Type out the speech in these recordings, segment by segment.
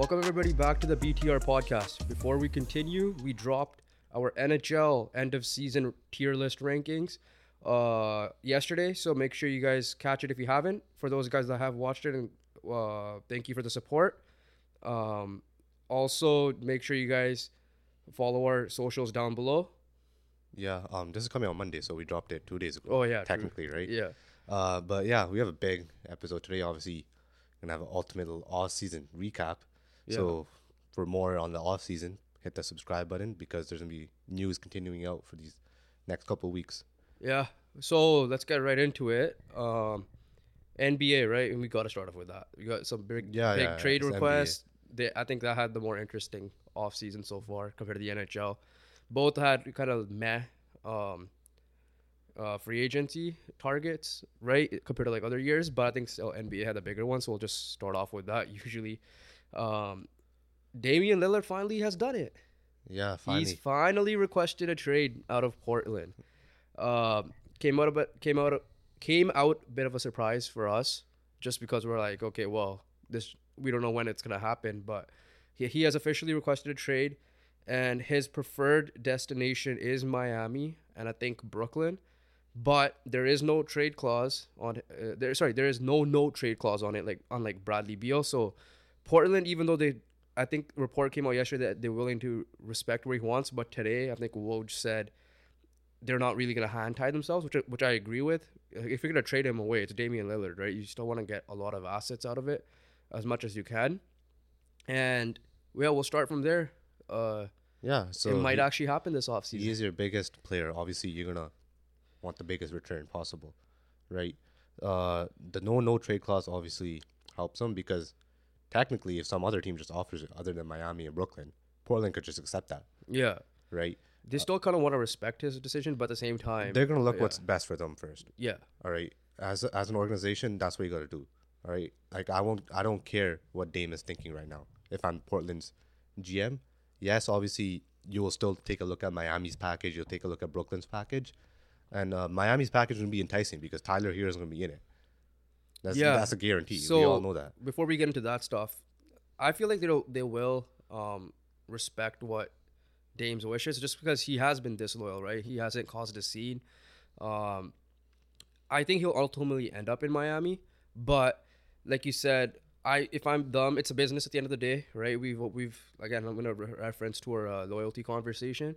Welcome everybody back to the BTR podcast. Before we continue, we dropped our NHL end of season tier list rankings uh yesterday, so make sure you guys catch it if you haven't. For those guys that have watched it, and uh, thank you for the support. Um, also make sure you guys follow our socials down below. Yeah, um, this is coming on Monday, so we dropped it two days ago. Oh, yeah, true. technically, right? Yeah. Uh, but yeah, we have a big episode today. Obviously, gonna have an ultimate offseason recap. So for more on the off season, hit the subscribe button because there's gonna be news continuing out for these next couple weeks. Yeah. So let's get right into it. Um, NBA, right? And we got to start off with that. We got some big, Yeah, big yeah, trade requests. They, I think that had the more interesting off season so far compared to the NHL. Both had kind of meh um, uh, free agency targets, right? Compared to like other years, but I think still NBA had a bigger one. So we'll just start off with that. Usually, um, Damian Lillard finally has done it. Yeah, finally. He's finally requested a trade out of Portland. Um, came out a bit, came out, came out a bit of a surprise for us, just because we're like, okay, well, this we don't know when it's gonna happen, but he he has officially requested a trade, and his preferred destination is Miami, and I think Brooklyn. But there is no trade clause on uh, there. Sorry, there is no no trade clause on it, like unlike Bradley Beal. So Portland, even though they, I think report came out yesterday that they're willing to respect where he wants, but today I think Woj said they're not really gonna hand tie themselves, which I- which I agree with. If you're gonna trade him away, it's Damian Lillard, right? You still want to get a lot of assets out of it, as much as you can, and yeah, we'll start from there. Uh, yeah, so it might he, actually happen this offseason. He's your biggest player. Obviously, you're gonna want the biggest return possible, right? Uh, the no no trade clause obviously helps him because technically, if some other team just offers it, other than Miami and Brooklyn, Portland could just accept that, Yeah, right? they still kind of want to respect his decision, but at the same time, They're gonna look yeah. what's best for them first. yeah, All right, as as an organization, that's what you gotta do. All right, like I won't, I don't care what Dame is thinking right now. If I'm Portland's GM, yes, obviously you will still take a look at Miami's package. You'll take a look at Brooklyn's package, and uh, Miami's package will be enticing because Tyler Herro is gonna be in it. That's Yeah. that's a guarantee. So we all know that. Before we get into that stuff, I feel like they they will um, respect what Dame's wishes, just because he has been disloyal, right? He hasn't caused a scene. Um, I think he'll ultimately end up in Miami, but like you said, I if I'm dumb, it's a business at the end of the day, right? We've we've again, I'm gonna re- reference to our uh, loyalty conversation.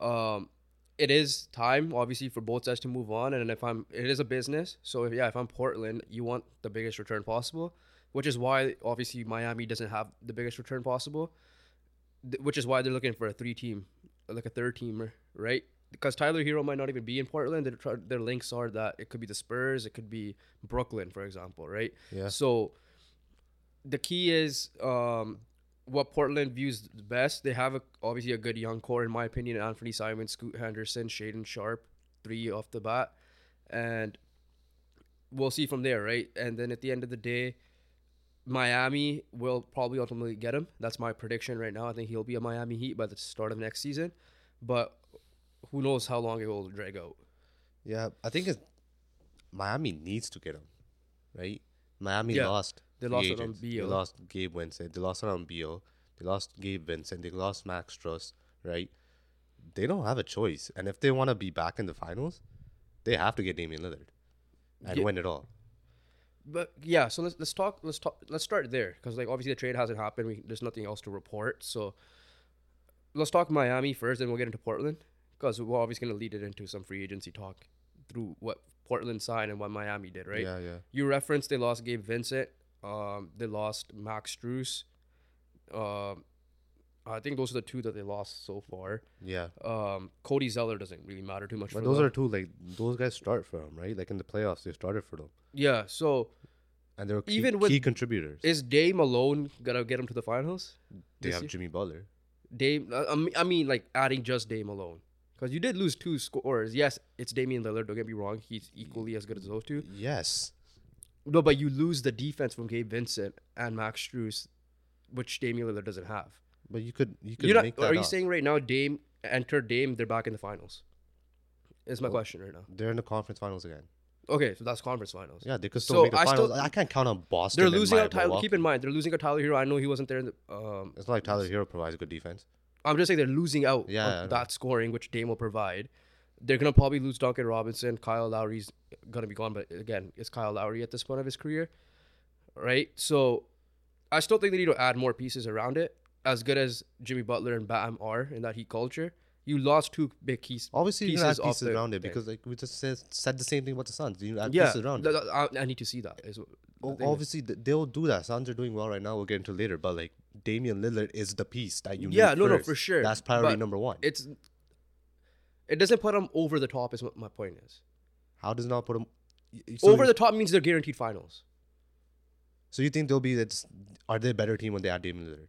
Um, it is time, obviously, for both sides to move on. And if I'm, it is a business. So if, yeah, if I'm Portland, you want the biggest return possible, which is why obviously Miami doesn't have the biggest return possible, th- which is why they're looking for a three team, like a third teamer, right? Because Tyler Herro might not even be in Portland. Their, their links are that it could be the Spurs, it could be Brooklyn, for example, right? Yeah. So the key is um, what Portland views best. They have a, obviously a good young core, in my opinion. Anthony Simon, Scoot Henderson, Shaedon Sharpe, three off the bat, and we'll see from there, right? And then at the end of the day, Miami will probably ultimately get him. That's my prediction right now. I think he'll be a Miami Heat by the start of next season, but who knows how long it will drag out. Yeah, I think Miami needs to get him, right? Miami Yeah, lost. They lost it on agents. They lost Gabe Vincent. They lost it on Beal. They lost Gabe Vincent. They lost Max Strus, right? They don't have a choice. And if they want to be back in the finals, they have to get Damian Lillard and Yeah. win it all. But yeah, so let's let's talk let's talk let's start there because like obviously the trade hasn't happened. We, there's nothing else to report. So let's talk Miami first, then we'll get into Portland because we're obviously gonna lead it into some free agency talk through what Portland signed and what Miami did, right? Yeah, yeah. You referenced they lost Gabe Vincent. Um, they lost Max Strus. Um, I think those are the two that they lost so far. Yeah. Um, Cody Zeller doesn't really matter too much. But those them. are two, like, those guys start for them, right? Like in the playoffs, they started for them. yeah. So And they're key, Even with- key contributors. is Dame alone gonna get him to the finals? They have year? Jimmy Butler. Dame, I mean- I mean, like adding just Dame alone, because you did lose two scorers. Yes, it's Damian Lillard. Don't get me wrong; he's equally as good as those two. Yes. No, but you lose the defense from Gabe Vincent and Max Strus, which Dame Lillard doesn't have. But you could you could You're not, make that are you up. saying right now Dame enter Dame? They're back in the finals. Is my Well, question right now. they're in the conference finals again? Okay, so that's conference finals. Yeah, they could still So make the I finals. still- I can't count on Boston. They're losing out Tyler. Keep in mind, they're losing out Tyler Herro. I know he wasn't there. In the, um, It's not like Tyler Herro provides a good defense. I'm just saying they're losing out Yeah, that scoring, which Dame will provide. They're gonna probably lose Duncan Robinson. Kyle Lowry's gonna be gone, but again, it's Kyle Lowry at this point of his career, right? So, I still think they need to add more pieces around it. As good as Jimmy Butler and Bam are in that Heat culture, you lost two big keys. Obviously, you pieces can add pieces around it because, like we just said, said the same thing about the Suns. You add Yeah, pieces around th- it. th- I, I need to see that. Is, the O- thing is- Obviously, th- they'll do that. Suns are doing well right now. We'll get into later, but like Damian Lillard is the piece that you. Yeah, need no, no, first. for sure. That's priority But number one. it's it doesn't put them over the top. Is what my point is. How does it not put them over the top means they're guaranteed finals. So you think they'll be that's are they a better team when they add Damian Lillard?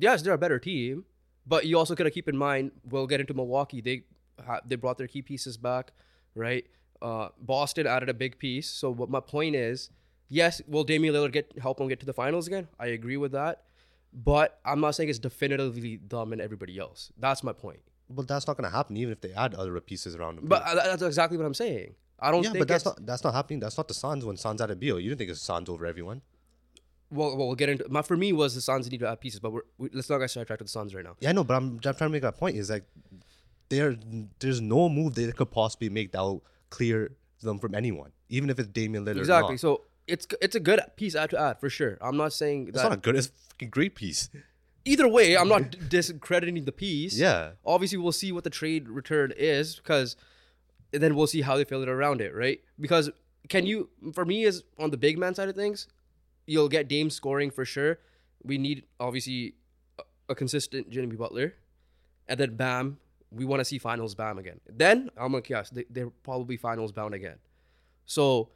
yes, they're a better team, but you also gotta keep in mind. We'll get into Milwaukee. They ha- they brought their key pieces back, right? Uh, Boston added a big piece. So what my point is, yes, will Damian Lillard get help them get to the finals again? I agree with that, but I'm not saying it's definitively them and everybody else. That's my point. But that's not gonna happen even if they add other pieces around them. But uh, that's exactly what I'm saying. I don't yeah, think but that's not that's not happening. That's not the Suns when Suns added Beal. You didn't think it's Suns over everyone. well, well, we'll get into. My for me was the Suns need to add pieces, but we're, we, let's not get sidetracked with the Suns right now. Yeah, I know, but I'm, I'm trying to make a point. Is like there there's no move they could possibly make that will clear them from anyone, even if it's Damian Lillard. Exactly. So it's it's a good piece to add for sure. I'm not saying It's not a good. It's a fucking great piece. Either way. I'm not discrediting the piece. Yeah. Obviously, we'll see what the trade return is because and then we'll see how they fill it around it, right? Because can you, for me, is on the big man side of things, you'll get Dame scoring for sure. We need obviously a, a consistent Jimmy Butler, and then Bam. We want to see finals Bam again. Then I'm like, yes, they, they're probably finals bound again. So,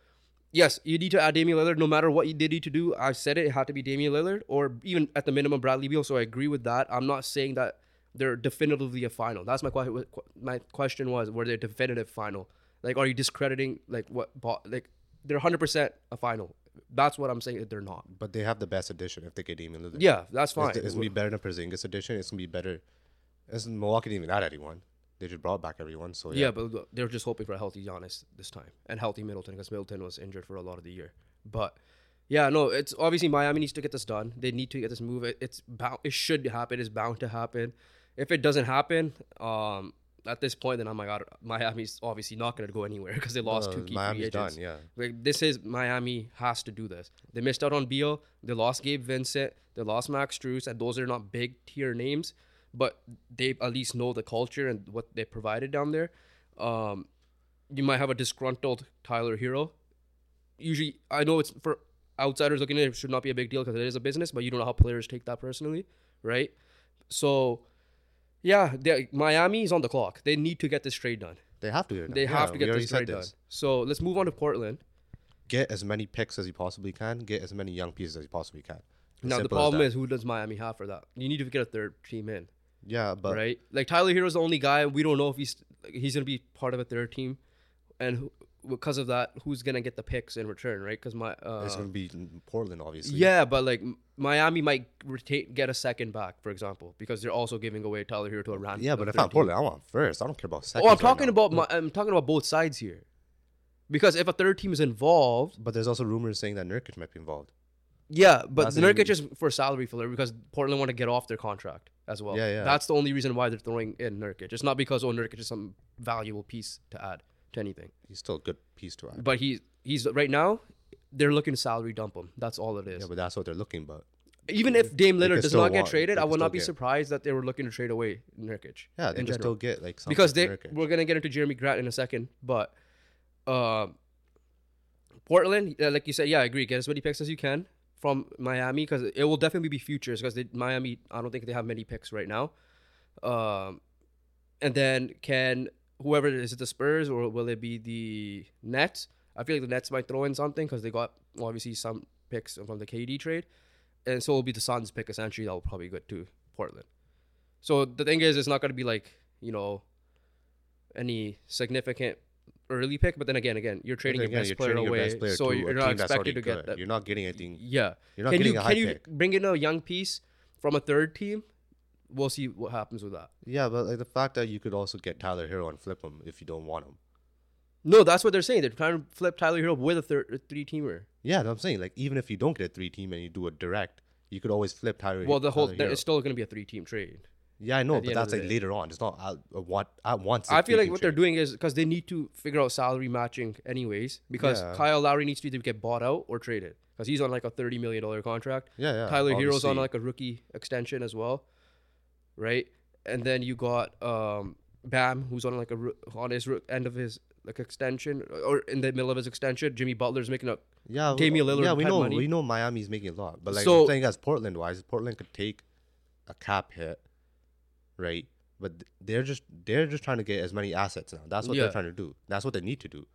yes, you need to add Damian Lillard no matter what you did need to do. I said it, it had to be Damian Lillard or even at the minimum Bradley Beal. So I agree with that. I'm not saying that they're definitively a final. That's my question. My question was, were they a definitive final? Like, are you discrediting like what? Like, they're 100 percent a final. That's what I'm saying. That they're not. But they have the best edition if they get Damian Lillard. Yeah, that's fine. It's, it's gonna be better than Porzingis edition. It's gonna be better. It's Milwaukee didn't even add anyone. They just brought back everyone. So Yeah, yeah, but they're just hoping for a healthy Giannis this time and healthy Middleton because Middleton was injured for a lot of the year. But yeah, no, it's obviously Miami needs to get this done. They need to get this move. It, it's bound. It should happen. It's bound to happen. If it doesn't happen, um, at this point, then I'm like, God, Miami's obviously not going to go anywhere because they lost two key Miami's free agents. done. Yeah, Like this is Miami has to do this. They missed out on Beal. They lost Gabe Vincent. They lost Max Strus, and those are not big tier names, but they at least know the culture and what they provided down there. Um, you might have a disgruntled Tyler Herro. Usually, I know it's for outsiders looking at it, it should not be a big deal because it is a business, but you don't know how players take that personally, right? So, yeah, Miami is on the clock. They need to get this trade done. they have to. They Yeah, have to get this trade done. So let's move on to Portland. Get as many picks as you possibly can. Get as many young pieces as you possibly can. As Now the problem is who does Miami have for that? You need to get a third team in, yeah, but right? Like Tyler Herro's the only guy we don't know if he's like, he's gonna be part of a third team, and who, because of that, who's gonna get the picks in return, right? Because my uh, it's gonna be Portland, obviously. yeah, but like Miami might retain get a second back, for example, because they're also giving away Tyler Herro to a random. Yeah, but if I'm Portland, I want first. I don't care about second. oh, I'm talking about my, I'm talking about both sides here, because if a third team is involved, But there's also rumors saying that Nurkic might be involved. Yeah, but That's Nurkic is for salary filler because Portland want to get off their contract as well. Yeah, yeah. That's the only reason why they're throwing in Nurkic. It's not because oh Nurkic is some valuable piece to add to anything. He's still a good piece to add. But he he's right now they're looking to salary dump him. That's all it is. Yeah, but that's what they're looking. But Even if Dame Lillard does not get want- traded, I would not be get- surprised that they were looking to trade away Nurkic. yeah, they can general. still get like something because they Nurkic. we're gonna get into Jerami Grant in a second, but um, Portland, uh, like you said, yeah, I agree. Get as many picks as you can from Miami because it will definitely be futures because Miami, I don't think they have many picks right now. Um, and then can whoever is it the Spurs or will it be the Nets? I feel like the Nets might throw in something because they got obviously some picks from the KD trade, and so it'll be the Suns pick essentially. That will probably go to Portland. So the thing is, it's not going to be like you know any significant early pick, but then again, again, you're trading Then your best you're player trading your away, best player so you're not expected to get good. that. You're not getting anything. Yeah, You're not can getting you a can high you bring in a young piece from a third team? We'll see what happens with that. Yeah, but like the fact that you could also get Tyler Herro and flip him if you don't want him. No, that's what they're saying. They're trying to flip Tyler Herro with a third, a three teamer. Yeah, I'm saying like even if you don't get a three team and you do a direct, you could always flip Tyler. Well, the whole Tyler there- it's still going to be a three team trade. Yeah, I know, but that's like later on. It's not at, at, once. I feel like what they're doing is because they need to figure out salary matching anyways. Because Yeah. Kyle Lowry needs to either get bought out or traded because he's on like a thirty million dollar contract. Yeah, yeah. Tyler Herro's on like a rookie extension as well, right? And then you got um, Bam, who's on like a on his end of his like extension or in the middle of his extension. Jimmy Butler's making a Yeah, Damian Lillard Yeah, we know money. we know Miami's making a lot, but like So- I'm saying, as Portland wise, Portland could take a cap hit, right? But they're just they're just trying to get as many assets now. That's what Yeah. they're trying to do. That's what they need to do,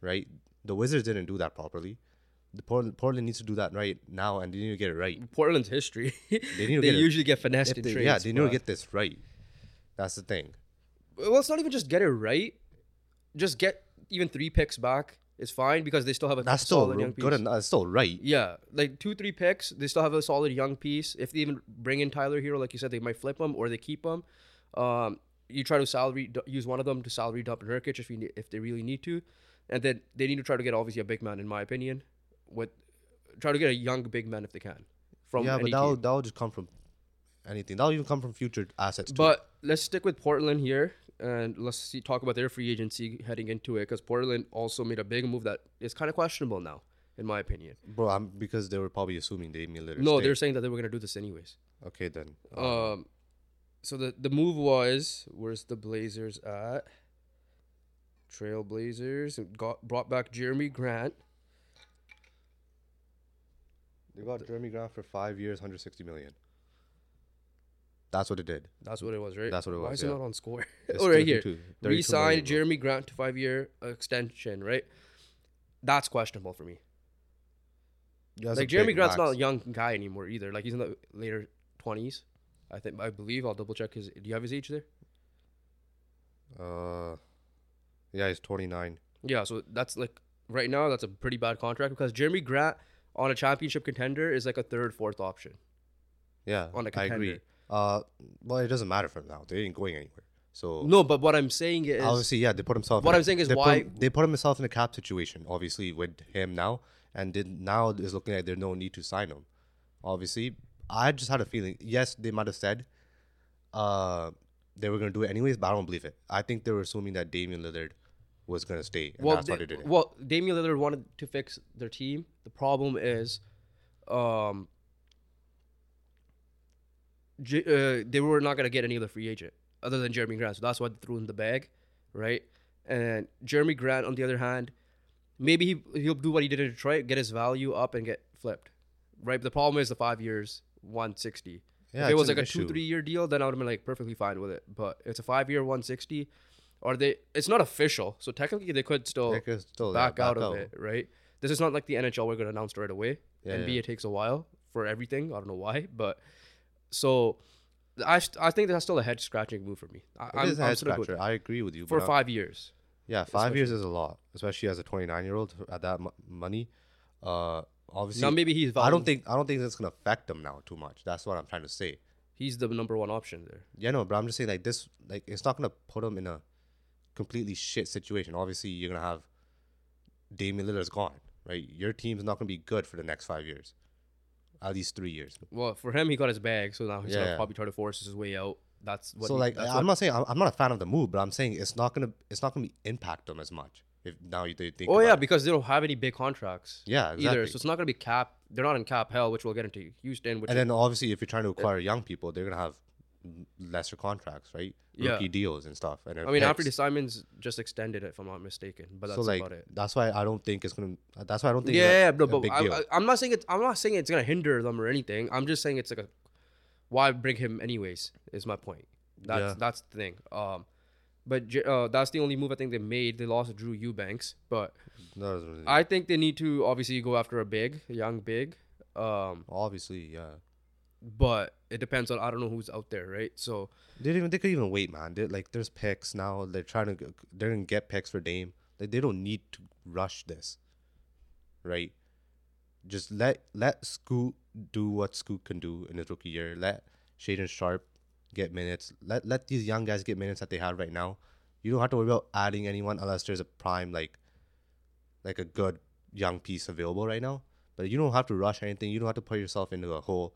right? The Wizards didn't do that properly. The Portland, Portland needs to do that right now, and they need to get it right. Portland's history. They, need to get it- usually get finessed in they- trades. yeah, they need to get this right. That's the thing. Well, it's not even just get it right. Just get even three picks back is fine because they still have a That's still solid ro- young piece. good enough. It's still right. Yeah, like two, three picks. They still have a solid young piece. If they even bring in Tyler Herro, like you said, they might flip him or they keep him. Um, you try to salary use one of them to salary dump Nurkic if you if they really need to, and then they need to try to get obviously a big man, in my opinion. With try to get a young big man if they can from yeah, but that'll that'll just come from anything. That'll even come from future assets. Too. But let's stick with Portland here and let's see talk about their free agency heading into it because Portland also made a big move that is kind of questionable now, in my opinion. bro, I'm because they were probably assuming Damian Lillard. No, they're saying that they were gonna do this anyways. okay then. Um, so the the move was where's the Blazers at? Trailblazers got brought back Jerami Grant. They got Jerami Grant for five years, 160 million. That's what it did. That's what it was, right? That's what it was. Why is it not on score? Oh, right here. 32 32 million, Re-signed. Jerami Grant to five year extension, right? That's questionable for me. Yeah, like Jerami Grant's not a young guy anymore either. Like he's in the later twenties. I think I believe I'll double check his. Do you have his age there? Uh, yeah, he's 29. Yeah, so that's like right now that's a pretty bad contract because Jerami Grant on a championship contender is like a third, fourth option. Yeah, On a I agree. Uh, well, it doesn't matter for him now. They ain't going anywhere. So No, but what I'm saying is obviously, yeah, they put himself. What in a- I'm saying is they why- him- they put himself in a cap situation. Obviously, with him now, and did now is looking like there's no need to sign him. Obviously, I just had a feeling. Yes, they might have said, uh, they were gonna do it anyways, but I don't believe it. I think they were assuming that Damian Lillard was gonna stay, and well, that's they- why they did it. well, Damian Lillard wanted to fix their team. The problem is, um, J- uh, they were not gonna get any other free agent other than Jerami Grant, so that's why they threw in the bag, right? And Jerami Grant, on the other hand, maybe he he'll do what he did in Detroit, get his value up and get flipped, right? But the problem is the five years, one sixty. Yeah, if it was like a two three year deal, then I would have been like perfectly fine with it. But it's a five year, one sixty. Or they, it's not official, so technically they could still They could still yeah, back out of it, right? This is not like the NHL we're gonna announce right away. Yeah, NBA yeah. takes a while for everything. I don't know why, but so I I think that's still a head scratching move for me. I, It I'm, is head still gonna go scratcher. I agree with you. for uh, five years. Yeah, five years is a lot, especially as a 29 year old at that mo- money. Uh, obviously, Now maybe he's. I don't think I don't think that's gonna affect them now too much. That's what I'm trying to say. he's the number one option there. Yeah, no, but I'm just saying like this, like it's not gonna put them in a completely shit situation. Obviously, you're gonna have Damian Lillard's gone, right? Your team's not gonna be good for the next five years, at least three years. Well, for him, he got his bag, so now he's gonna probably try to force his way out. That's what. so he- like, I'm what- not saying I'm, I'm not a fan of the move, but I'm saying it's not gonna it's not gonna impact them as much if now you they think. Oh yeah, it. because they don't have any big contracts. Yeah, Either, so it's not gonna be cap. They're not in cap hell, which we'll get into Houston. Which and then obviously if you're trying to acquire young people, they're gonna have lesser contracts, right? Yeah. Rookie deals and stuff. And I mean, after the. Simons just extended it, if I'm not mistaken, but that's so like about it. that's why I don't think it's gonna. That's why I don't think. Yeah, it's yeah, a, no, a but big I, deal. I, I'm not saying it's. I'm not saying it's gonna hinder them or anything. I'm just saying it's like a. Why bring him anyways? Is my point. That's Yeah. that's the thing. Um, but uh, that's the only move I think they made. They lost Drew Eubanks, but really- I think they need to obviously go after a big, a young big. Um, obviously, yeah. But it depends on I don't know who's out there, right? So They even. They could even wait, man. They like there's picks now. They're trying to. They're gonna get picks for Dame. Like they don't need to rush this, right? Just let let Scoot do what Scoot can do in his rookie year. Let Shaedon Sharpe get minutes. Let let these young guys get minutes that they have right now. You don't have to worry about adding anyone unless there's a prime like like a good young piece available right now. But you don't have to rush anything. You don't have to put yourself into a hole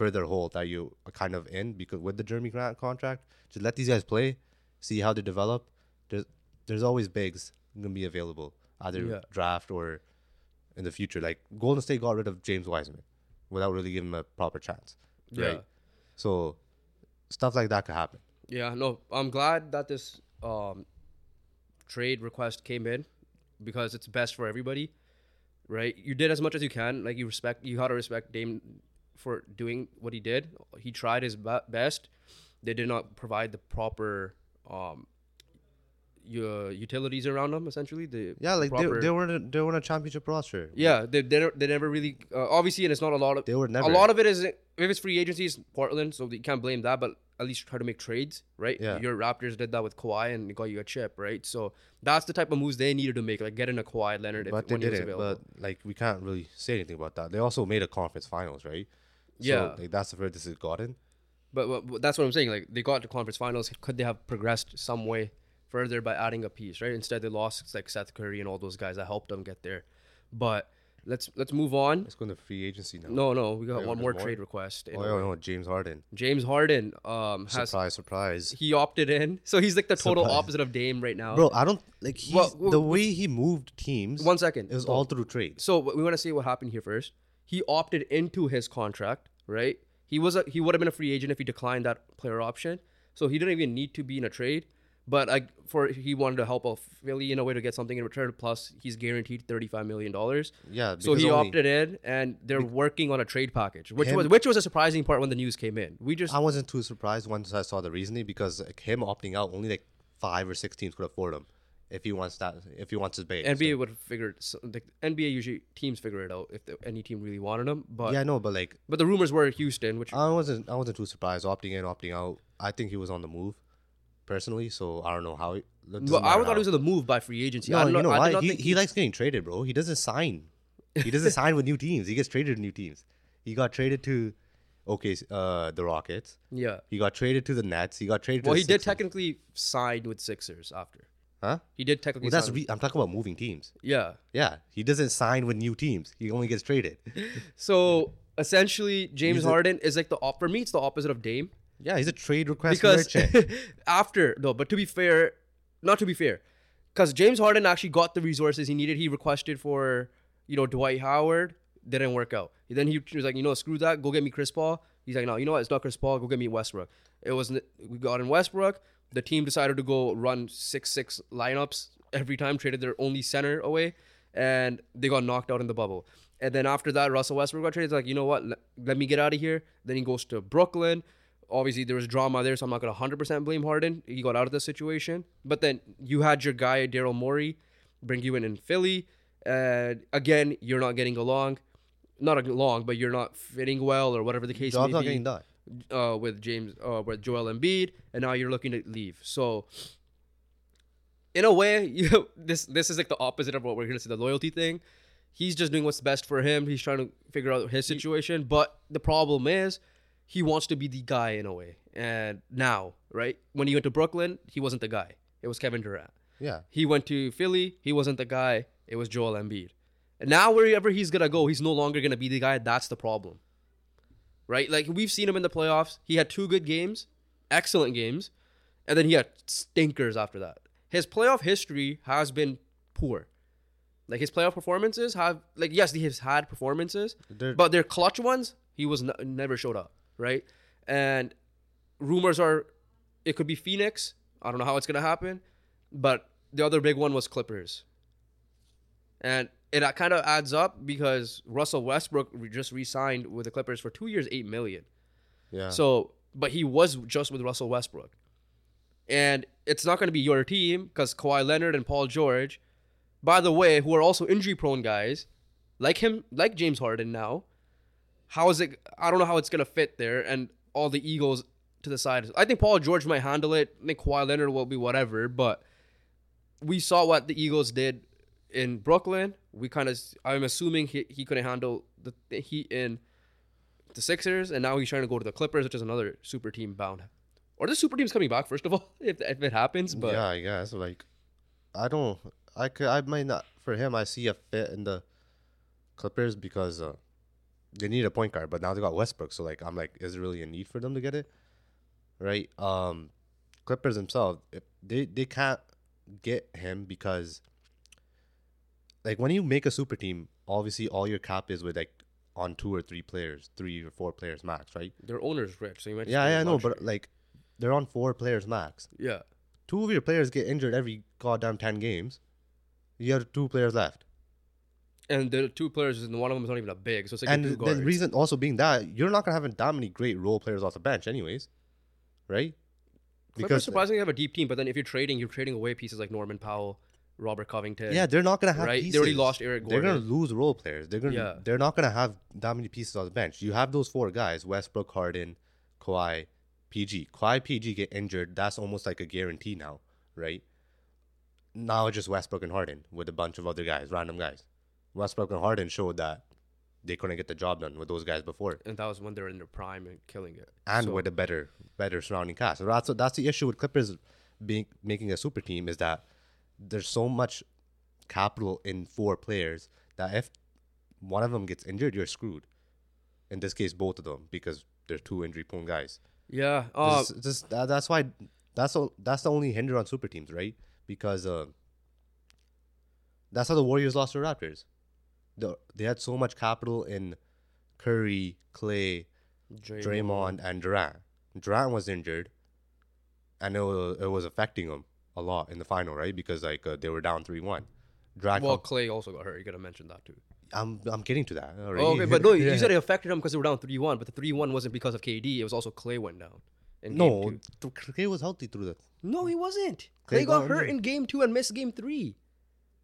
further hole that you are kind of in because with the Jerami Grant contract, just let these guys play, see how they develop. There's there's always bigs gonna be available either Yeah. draft or in the future. Like Golden State got rid of James Wiseman without really giving him a proper chance. Right. Yeah. So stuff like that could happen. Yeah, no, I'm glad that this um, trade request came in because it's best for everybody, right? You did as much as you can. Like you respect, you had to respect Dame for doing what he did. He tried his be- best. They did not provide the proper um, u- utilities around them Essentially, the Yeah, like proper, they, they were a, they were a championship roster. yeah, they they, never- they never really uh, obviously, and it's not a lot of They were never a lot of it is if it's free agency, it's Portland, so you can't blame that. But at least try to make trades, right? Yeah. Your Raptors did that with Kawhi and they got you a chip, right? So that's the type of moves they needed to make, like getting a Kawhi Leonard if, but they when he was didn't. available. But like we can't really say anything about that. They also made a conference finals, right? Yeah. So, like that's the furthest it's gotten. But, but, but that's what I'm saying. Like they got to conference finals. Could they have progressed some way further by adding a piece, right? Instead, they lost like Seth Curry and all those guys that helped them get there. But let's let's move on. Let's go into free agency now. No, no, we got Wait, one more more? trade request. Oh, yeah, way. no, James Harden. James Harden um, has Surprise, surprise. he opted in, so he's like the total Surprise. opposite of Dame right now. Bro, I don't like Well, well, the way he moved teams. One second. It was So- all through trade. So we want to see what happened here first. He opted into his contract, right? He was a, he would have been a free agent if he declined that player option. So he didn't even need to be in a trade. But like for he wanted to help out Philly in a way to get something in return. Plus, he's guaranteed thirty five million dollars. Yeah, So he only- opted in, and they're working on a trade package, which Him- was which was a surprising part when the news came in. We just I wasn't too surprised once I saw the reasoning because like, him opting out, only like five or six teams could afford him if he wants that. If he wants his base. NBA would have figured so- the NBA usually teams figure it out if the, any team really wanted him. But yeah, I know, but like but the rumors were Houston, which I wasn't I wasn't too surprised opting in, opting out. I think he was on the move, personally. So I don't know how. He, well, I thought it was how. a move by free agency. No, I you don't know I why? not He, he likes getting traded, bro. He doesn't sign. He doesn't sign with new teams. He gets traded to new teams. He got traded to, okay, uh, the Rockets. yeah. He got traded to the Nets. He got traded. To Well, he the did technically sign with Sixers after. Huh? He did technically. Well, that's sign- re- I'm talking about moving teams. yeah. Yeah, he doesn't sign with new teams. He only gets traded. So essentially, James He's a- Harden is like the op- for me. It's the opposite of Dame Yeah, he's a trade request because merchant. after no, but to be fair, not to be fair, because James Harden actually got the resources he needed. He requested for you know Dwight Howard, didn't work out. Then he was like, you know, screw that, go get me Chris Paul. He's like, no, you know what? It's not Chris Paul. Go get me Westbrook. It was we got in Westbrook. The team decided to go run six six lineups every time, traded their only center away, and they got knocked out in the bubble. And then after that, Russell Westbrook got traded. He's like, you know what? Let, let me get out of here. Then he goes to Brooklyn. Obviously, there was drama there, so I'm not going to 100% blame Harden. He got out of the situation. But then you had your guy, Daryl Morey, bring you in in Philly. And again, you're not getting along. Not along, but you're not fitting well or whatever the case Job's may not be getting done. Uh, with James, uh, with Joel Embiid, and now you're looking to leave. So, in a way, you this this is like the opposite of what we're gonna say the loyalty thing. He's just doing what's best for him. He's trying to figure out his situation, but the problem is he wants to be the guy in a way. And now, right when he went to Brooklyn, he wasn't the guy. It was Kevin Durant. Yeah, He went to Philly. He wasn't the guy. It was Joel Embiid. And now wherever he's gonna go, he's no longer gonna be the guy. That's the problem, right? Like we've seen him in the playoffs. He had two good games, excellent games, and then he had stinkers after that. His playoff history has been poor. Like his playoff performances have, like yes, he has had performances, They're- but their clutch ones, he was n- never showed up, right? And rumors are, it could be Phoenix. I don't know how it's gonna happen, but the other big one was Clippers. And it kind of adds up because Russell Westbrook just re-signed with the Clippers for two years, eight million. yeah. So, but he was just with Russell Westbrook, and it's not going to be your team because Kawhi Leonard and Paul George, by the way, who are also injury-prone guys, like him, like James Harden now. How is it? I don't know how it's going to fit there, and all the egos to the side. I think Paul George might handle it. I think Kawhi Leonard will be whatever, but we saw what the Eagles did in Brooklyn. We kind of, I'm assuming he, he couldn't handle the, Heat in the Sixers, and now he's trying to go to the Clippers, which is another super team bound or the super team's coming back first of all, if, if it happens. But yeah, I guess like I don't. I could. I might not. For him, I see a fit in the Clippers because uh, they need a point guard, but now they got Westbrook. So like, I'm like, is there really a need for them to get it? Right. Um, Clippers themselves, they they can't get him because like when you make a super team, obviously all your cap is with like on two or three players, three or four players max, right? their owner's rich, so you might. Yeah, yeah, I know, but like they're on four players max. yeah, Two of your players get injured every goddamn ten games. You have two players left. and the two players, and one of them is not even a big, so it's like and the guards. reason also being that you're not gonna have that many great role players off the bench, anyways, right? Clippers surprisingly have a deep team, but then if you're trading, you're trading away pieces like Norman Powell, Robert Covington. yeah, they're not gonna have right? pieces. They already lost Eric Gordon. They're gonna lose role players. They're gonna. Yeah. They're not gonna have that many pieces on the bench. You have those four guys: Westbrook, Harden, Kawhi, PG. Kawhi, PG get injured. That's almost like a guarantee now, right? Now it's just Westbrook and Harden with a bunch of other guys, random guys. Westbrook and Harden showed that they couldn't get the job done with those guys before. and that was when they were in their prime and killing it. and So- with a better better surrounding cast. So that's that's the issue with Clippers being making a super team is that there's so much capital in four players that if one of them gets injured, you're screwed. In this case, both of them because they're two injury prone guys. yeah, uh, This- this- that- that's why that's the, that's the only hinder on super teams, right? Because uh, that's how the Warriors lost to the Raptors. The, they had so much capital in Curry, Clay, Draymond and Durant. Durant was injured, and it was, it was affecting him a lot in the final, right? Because like uh, they were down three one. Durant, Well, Clay also got hurt. You gotta mention that too. I'm I'm getting to that. Already. Oh, okay, but no, Yeah. you said it affected him because they were down three one, but the three one wasn't because of KD. It was also Clay went down. No, Clay was healthy through that. no, he wasn't. Clay Clay got got hurt in game two and missed game three.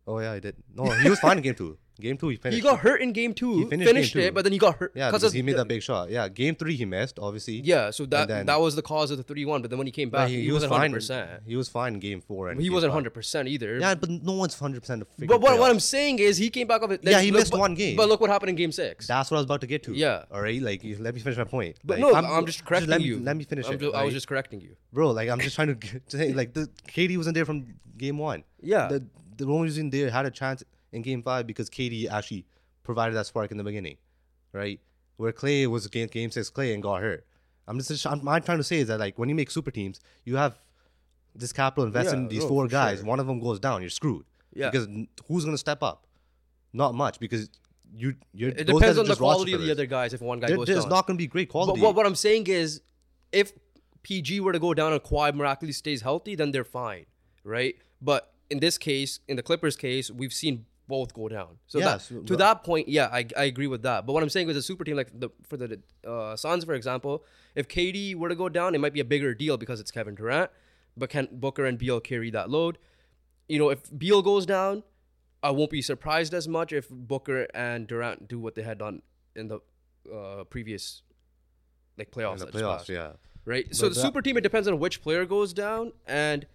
Oh yeah, I did. No, he was fine in game two. Game two, he finished. He got hurt in game two, He finished, finished it, two. but then he got hurt. Yeah, 'cause because he made that big shot. Yeah, game three he missed, obviously. Yeah, so that then- that was the cause of the three one. But then when he came back, he, he, he was wasn't fine. hundred percent. He was fine in game four and He wasn't hundred percent either. Yeah, but no one's hundred percent. but what, what I'm saying is he came back off it. Yeah, he look- missed but- one game. But look what happened in game six. That's what I was about to get to. Yeah. All right. Like, let me finish my point. but Like, no, I'm, just correcting let me, you. Let me finish I'm it. ju- I was just correcting you. bro. Like, I'm just trying to, to say, like, the KD wasn't there from game one. Yeah. The the only reason they had a chance in game five because KD actually provided that spark in the beginning, right? Where Clay was game game six Clay and got hurt. I'm just I'm, I'm trying to say is that like when you make super teams, you have this capital invested Yeah, in these no, four guys. sure. One of them goes down, you're screwed. Yeah. Because who's gonna step up? Not much because you you're. It depends on the quality of the other guys. If one guy There- goes there's down, not gonna be great But quality. what, what I'm saying is, if PG were to go down and Kawhi miraculously stays healthy, then they're fine, right? But in this case, in the Clippers case, we've seen both go down. So, Yeah, that, to that point, yeah, I, I agree with that. But what I'm saying is a super team like the for the uh, Suns, for example, if KD were to go down, it might be a bigger deal because it's Kevin Durant. But can Booker and Beal carry that load? You know, if Beal goes down, I won't be surprised as much if Booker and Durant do what they had done in the uh, previous like playoffs. in the playoffs, yeah. Right. So the that- super team it depends on which player goes down and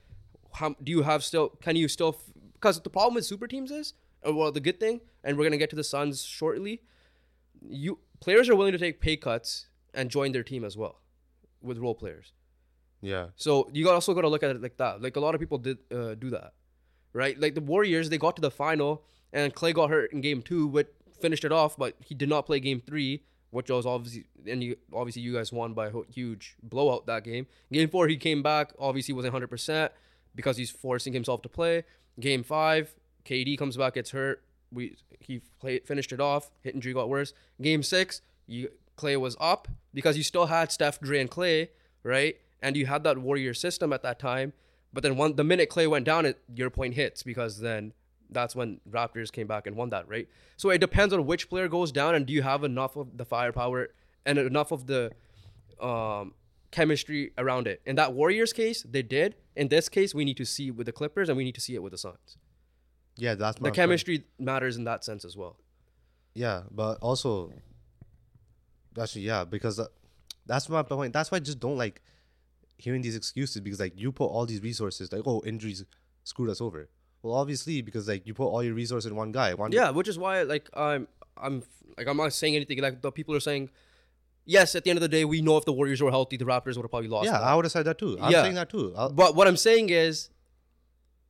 how do you have still can you still because the problem with super teams is uh, well the good thing and we're gonna get to the Suns shortly. You players are willing to take pay cuts and join their team as well with role players. Yeah. So you got- also got to look at it like that. Like a lot of people did uh, do that, right? Like the Warriors, they got to the final and Clay got hurt in game two, but finished it off. But he did not play game three, which was obviously and you obviously you guys won by a huge blowout that game. Game four, he came back. Obviously, wasn't hundred percent because he's forcing himself to play. Game five, KD comes back, gets hurt. We he finished it off. Hit injury got worse. Game six, you Clay was up because you still had Steph, Dre, and Clay, right? And you had that warrior system at that time. But then one the minute Clay went down, it your point hits because then that's when Raptors came back and won that, right? So it depends on which player goes down and do you have enough of the firepower and enough of the um, chemistry around it. In that Warriors case, they did. In this case, we need to see with the Clippers and we need to see it with the Suns. Yeah, that's The my point. chemistry matters in that sense as well. Yeah, but also, actually, yeah, because uh, that's my point. That's why I just don't like hearing these excuses because like you put all these resources, like oh injuries screwed us over. Well, obviously because like you put all your resources in one guy. One Yeah, which is why like I'm I'm like I'm not saying anything like the people are saying yes, at the end of the day, we know if the Warriors were healthy, the Raptors would have probably lost. Yeah, that. I would have said that too. I'm Yeah. saying that too. I'll- But what I'm saying is,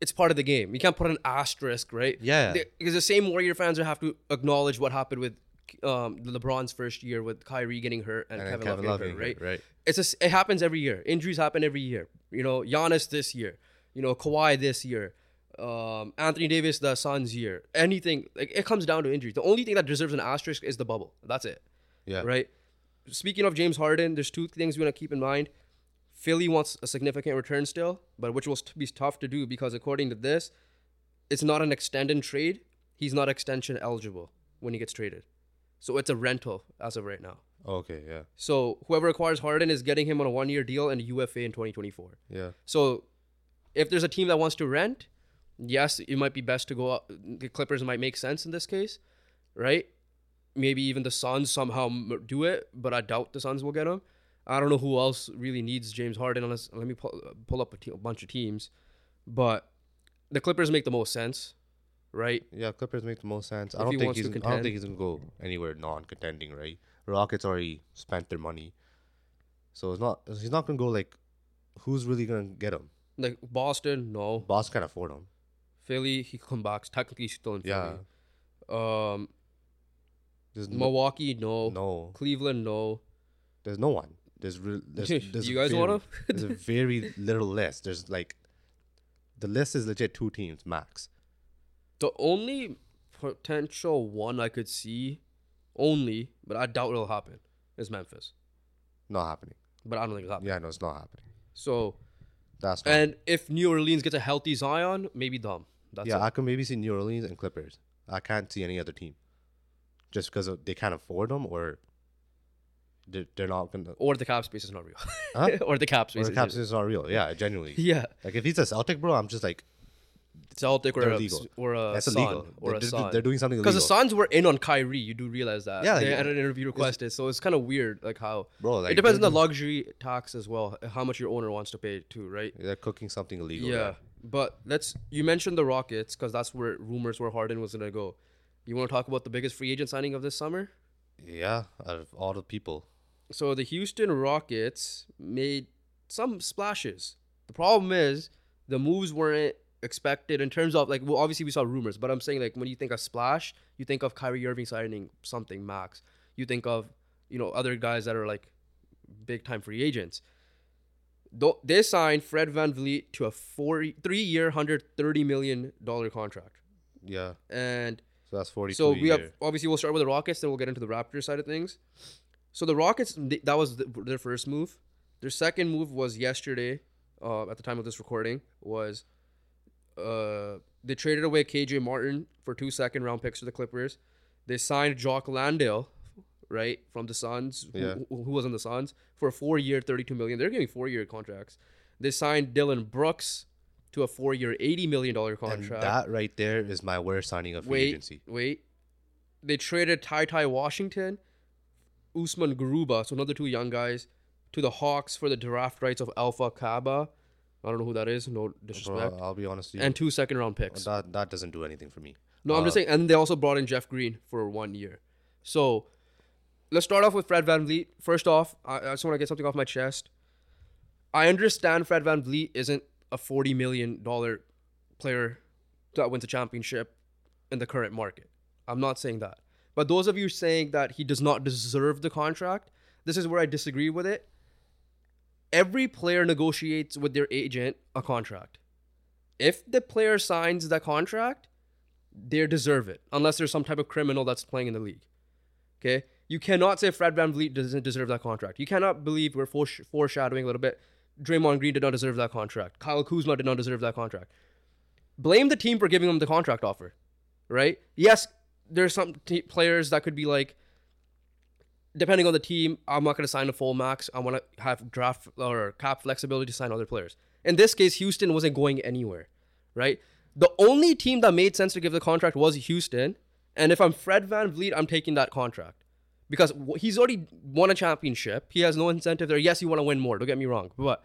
it's part of the game. You can't put an asterisk, right? Yeah. Because the same Warrior fans will have to acknowledge what happened with um, LeBron's first year with Kyrie getting hurt and, and then Kevin, Love getting hurt, right? right? It's a it happens every year. Injuries happen every year. You know, Giannis this year. You know, Kawhi this year. Um, Anthony Davis the Suns year. Anything like it comes down to injuries. The only thing that deserves an asterisk is the bubble. That's it Yeah. right? Speaking of James Harden, there's two things we want to keep in mind. Philly wants a significant return still, but which will be tough to do because according to this, it's not an extended trade. He's not extension eligible when he gets traded. So it's a rental as of right now. Okay, yeah. So whoever acquires Harden is getting him on a one-year deal and a UFA in 2024. Yeah. So if there's a team that wants to rent, yes, it might be best to go out. The Clippers might make sense in this case, right? Maybe even the Suns somehow do it, but I doubt the Suns will get him. I don't know who else really needs James Harden unless let me pull, pull up a, te- a bunch of teams, but the Clippers make the most sense, right? Yeah, Clippers make the most sense. I don't think he's to I don't think he's gonna go anywhere non-contending, right? Rockets already spent their money, so it's not. He's not gonna go like. Who's really gonna get him? Like Boston, no. Boston can't afford him. Philly, he come back. Technically, he's still in Yeah. Philly. Um, There's Milwaukee, no. no. Cleveland, no. There's no one. There's real. There's, there's You guys very, wanna? there's a very little list. There's like, the list is legit two teams max. The only potential one I could see, only, but I doubt it'll happen, is Memphis. Not happening. But I don't think it'll happen. Yeah, no, it's not happening. So, That's not. and if New Orleans gets a healthy Zion, maybe them. That's yeah, it. I can maybe see New Orleans and Clippers. I can't see any other team, just because of, they can't afford them or they're, they're not gonna. or the cap space is not real. Huh? or the cap Or space. the is cap just- is not real. Yeah, genuinely. Yeah, Like if he's a Celtic, bro, I'm just like Celtic or a, or a that's illegal. or they're, a they're- they're doing something illegal. because the Suns were in on Kyrie. You do realize that. Yeah, they yeah. had an interview requested, so it's kind of weird, like how bro. Like it depends on the luxury tax as well, how much your owner wants to pay too, right? They're cooking something illegal. Yeah, but let's. You mentioned the Rockets because that's where rumors were Harden was gonna go. You want to talk about the biggest free agent signing of this summer? Yeah, out of all the people. So the Houston Rockets made some splashes. The problem is the moves weren't expected in terms of like well obviously we saw rumors, but I'm saying like when you think of splash, you think of Kyrie Irving signing something max. You think of you know other guys that are like big time free agents. They signed Fred VanVleet to a four three year, hundred thirty million dollar contract, Yeah, and so that's forty. so we have obviously we'll start with the Rockets, then we'll get into the Raptors side of things. So the Rockets, th- that was the, their first move. Their second move was yesterday, uh, at the time of this recording, was uh, they traded away KJ Martin for two second round picks to the Clippers. They signed Jock Landale, right from the Suns, who, Yeah. who, who was on the Suns for a four year, thirty two million. They're giving four year contracts. They signed Dillon Brooks to a four year, eighty million dollar and contract. that right there is my worst signing of wait, agency. wait. They traded Ty Ty Washington, Usman Garuba, so another two young guys, to the Hawks for the draft rights of Alpha Kaba. I don't know who that is. No Bro, disrespect. I'll be honest with you. and two second round picks. that that doesn't do anything for me. No, I'm just Uh, saying. And they also brought in Jeff Green for one year. So let's start off with Fred VanVleet. First off, I, I just want to get something off my chest. I understand Fred VanVleet isn't a $40 million player that wins a championship in the current market. I'm not saying that. But those of you saying that he does not deserve the contract, this is where I disagree with it. Every player negotiates with their agent a contract. If the player signs that contract, they deserve it, unless there's some type of criminal that's playing in the league. Okay, you cannot say Fred VanVleet doesn't deserve that contract. You cannot believe we're foresh- foreshadowing a little bit. Draymond Green did not deserve that contract. Kyle Kuzma did not deserve that contract. Blame the team for giving him the contract offer, right? Yes, there's some t- players that could be like, depending on the team, I'm not going to sign a full max. I want to have draft or cap flexibility to sign other players. In this case, Houston wasn't going anywhere, right? The only team that made sense to give the contract was Houston. And if I'm Fred VanVleet, I'm taking that contract because he's already won a championship. He has no incentive there. Yes, you want to win more. Don't get me wrong, but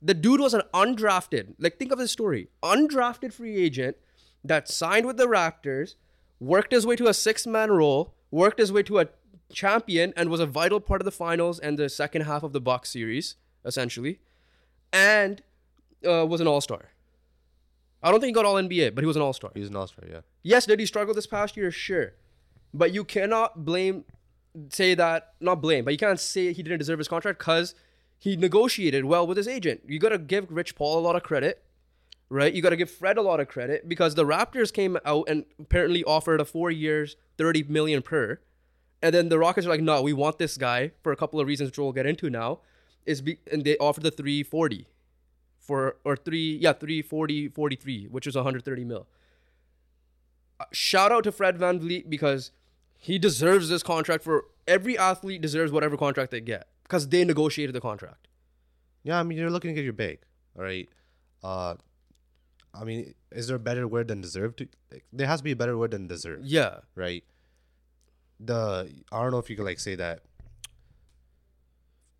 the dude was an undrafted. Like think of this story: undrafted free agent that signed with the Raptors, worked his way to a six-man role, worked his way to a champion and was a vital part of the finals and the second half of the Bucks series, essentially, and uh, was an All Star. I don't think he got All NBA, but he was an All Star. He was an All-Star, yeah. Yes, did he struggle this past year? Sure. But you cannot blame, say that, not blame, but you can't say he didn't deserve his contract because he negotiated well with his agent. You got to give Rich Paul a lot of credit, right? You got to give Fred a lot of credit because the Raptors came out and apparently offered a four years, 30 million per. And then the Rockets are like, no, we want this guy for a couple of reasons, which we'll get into now. Is be, and they offered the 340 for, or three, yeah, 340, 43, which is 130 mil uh, shout out to Fred VanVleet because he deserves this contract for every athlete deserves whatever contract they get because they negotiated the contract. Yeah, I mean, you're looking at your bag, all right? Uh, I mean, is there a better word than deserve? To, there has to be a better word than deserve, Yeah. right? The I don't know if you could like say that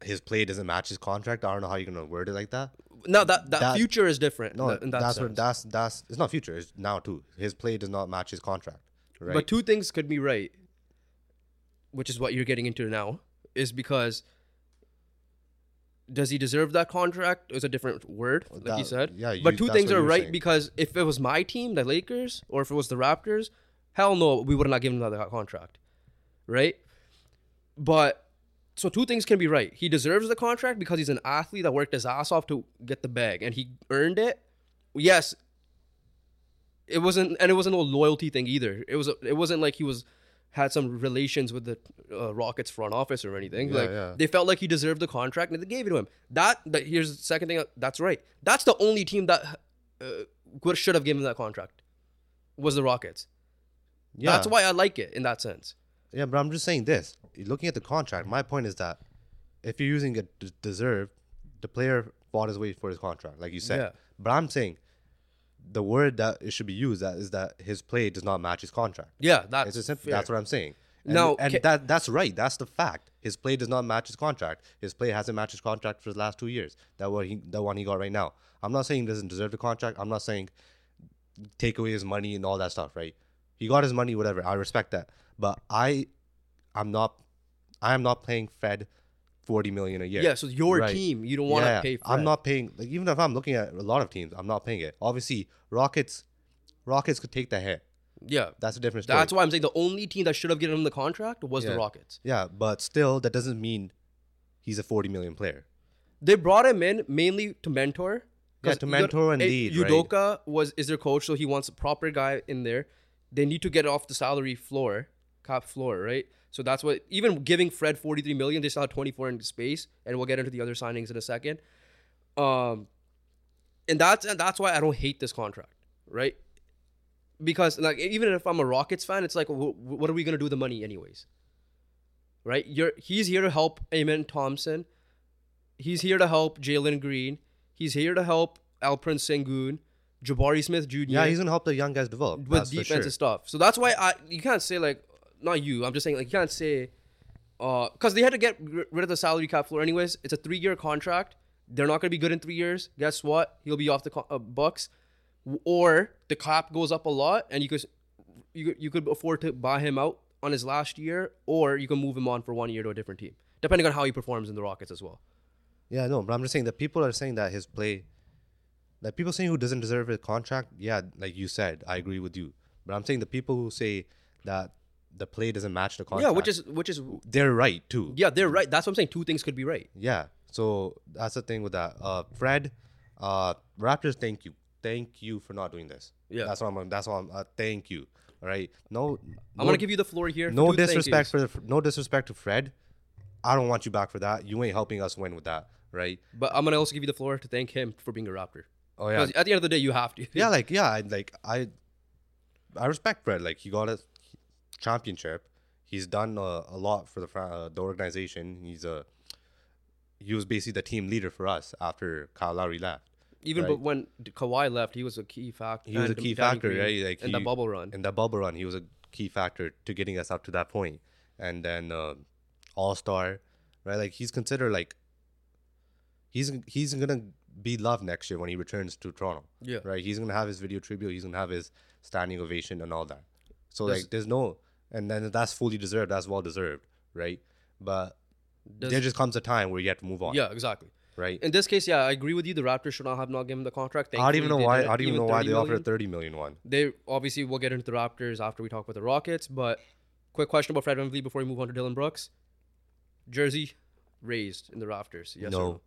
his play doesn't match his contract. I don't know how you're gonna word it like that. Now that that, That- future is different. No, that that's sense. what that's that's it's not future. It's now too. His play does not match his contract, right? But two things could be right, which is what you're getting into now, is because does he deserve that contract? Is a different word, like you said. yeah, you- but two things are right saying. because if it was my team, the Lakers, or if it was the Raptors, hell no, we would not give him that contract, right? But so two things can be right. He deserves the contract because he's an athlete that worked his ass off to get the bag, and he earned it. Yes, it wasn't, and it wasn't a loyalty thing either. It was, it wasn't like he was had some relations with the uh, Rockets front office or anything. Yeah, like yeah. they felt like he deserved the contract, and they gave it to him. That, that here's the second thing. That's right. That's the only team that uh, should have given him that contract was the Rockets. yeah, That's why I like it in that sense. Yeah, but I'm just saying this. Looking at the contract, my point is that if you're using a d- deserve, the player fought his way for his contract, like you said. Yeah. But I'm saying the word that it should be used that is that his play does not match his contract. Yeah, that's it's simple, that's what I'm saying. And, no, and can, that that's right. That's the fact. His play does not match his contract. His play hasn't matched his contract for the last two years. That what he the one he got right now. I'm not saying he doesn't deserve the contract. I'm not saying take away his money and all that stuff. Right? He got his money. Whatever. I respect that. But I, I'm not. I am not playing Fred 40 million a year. Yeah, so your right. team, you don't want to yeah, pay I'm that. not paying like even if I'm looking at a lot of teams, I'm not paying it. Obviously, Rockets Rockets could take the hit. Yeah. That's a different story. That's why I'm saying the only team that should have given him the contract was yeah. the Rockets. Yeah, but still that doesn't mean he's a 40 million player. They brought him in mainly to mentor. Yeah, to mentor got, and lead. Udoka right? was is their coach, so he wants a proper guy in there. They need to get off the salary floor, cap floor, right? So that's what even giving Fred 43 million, they still have 24 in space, and we'll get into the other signings in a second. Um, and that's and that's why I don't hate this contract, right? Because like even if I'm a Rockets fan, it's like wh- wh- what are we gonna do with the money anyways? Right? You're he's here to help Amen Thompson. He's here to help Jalen Green. He's here to help Alperen Sengun, Jabari Smith Jr. Yeah, he's gonna help the young guys develop. with defense sure. stuff. So that's why I you can't say like not you. I'm just saying like you can't say uh because they had to get ri- rid of the salary cap floor anyways. It's a three year contract. They're not gonna be good in three years. Guess what? He'll be off the co- uh, Bucks, or the cap goes up a lot, and you could you you could afford to buy him out on his last year, or you can move him on for one year to a different team, depending on how he performs in the Rockets as well. Yeah, no, but I'm just saying that people are saying that his play, that people saying who doesn't deserve a contract. Yeah, like you said, I agree with you. But I'm saying the people who say that the play doesn't match the contract. Yeah, which is which is they're right too. yeah, they're right. That's what I'm saying. Two things could be right. Yeah. So that's the thing with that. Uh, Fred, uh, Raptors, thank you, thank you for not doing this. Yeah. That's what I'm. That's what I'm. Uh, thank you. All right. No. I'm gonna give you the floor here. no disrespect for the no disrespect to Fred. I don't want you back for that. You ain't helping us win with that, right? But I'm gonna also give you the floor to thank him for being a Raptor. Oh yeah, at the end of the day, you have to. yeah. Like yeah, like I, I respect Fred. Like he got a championship. He's done a, a lot for the uh, the organization. He's a he was basically the team leader for us after Kyle Lowry left. Even Right. but when Kawhi left, he was a key factor. He was a key factor, Green right? Like in the bubble run. In the bubble run, he was a key factor to getting us up to that point. And then uh, All Star, right? Like he's considered like he's he's gonna be loved next year when he returns to Toronto. Yeah. Right. He's gonna have his video tribute. He's gonna have his standing ovation and all that. So Does- like, there's no, and then that's fully deserved. That's well deserved, right? But Does- there just comes a time where you have to move on, yeah, exactly. right? In this case, yeah, I agree with you. The Raptors should not have not given the contract. I don't even know why. they I don't even know why 30 they offered a thirty million one. They obviously we'll get into the Raptors after we talk about the Rockets. But quick question about Fred VanVleet before we move on to Dillon Brooks. Jersey raised in the rafters. Yes. or no,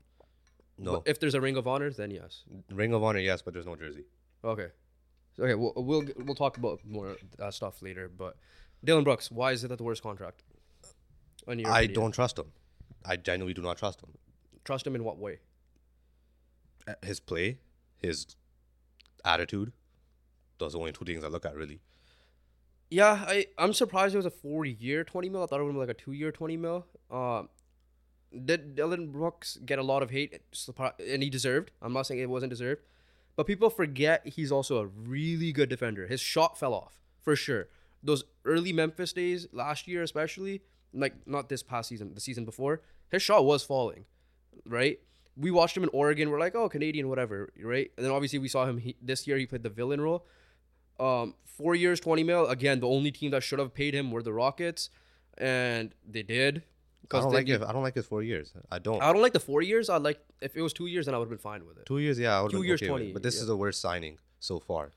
no. But If there's a ring of honor, then yes. Ring of Honor, yes, but there's no jersey. Okay. Okay. We'll we'll we'll talk about more that stuff later. But Dillon Brooks, why is it that the worst contract? In your I opinion? don't trust him. I genuinely do not trust him. trust him in what way. Uh, His play, his attitude, those are the only two things I look at really. Yeah, I I'm surprised it was a four year twenty mil. I thought it would be like a two year twenty mil. Um, did Dillon Brooks get a lot of hate, and he deserved. I'm not saying it wasn't deserved, but people forget he's also a really good defender. His shot fell off for sure. Those early Memphis days, last year especially, like not this past season, the season before, his shot was falling, right? We watched him in Oregon. We're like, oh, Canadian, whatever, right? And then obviously we saw him he, this year. He played the villain role. Um, four years, twenty mil. Again, the only team that should have paid him were the Rockets, and they did. I don't like it. I don't like his four years. I don't. I don't like the four years. I like if it was two years, then I would have been fine with it. Two years, yeah, I would Two been years, okay with it. 20, But this yeah. is the worst signing so far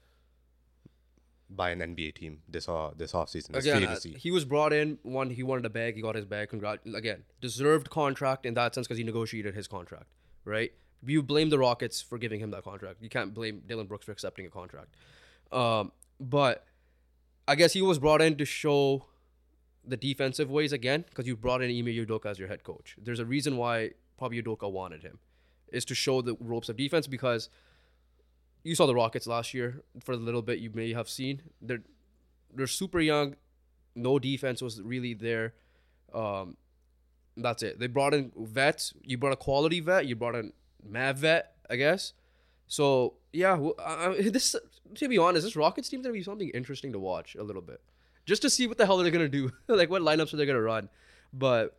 by an NBA team this uh, this offseason. Again, uh, he was brought in. One, he wanted a bag. He got his bag. Congrat. Again, deserved contract in that sense because he negotiated his contract, right? You blame the Rockets for giving him that contract. You can't blame Dillon Brooks for accepting a contract. Um, but I guess he was brought in to show the defensive ways again because you brought in Ime Udoka as your head coach. There's a reason why probably Udoka wanted him, is to show the ropes of defense because you saw the Rockets last year for the little bit you may have seen. They're they're super young. No defense was really there. Um, that's it. They brought in vets. You brought a quality vet. You brought in Mav vet, I guess. So yeah, well, I, I- this to be honest, this Rockets team's gonna be something interesting to watch a little bit, just to see what the hell they're gonna do, like what lineups are they gonna run. But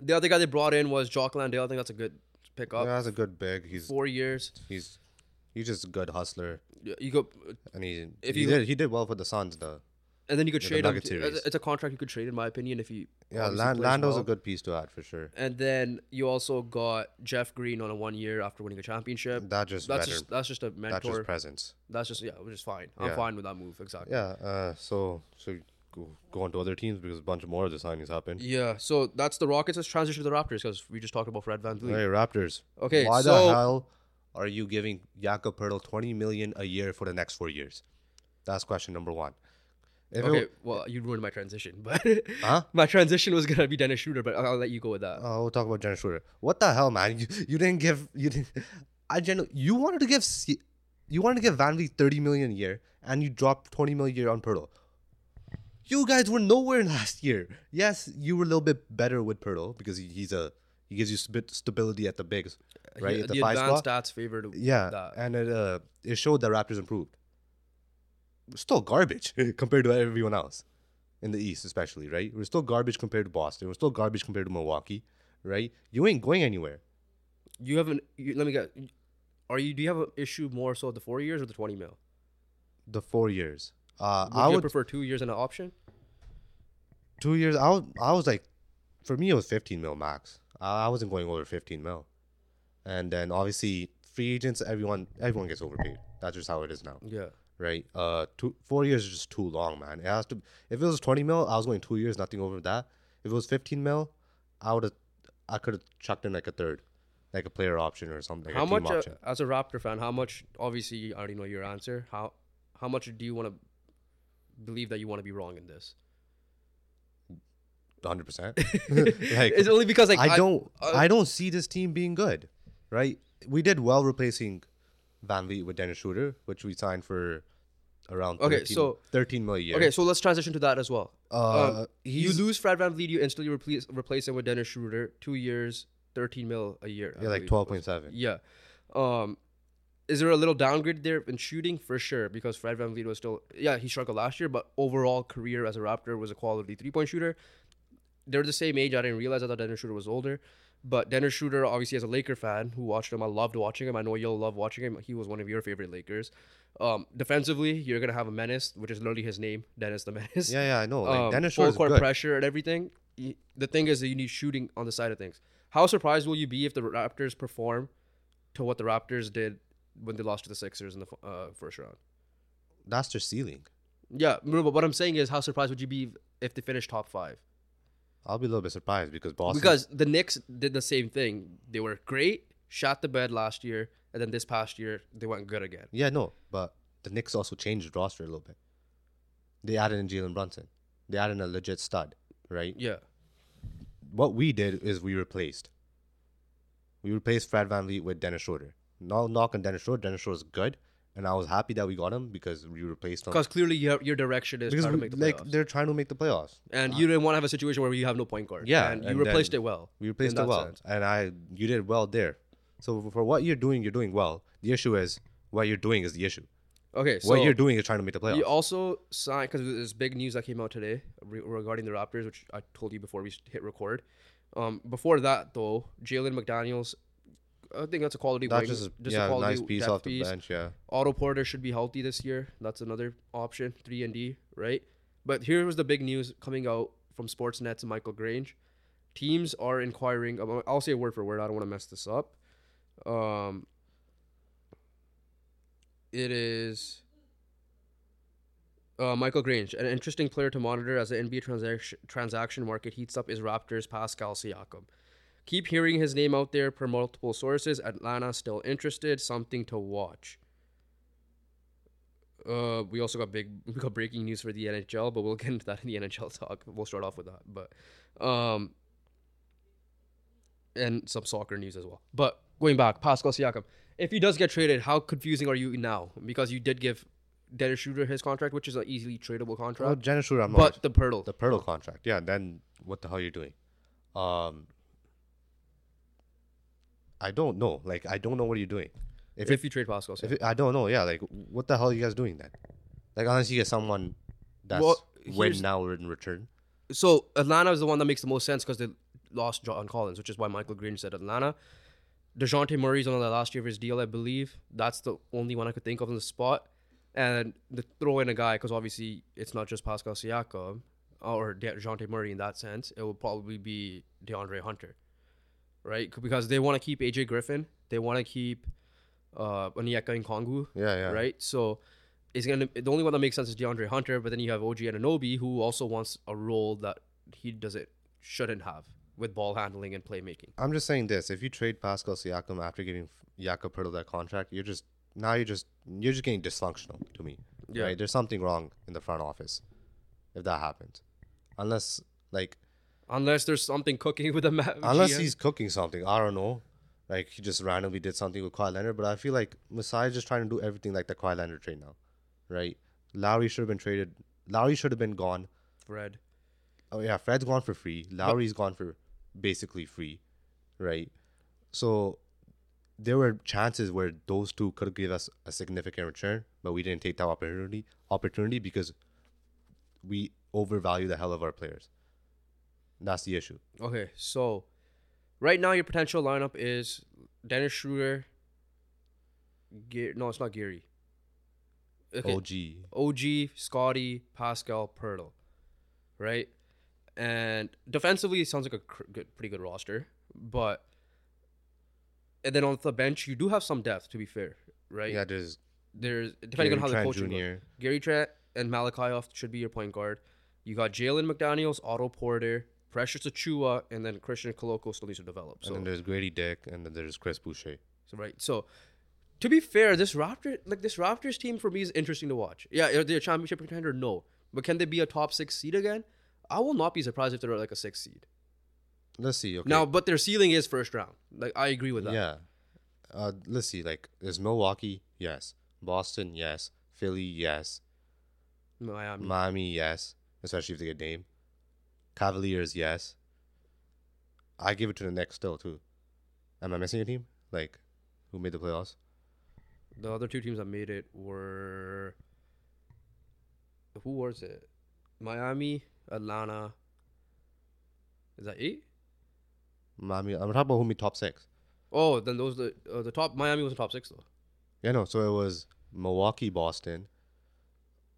the other guy they brought in was Jock Landale. I think that's a good pickup. yeah, that's a good big. He's Four years. he's he's just a good hustler, You go, and he If he you- did he did well for the Suns. The and then you could Yeah, the trade him. Nuggets series. It's a contract you could trade, in my opinion, if you yeah, obviously plays Landale's well. a good piece to add for sure. And then you also got Jeff Green on a one year after winning a championship. That just That's better. just that's just a That's mentor. just presence. That's just yeah, which is fine. I'm Yeah. fine with that move. Exactly. Yeah. Uh. So so go, go on to other teams because a bunch more of the signings happened. Yeah. So that's the Rockets. Let's transition to the Raptors because we just talked about Fred VanVleet. Hey Raptors. Okay, Why so- the hell are you giving Jakob Poeltl twenty million a year for the next four years? That's question number one. If Okay. w- well, you ruined my transition, but Huh? my transition was gonna be Dennis Schroeder, but I'll, I'll let you go with that. Oh, we'll talk about Dennis Schroeder. What the hell, man? You, you didn't give you didn't. I genu- you wanted to give you wanted to give VanVleet thirty million a year, and you dropped twenty million a year on Poeltl. You guys were nowhere last year. Yes, you were a little bit better with Poeltl because he, he's a he gives you a bit stability at the bigs, right? He- at the, the five advanced spot. stats favored. Yeah, that. and it uh it showed that Raptors improved. Still garbage compared to everyone else in the East, especially right. We're still garbage compared to Boston. We're still garbage compared to Milwaukee, right? You ain't going anywhere. You have an. You, let me get. Are you? Do you have an issue more so the four years or the twenty mil? The four years. Uh, Would I you would prefer two years and an option? two years. I was I was like, for me it was fifteen mil max. I, wasn't going over fifteen mil, and then obviously free agents. Everyone everyone gets overpaid. That's just how it is now. Yeah. right? Uh, two four years is just too long, man. It has to. If it was twenty mil, I was going two years, nothing over that. If it was fifteen mil, I would have, I could have chucked in like a third, like a player option or something. Like how much, uh, as a Raptor fan, how much? Obviously, I already know your answer. How how much do you want to believe that you want to be wrong in this? Hundred percent. Like it's only because like I don't, uh, I don't see this team being good, right? We did well replacing VanVleet with Dennis Schroeder, which we signed for around 13, Okay, so- 13 million a year. Okay, so let's transition to that as well. uh, um, you lose Fred VanVleet, you instantly replace replace him with Dennis Schroeder, two years, thirteen mil a year. I yeah, like believe it twelve was. point seven. Yeah. Um, is there a little downgrade there in shooting for sure? Because Fred VanVleet was still yeah he struggled last year, but overall career as a Raptor was a quality three point shooter. They're the same age. I didn't realize I thought Dennis Schroeder was older. But Dennis Schroeder, obviously, as a Laker fan who watched him, I loved watching him. I know you'll love watching him. He was one of your favorite Lakers. Um, defensively, you're gonna have a menace, which is literally his name, Dennis the Menace. Yeah, yeah, I know. Like um, Dennis full Schroeder's court pressure and everything. the thing is that you need shooting on the side of things. How surprised will you be if the Raptors perform to what the Raptors did when they lost to the Sixers in the uh, first round? That's their ceiling. Yeah, but what I'm saying is, how surprised would you be if they finish top five? I'll be a little bit surprised because Boston. Because the Knicks did the same thing. They were great, shot the bed last year, and then this past year they went good again. yeah, no, but the Knicks also changed the roster a little bit. They added in Jalen Brunson. They added in a legit stud, right? Yeah, What we did is we replaced. We replaced Fred VanVleet with Dennis Schroeder. No knock on Dennis Schroeder. Dennis Schroeder is good, and I was happy that we got him because we replaced him. because clearly your your direction is Because trying to make the like playoffs, they're trying to make the playoffs. and you didn't want to have a situation where you have no point guard. Yeah, and you and replaced it well. We replaced it well, sense. and I you did well there. So for what you're doing, you're doing well. The issue is what you're doing is the issue. Okay, so what you're doing is trying to make the playoffs. You also signed because there's big news that came out today re- regarding the Raptors, which I told you before we hit record. Um, before that, though, Jalen McDaniels, I think that's a quality Not wing, just, a yeah, quality nice piece off the piece. bench. Yeah, Otto Porter should be healthy this year. That's another option, three and D, right? But here was the big news coming out from Sportsnet's Michael Grange. Teams are inquiring. I'll say word for word. I don't want to mess this up. Um, it is uh, Michael Grange, an interesting player to monitor as the NBA transaction transaction market heats up is Raptors Pascal Siakam. Keep hearing his name out there per multiple sources. Atlanta still interested. Something to watch. Uh, we also got big, we got breaking news for the NHL, but we'll get into that in the NHL talk. We'll start off with that, but um, and some soccer news as well. But going back, Pascal Siakam, if he does get traded, how confusing are you now? Because you did give Dennis Schroeder his contract, which is an easily tradable well, contract, Dennis Schroeder, I'm not but the Poeltl, the Poeltl contract. Yeah, then what the hell are you doing? Um, I don't know. Like I don't know what you're doing. If, if, it, you trade Pascal if it, I don't know, yeah. Like what the hell are you guys doing then? Like unless you get someone that's Well, win now or in return. so Atlanta is the one that makes the most sense because they lost John Collins, which is why Michael Green said Atlanta. Dejounte Murray's on the last year of his deal, I believe. That's the only one I could think of on the spot. And the throw in a guy because obviously it's not just Pascal Siakam uh, or De- Dejounte Murray in that sense. It will probably be DeAndre Hunter, right? Because they want to keep AJ Griffin, they want to keep uh, Onyeka Okongwu, Yeah, yeah. right? So it's gonna the only one that makes sense is DeAndre Hunter, but then you have OG Anunoby who also wants a role that he doesn't shouldn't have with ball handling and playmaking. I'm just saying this: if you trade Pascal Siakam after giving Jakob Poeltl that contract, you're just now you're just you're just getting dysfunctional to me. Yeah. Right? There's something wrong in the front office if that happens, unless like Unless there's something cooking with the ma- unless GM. he's cooking something. I don't know. Like he just randomly did something with Kawhi Leonard, but I feel like Masai is just trying to do everything like the Kawhi Leonard trade now, right? Lowry should have been traded. Lowry should have been gone. Fred. Oh yeah, Fred's gone for free. Lowry's gone for basically free, right? So there were chances where those two could give us a significant return, but we didn't take that opportunity opportunity because we overvalue the hell of our players. That's the issue. Okay, so right now your potential lineup is Dennis Schroeder. Ge- no, it's not Gary. Okay, OG. OG, Scotty, Pascal, Poeltl, right? And defensively, it sounds like a cr- good, pretty good roster. But and then on the bench, you do have some depth. To be fair, right? Yeah, there's There's depending on Gary how the Trent coaching goes. Jr.. Gary Trent and Malachi off should be your point guard. You got Jalen McDaniels, Otto Porter, Precious Achiuwa, and then Christian Koloko still needs to develop. So and then there's Gradey Dick, and then there's Chris Boucher. so right. So to be fair, this Raptor like this Raptors team for me is interesting to watch. Yeah, are they a championship contender? No. But can they be a top six seed again? I will not be surprised if they're like a six seed. Let's see. Okay. Now, but their ceiling is first round. Like I agree with that. Yeah. Uh, let's see. Like, there's Milwaukee, yes. Boston, yes. Philly, yes. Miami. Miami, yes. Especially if they get Dame. Cavaliers, yes. I give it to the Knicks still too. Am I missing a team? Like, who made the playoffs? the other two teams that made it were who was it? Miami, Atlanta. Is that eight? Miami. I'm talking about who made top six. Oh, then those the uh, the top Miami was the top six though. Yeah, no. So it was Milwaukee, Boston,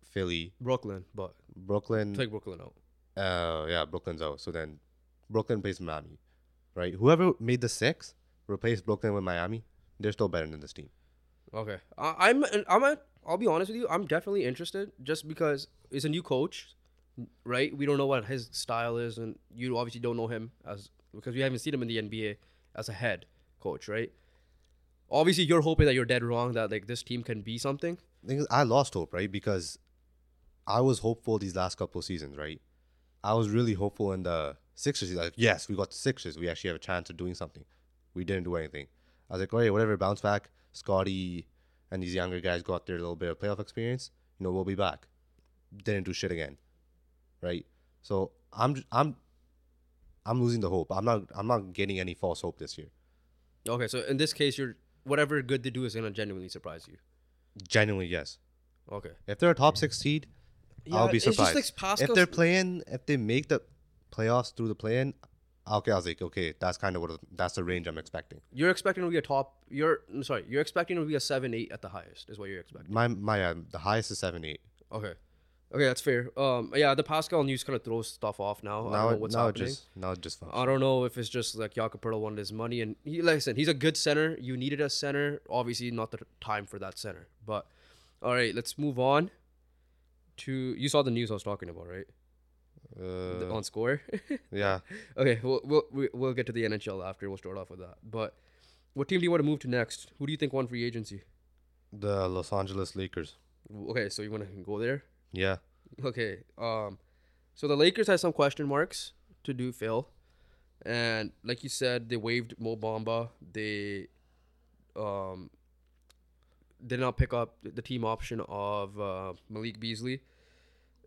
Philly, Brooklyn, but Brooklyn. take Brooklyn out. Uh, yeah, Brooklyn's out. So then Brooklyn plays Miami, right? Whoever made the six replace Brooklyn with Miami, they're still better than this team. Okay, I, I'm I'm a, I'll be honest with you. I'm definitely interested just because it's a new coach, right? We don't know what his style is, and you obviously don't know him as because we haven't seen him in the NBA as a head coach, right? Obviously, you're hoping that you're dead wrong that like this team can be something. I lost hope, right? Because I was hopeful these last couple of seasons, right? I was really hopeful in the Sixers. Like, yes, we got the Sixers. We actually have a chance of doing something. We didn't do anything. I was like, all right, whatever, bounce back. Scotty and these younger guys got their little bit of playoff experience. You know, we'll be back. Didn't do shit again, right? So I'm, I'm I'm losing the hope. I'm not, I'm not getting any false hope this year. Okay, so in this case, you're whatever good they do is gonna genuinely surprise you. Genuinely, yes. Okay, If they're a top six seed, I'll be it's just surprised. like if they're playing, if they make the playoffs through the play-in, okay, I was like, okay, that's kind of what that's the range I'm expecting. You're expecting to be a top. You're I'm sorry. You're expecting to be a seven eight at the highest. Is what you're expecting. My my uh, the highest is seven eight. Okay. Okay, that's fair. Um, yeah, the Pascal news kind of throws stuff off now. I Now don't know what's now happening. just now it just functions. I don't know if it's just like Jakob Poeltl wanted his money, and he, like I said, he's a good center. You needed a center. Obviously, not the time for that center. But all right, let's move on to. You saw the news I was talking about, right? The- Uh, on score. yeah, okay, we'll, we'll we- we'll get to the NHL after. We'll start off with that. But what team do you want to move to next? Who do you think won free agency? the Los Angeles Lakers. Okay, so you want to go there? Yeah, Okay. Um, so the Lakers had some question marks to do Phil, and like you said, they waived Mo Bamba. They um did not pick up the team option of uh, Malik Beasley.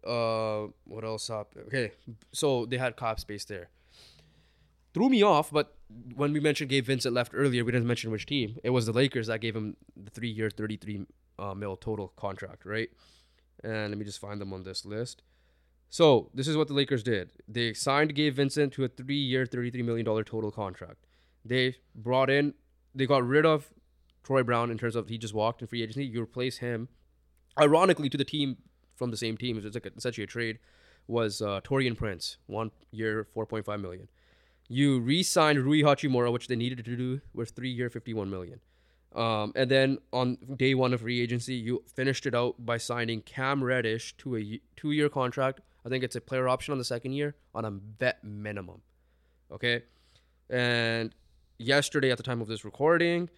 Uh, what else up? Okay, so they had cap space there. Threw me off, but when we mentioned Gabe Vincent left earlier, we didn't mention which team. It was the Lakers that gave him the three-year, thirty-three uh, mil total contract, right? And let me just find them on this list. So this is what the Lakers did. They signed Gabe Vincent to a three-year, thirty-three million dollar total contract. They brought in, they got rid of Troy Brown in terms of he just walked in free agency. You replace him, ironically, to the team from the same team. It's like essentially a trade. Was uh, Taurean Prince, one year, four point five million. You re-signed Rui Hachimura, which they needed to do, with three-year, fifty-one million. Um, and then on day one of free agency, you finished it out by signing Cam Reddish to a two-year contract. I think it's a player option on the second year on a vet minimum. Okay, and yesterday at the time of this recording,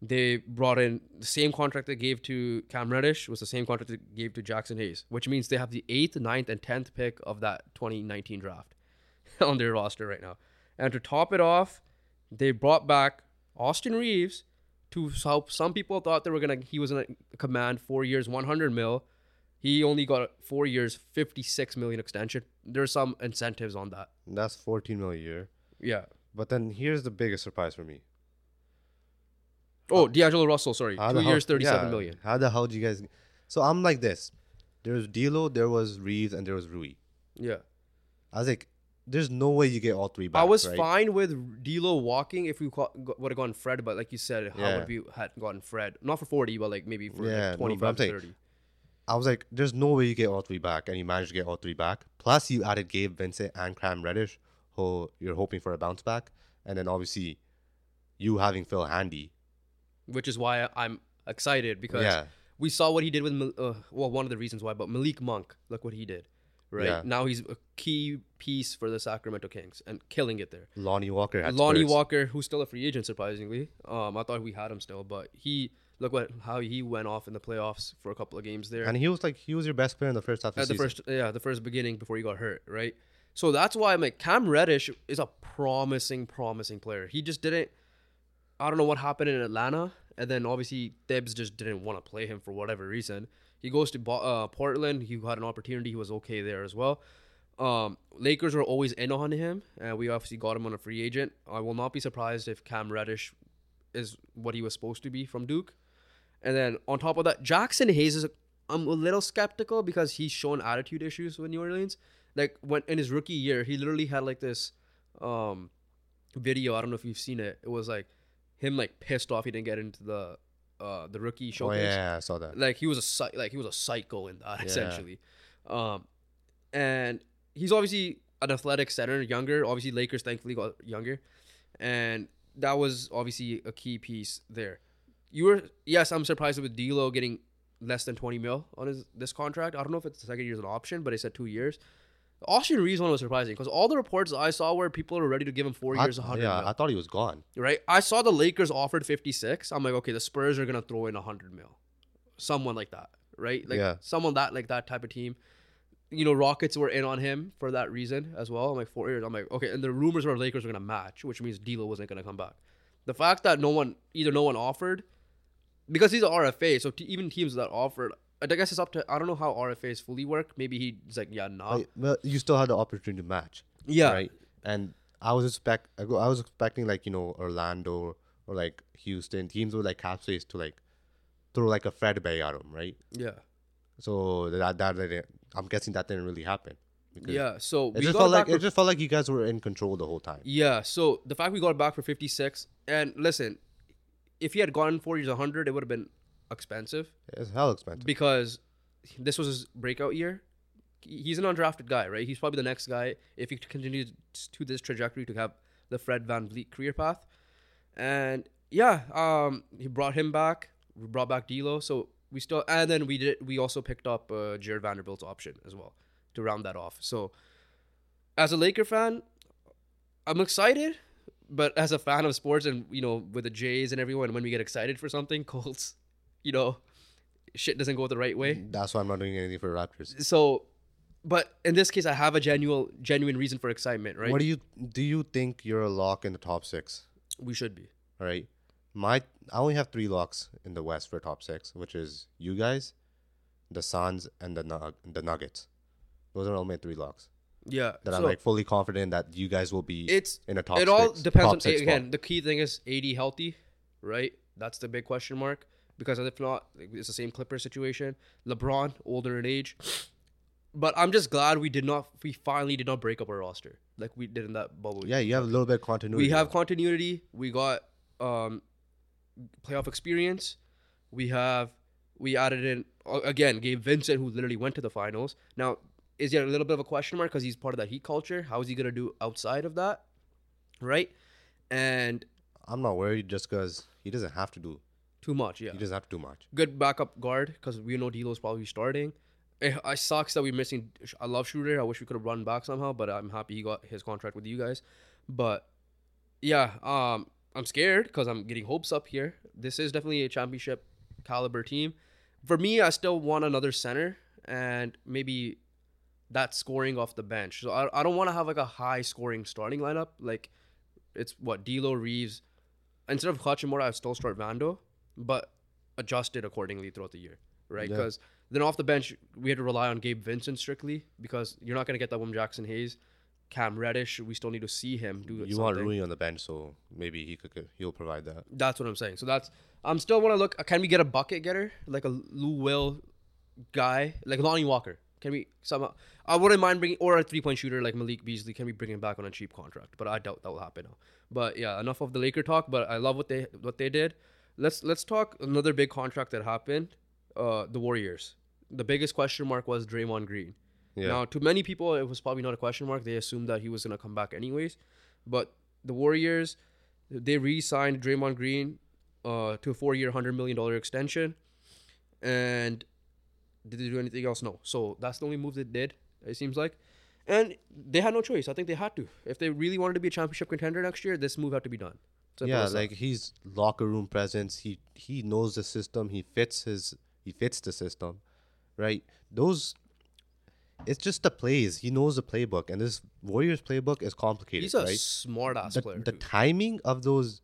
they brought in the same contract they gave to Cam Reddish was the same contract they gave to Jaxson Hayes, which means they have the eighth, ninth, and tenth pick of that 2019 draft on their roster right now. And to top it off, they brought back Austin Reaves to help some people thought they were gonna he was gonna command four years 100 mil he only got four years 56 million extension there's some incentives on that that's fourteen million a year. yeah But then here's the biggest surprise for me. Oh uh, d'angelo russell sorry How two the hell- years thirty-seven yeah, million. How the hell do you guys? So I'm like this. There was D'Lo, there was Reaves, and there was Rui. yeah I was like, there's no way you get all three back. i was right? fine with D'Lo walking if we would have gotten fred but like you said how Yeah. would we had gotten fred not for 40 but like maybe for Yeah, like no, 25 but I'm to saying- 30 I was like, there's no way you get all three back, and you managed to get all three back. Plus, you added Gabe Vincent and Cam Reddish, who you're hoping for a bounce back, and then obviously, you having Phil Handy. Which is why i'm excited because Yeah, we saw what he did with Mal- uh, well one of the reasons why but malik monk look what he did right? Yeah. now he's a key piece for the sacramento kings and killing it there. Lonnie Walker had lonnie walker who's still a free agent surprisingly. Um i thought we had him still but he look what how he went off in the playoffs for a couple of games there. And he was like he was your best player in the first half of at the season. first yeah the first beginning before he got hurt right? So that's why i'm like cam reddish is a promising promising player. He just didn't i don't know what happened in atlanta and then obviously Thibs just didn't want to play him for whatever reason he goes to uh, portland he had an opportunity he was okay there as well um, Lakers were always in on him, and we obviously got him on a free agent. I will not be surprised if Cam Reddish is what he was supposed to be from Duke. And then on top of that, Jaxson Hayes is. I'm a little skeptical because he's shown attitude issues with New Orleans. Like when in his rookie year, he literally had like this um video. I don't know if you've seen it. It was like him like pissed off he didn't get into the uh the rookie Oh showcase yeah, I saw that. like he was a like he was a psycho in that Yeah. essentially um and he's obviously an athletic center, younger. Obviously, Lakers thankfully got younger, and that was obviously a key piece there. You were yes, I'm surprised with D'Lo getting less than 20 mil on his this contract. I don't know if it's the second year's an option, but they said two years. Austin Reaves one was surprising because all the reports I saw were people were ready to give him four I- years, 100 yeah, mil. I thought he was gone. right? I saw the Lakers offered 56. I'm like, okay, the Spurs are gonna throw in 100 mil, someone like that, right? Like Yeah. someone that like that type of team. You know, Rockets were in on him for that reason as well. I'm like four years. I'm like, okay, and the rumors were Lakers were gonna match, which means D'Lo wasn't gonna come back. The fact that no one, either no one offered, because he's an RFA, so t- even teams that offered, I guess it's up to. I don't know how RFAs fully work. Maybe he's like, yeah, nah, well, you still had the opportunity to match. yeah, Right. And I was expect I go- I was expecting like you know Orlando or like Houston teams with like cap space to like throw like a Fred Bay at him, right? yeah, So that that didn't, I'm guessing that didn't really happen. yeah. So It we just got felt like for it just felt like you guys were in control the whole time. Yeah, so the fact we got back for 56, and listen, if he had gone four years 100, it would have been expensive It's hell expensive. because this was his breakout year. He's an undrafted guy, right? He's probably the next guy, if he continues to this trajectory, to have the Fred VanVleet career path. And yeah, um, he brought him back. We brought back D'Lo, so we still, and then we did. We also picked up uh, Jarred Vanderbilt's option as well to round that off. So, as a Laker fan, I'm excited, but as a fan of sports and you know with the Jays and everyone, when we get excited for something, Colts, you know, shit doesn't go the right way. That's why I'm not doing anything for Raptors. So, but in this case, I have a genuine genuine reason for excitement, right? What do you do? You think you're a lock in the top six? we should be. All right. My I only have three locks in the West for top six, which is you guys, the Suns, and the Nug- the Nuggets. Those are all my three locks Yeah. that so I'm like fully confident that you guys will be it's in a top. it all six, depends on again. spot. The key thing is AD healthy, right? That's the big question mark because if not, it's the same Clipper situation. LeBron older in age, but I'm just glad we did not. We finally did not break up our roster like we did in that bubble. Yeah, you have a little bit of continuity. we have continuity. We got um, playoff experience. We have we added in again Gabe Vincent, who literally went to the finals. Now, is there a little bit of a question mark because he's part of that Heat culture? How is he gonna do outside of that, right? And I'm not worried just because he doesn't have to do. Too much, yeah. He doesn't have to do much. Good backup guard because we know D'Lo's probably starting. It, it sucks that we're missing. I love Schroeder. I wish we could have run back somehow, but I'm happy he got his contract with you guys. But yeah, um, I'm scared because I'm getting hopes up here. This is definitely a championship caliber team. For me, I still want another center and maybe that scoring off the bench. So I, I don't want to have like a high scoring starting lineup. Like it's what D'Lo Reaves. Instead of Hachimura, I still start Vando, but adjusted accordingly throughout the year, right? Yeah. Because then off the bench, we had to rely on Gabe Vincent strictly because you're not gonna get that one Jaxson Hayes, Cam Reddish. We still need to see him do You something. want Rui on the bench, so maybe he could he'll provide that. That's what I'm saying. So that's I'm still want to look. Can we get a bucket getter like a Lou Will guy, like Lonnie Walker? Can we somehow? I wouldn't mind bringing or a three point shooter like Malik Beasley. Can we bring him back on a cheap contract? But I doubt that will happen now. But yeah, enough of the Laker talk. But I love what they what they did. Let's let's talk another big contract that happened. Uh, the Warriors. The biggest question mark was Draymond Green. Yeah. Now, to many people, it was probably not a question mark. They assumed that he was going to come back anyways. But the Warriors, they re-signed Draymond Green uh, to a four-year, hundred million dollar extension. And did they do anything else? No. So that's the only move they did. It seems like, and they had no choice. I think they had to. If they really wanted to be a championship contender next year, this move had to be done. Yeah, like he's locker room presence. He he knows the system. He fits his he fits the system, right? Those, it's just the plays. He knows the playbook, and this Warriors playbook is complicated, he's a right? smart ass The, player. the timing of those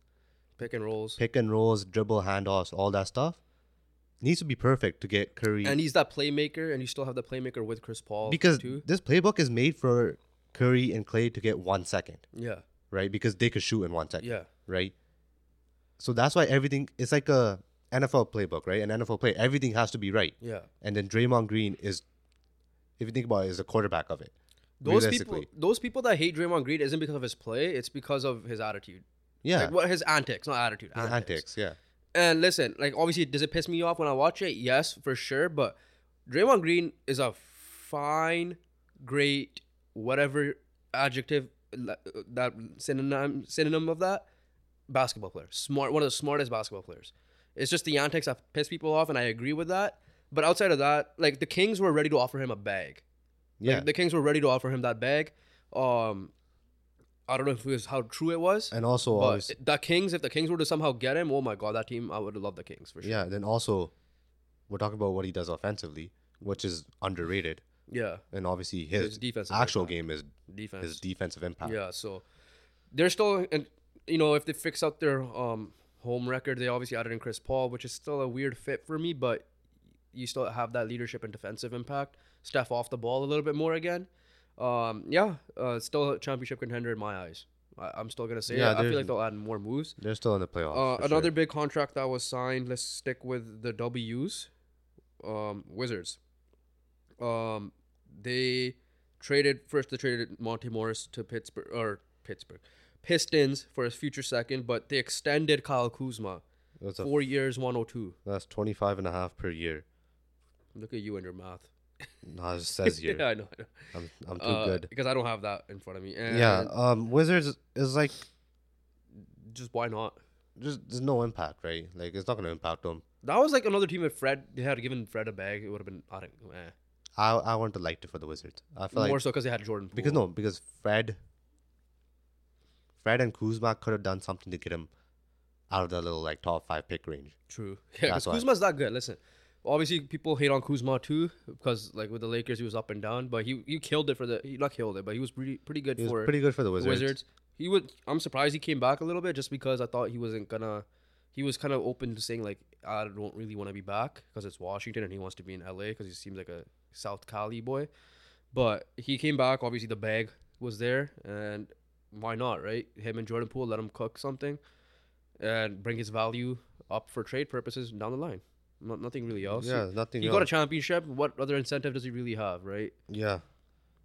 Pick and rolls. pick and rolls, dribble handoffs, all that stuff needs to be perfect to get Curry. And he's that playmaker, and you still have the playmaker with Chris Paul because too. this playbook is made for Curry and Clay to get one second, Yeah, right? Because they could shoot in one second. yeah, right? So that's why everything it's like a NFL playbook, right? An NFL play, everything has to be right. yeah. And then Draymond Green is, if you think about it, is a quarterback of it. Those people, those people that hate Draymond Green isn't because of his play; it's because of his attitude. Yeah, Like what his antics, not attitude. his Antics. antics. Yeah, And listen, like obviously, does it piss me off when I watch it? Yes, for sure. But Draymond Green is a fine, great, whatever adjective that synonym synonym of that basketball player smart one of the smartest basketball players. It's just the antics that piss people off and i agree with that. But outside of that like the kings were ready to offer him a bag. Yeah, Like, the kings were ready to offer him that bag. Um i don't know if it was how true it was and also but obviously, the kings if the kings were to somehow get him oh my god that team i would loved the kings for sure. Yeah. Then also, we're talking about what he does offensively, which is underrated, yeah. And obviously his his defensive actual impact. game is defense. his defensive impact. Yeah, so they're still, and you know, if they fix out their um home record, they obviously added in Chris Paul, which is still a weird fit for me, but you still have that leadership and defensive impact. Steph off the ball a little bit more again. Um, yeah, uh, still a championship contender in my eyes. I, I'm still gonna say, Yeah, yeah, I feel like they'll add more moves. They're still in the playoffs. Uh, another sure. big contract that was signed. Let's stick with the W's. Um, Wizards. Um, they traded first. They traded Monte Morris to Pittsburgh or Pittsburgh Pistons for his future second, but they extended Kyle Kuzma That's, four years, one hundred two. that's 25 and a half per year. Look at you and your math. No, it says here. yeah, I know. I know. I'm, I'm too Uh, good. because I don't have that in front of me. And Yeah, um, Wizards is like just why not? just there's no impact, right? Like it's not gonna impact them. That was like another team if Fred they had given Fred a bag, it would have been I don't eh. I I wouldn't have liked it for the Wizards. I feel like more like so because they had Jordan. Poole. because no, because Fred, Fred and Kuzma could have done something to get him out of the little like top five pick range. True. Yeah, because. Kuzma's that good. Listen, obviously people hate on Kuzma too because like with the Lakers he was up and down, but he he killed it for the he not killed it, but he was pretty pretty good He was for pretty good for the the Wizards. Wizards. He would. I'm surprised he came back a little bit just because I thought he wasn't gonna. He was kind of open to saying like I don't really want to be back because it's Washington and he wants to be in LA because he seems like a South Cali boy. But he came back. Obviously the bag was there and why not right? Him and Jordan Poole let him cook something and bring his value up for trade purposes down the line. Not, nothing really else. Yeah, nothing. He else. got a championship. What other incentive does he really have, right? yeah.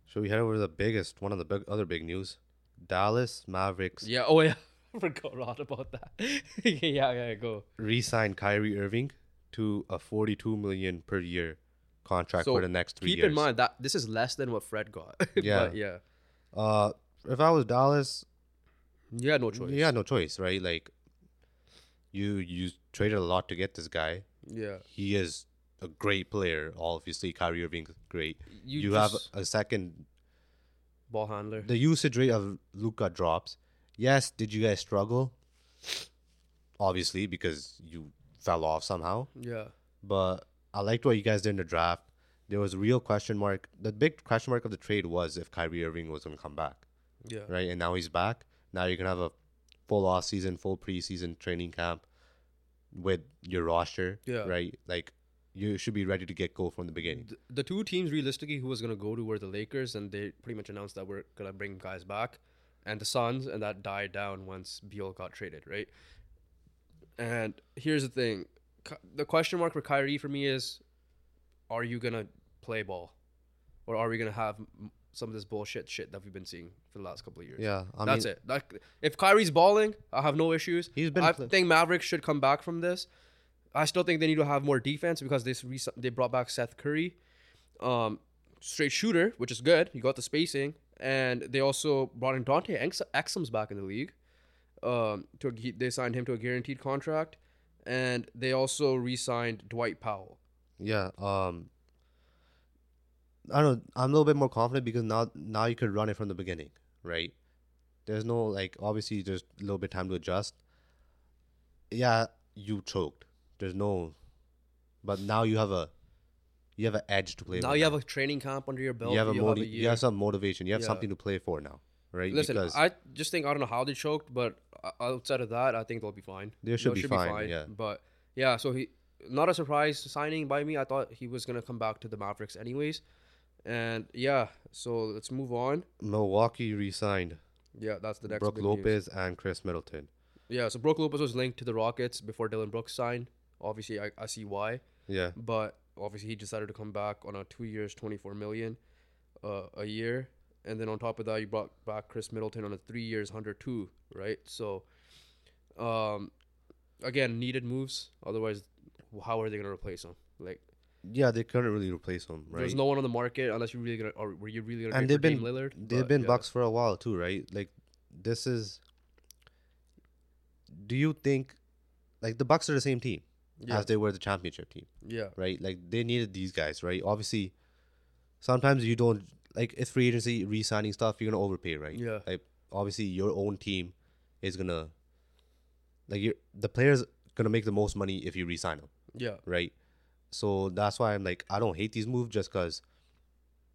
Should we head over to the biggest one of the big, other big news? Dallas Mavericks Yeah. Oh yeah. I forgot all about that. yeah, yeah, go. re-signed Kyrie Irving to a 42 million per year contract So, for the next three Keep years. Keep in mind that this is less than what Fred got. Yeah. but yeah. Uh, if I was Dallas, You had no choice. you had no choice, right? Like, you you traded a lot to get this guy. Yeah. He is a great player. Obviously, Kyrie Irving's great. You, You, have a second. ball handler. The usage rate of Luka drops. Yes, did you guys struggle? Obviously, because you fell off somehow. yeah. But I liked what you guys did in the draft. There was a real question mark. The big question mark of the trade was if Kyrie Irving was going to come back. Yeah. right? And now he's back. Now you can have a full off season, full preseason training camp with your roster, Yeah. right? Like you should be ready to get go from the beginning. The, the two teams realistically who was gonna go to were the Lakers, and they pretty much announced that we're gonna bring guys back, and the Suns, and that died down once Beal got traded, right? And here's the thing, the question mark for Kyrie for me is, are you gonna play ball, or are we gonna have some of this bullshit shit that we've been seeing for the last couple of years? Yeah, I That's mean, it. Like, if Kyrie's balling, I have no issues. He's been I think Mavericks should come back from this. I still think they need to have more defense because they re- they brought back Seth Curry, um, straight shooter, which is good. You got the spacing, and they also brought in Dante Ex- Exum's back in the league. Um, to a, they signed him to a guaranteed contract, and they also re-signed Dwight Powell. yeah. Um, I don't know. I'm a little bit more confident because now now you could run it from the beginning, right? There's no like obviously there's a little bit time to adjust. Yeah, you choked. There's no, but now you have a, you have an edge to play. now you have a training camp under your belt. you have a you moti- have a you have some motivation. You have Yeah. something to play for now, right? Listen, because I just think I don't know how they choked, but outside of that, I think they'll be fine. They should They'll be fine, yeah. But yeah, so he not a surprise signing by me. I thought he was gonna come back to the Mavericks anyways, and yeah. So let's move on. Milwaukee re-signed Yeah, that's the next. Brook big news. Lopez and Khris Middleton. Yeah, so Brook Lopez was linked to the Rockets before Dillon Brooks signed. Obviously, I, I see why, Yeah, but obviously he decided to come back on a two years, twenty four million, uh, a year, and then on top of that, you brought back Khris Middleton on a three years, hundred two, right? So, um, again, needed moves. Otherwise, how are they gonna replace him? Like, Yeah, they couldn't really replace him, right? There's no one on the market unless you really gonna or were you really gonna and they've been Lillard? they've But, been yeah. Bucks for a while too, right? Like this is. Do you think, like the Bucks are the same team Yeah, as they were the championship team, yeah, right? Like they needed these guys, right? Obviously, sometimes you don't like if free agency re-signing stuff. You're gonna overpay, right? yeah, Like obviously your own team is gonna, like you the players gonna make the most money if you re-sign them, yeah, right? So that's why I'm like I don't hate these moves just because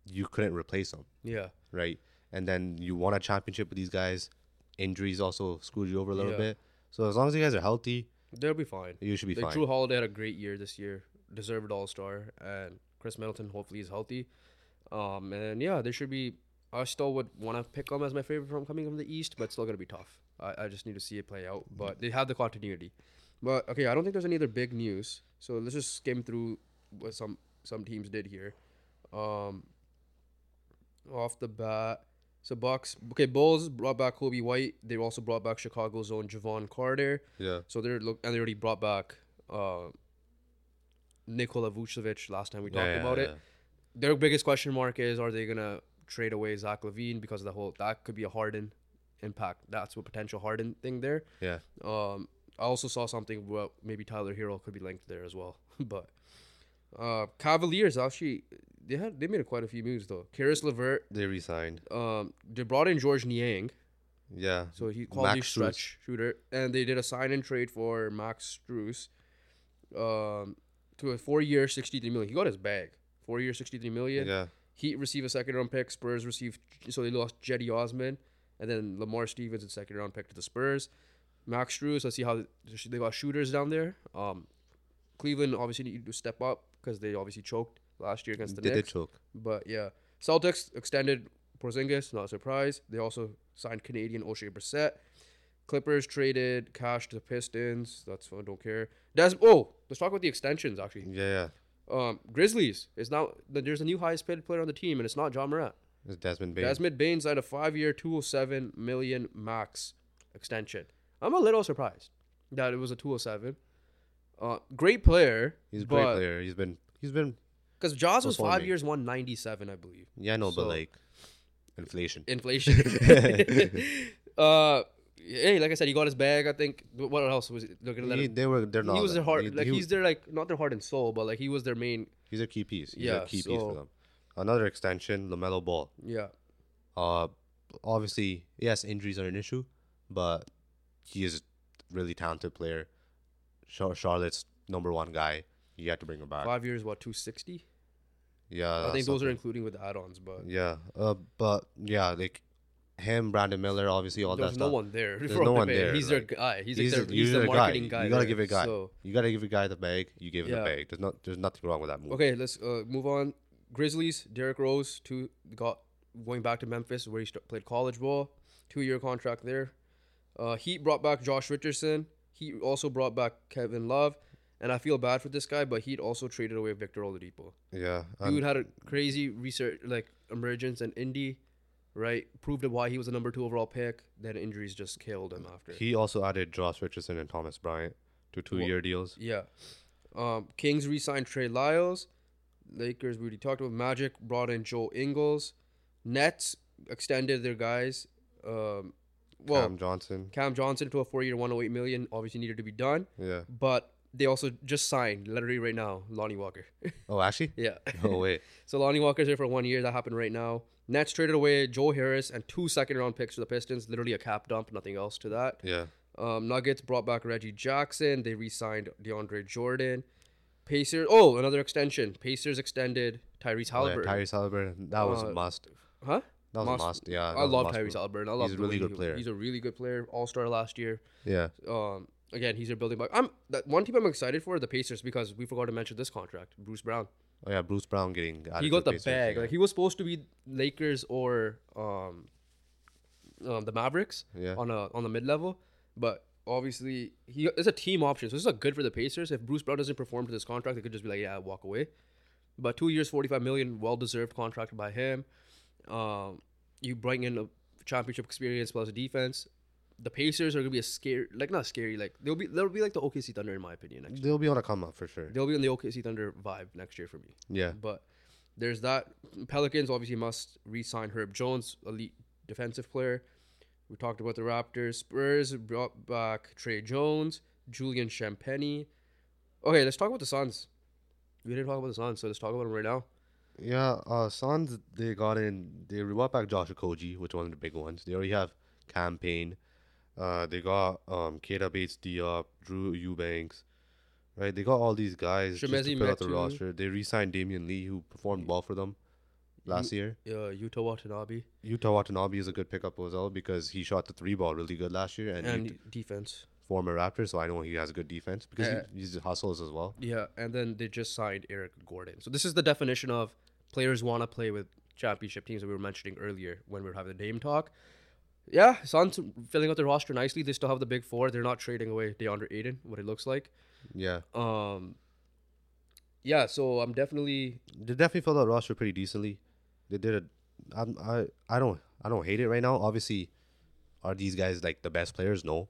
you couldn't replace them. yeah, right? And then you won a championship with these guys. Injuries also screwed you over a little Yeah. bit. So as long as you guys are healthy, they'll be fine. you should be Like fine. Jrue Holiday had a great year this year, deserved All Star, and Khris Middleton hopefully is healthy. Um, and yeah, they should be. I still would want to pick them as my favorite from coming from the East, but it's still gonna be tough. I, I just need to see it play out. But they have the continuity. But okay, I don't think there's any other big news. So let's just skim through what some some teams did here. Um, off the bat, so Bucks. Okay, Bulls brought back Coby White. They also brought back Chicago's own Jevon Carter. yeah, So they're look and they already brought back uh, Nikola Vucevic last time we talked Yeah, about yeah, it. Their biggest question mark is are they gonna trade away Zach LaVine because of the whole that could be a Harden impact. That's a potential Harden thing there. Yeah, Um, I also saw something about maybe Tyler Herro could be linked there as well. but uh, Cavaliers actually they had they made quite a few moves though. Caris LeVert, they resigned. um, they brought in Georges Niang. Yeah, So he quality Max stretch shooter, and they did a sign and trade for Max Strus, um, to a four year, sixty three million. He got his bag. Four year, sixty three million. yeah, Heat receive a second round pick. Spurs received so they lost Cedi Osman, and then Lamar Stevens a second round pick to the Spurs. Max Strus. Let's see how they got shooters down there. Um, Cleveland obviously need to step up because they obviously choked last year against the they did Knicks. choke. But yeah, Celtics extended Porzingis, not a surprise. They also signed Canadian Oshae Brissett. Clippers traded cash to the Pistons. That's fine, don't care. Des- oh, let's talk about the extensions actually. Yeah, yeah. Um, Grizzlies is now there's a new highest paid player on the team, and it's not Ja Morant. It's Desmond Bane. Desmond Bane signed a five-year, two hundred seven million max extension. I'm a little surprised that it was a two hundred seven. Uh, great player. He's a great but- player. He's been he's been Because Jaws was five Performing. years, one ninety seven, I believe. yeah no, So- but like inflation. inflation. uh, hey, like I said, he got his bag. I think. What else was it? They're gonna let He- him. they were they're not. He was their heart. he- like he- he's their like not their heart and soul, but like he was their main. he's a key piece. He's Yeah, a key piece so- for them. Another extension, LaMelo Ball. Yeah, Uh, obviously, yes, injuries are an issue, but he is a really talented player. Charlotte's number one guy. You have to bring him back. five years. What two sixty? Yeah, I think those are including with add-ons, but Yeah, uh, but yeah, like him, Brandon Miller, obviously all that stuff. there's that no stuff. one there. There's no one there, He's like, their guy. He's, he's like their, he's you're the the guy. marketing guy. You gotta there. give a guy. So You gotta give a guy the bag. You gave him Yeah. the bag. There's not. There's nothing wrong with that move. okay, let's uh, move on. Grizzlies. Derrick Rose two got going back to Memphis where he st- played college ball. Two-year contract there. Uh, Heat brought back Josh Richardson. He also brought back Kevin Love. And I feel bad for this guy, but Heat also traded away Victor Oladipo. Yeah, Dude had a crazy research like emergence in Indy, right? Proved why he was the number two overall pick. Then injuries just killed him after. he also added Josh Richardson and Thomas Bryant to two-year deals. yeah. Um, Kings re-signed Trey Lyles. Lakers we already talked about. Magic brought in Joe Ingles. Nets extended their guys. Um, well, Cam Johnson. Cam Johnson to a four-year, 108 million. Obviously needed to be done, Yeah. but they also just signed literally right now Lonnie Walker. Oh, actually. yeah. Oh wait. So Lonnie Walker's here for one year. That happened right now. Nets traded away Joe Harris and two second round picks to the Pistons. Literally a cap dump, nothing else to that. Yeah. Um, Nuggets brought back Reggie Jackson. They re-signed DeAndre Jordan. Pacers. Oh, another extension. Pacers extended Tyrese Oh, yeah, Halliburton. Tyrese Halliburton. That was Uh, a must. huh? That was a. Yeah. I love Tyrese. Halliburton. I love He's a really good he- player. He's a really good player. All star last year. Yeah. Um, again, he's a building block. I'm that one team I'm excited for the Pacers because we forgot to mention this contract. Bruce Brown. Oh yeah, Bruce Brown getting. he got the Pacers, bag. yeah. Like he was supposed to be Lakers or um, um the Mavericks Yeah. on a on the mid level, but obviously he it's a team option, so this is not good for the Pacers. If Bruce Brown doesn't perform to this contract, they could just be like, yeah, walk away. But two years, forty five million, well deserved contract by him. Um, you bring in a championship experience plus a defense. the Pacers are gonna be a scary, like not scary, like they'll be they'll be like the OKC Thunder in my opinion. Next year. They'll be on a come up for sure. They'll be in the OKC Thunder vibe next year for me. Yeah. But there's that. Pelicans obviously must re-sign Herb Jones, elite defensive player. We talked about the Raptors. Spurs brought back Tre Jones, Julian Champagnie. Okay, let's talk about the Suns. We didn't talk about the Suns, so let's talk about them right now. Yeah, uh, Suns they got in. They brought back Josh Okogie, which one of the big ones. They already have campaign. Uh, they got um Keita Bates-Diop, Drew Eubanks, right? They got all these guys just to fill out the roster. They re-signed Damion Lee, who performed well for them last year. Uh, Yuta Watanabe Yuta Watanabe is a good pickup as well because he shot the three ball really good last year, and, and he defense. former Raptor, so I know he has good defense because Uh, he, he's hustles as well. Yeah, and then they just signed Eric Gordon. So this is the definition of players want to play with championship teams that we were mentioning earlier when we were having the name talk. Yeah, Suns filling out their roster nicely. They still have the big four. They're not trading away Deandre Ayton, what it looks like. Yeah, Um, yeah, so I'm definitely they definitely filled out roster pretty decently. They did it. I'm, I I don't I don't hate it right now. Obviously, are these guys like the best players? No,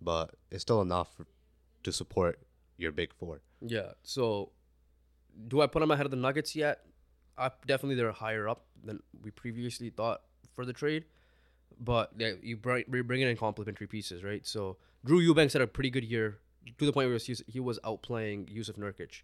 but it's still enough to support your big four. yeah. So do I put them ahead of the Nuggets yet? Definitely they're higher up than we previously thought for the trade. But yeah, you bring you're bringing in complementary pieces, right? So Drew Eubanks had a pretty good year to the point where he was, he was outplaying Jusuf Nurkic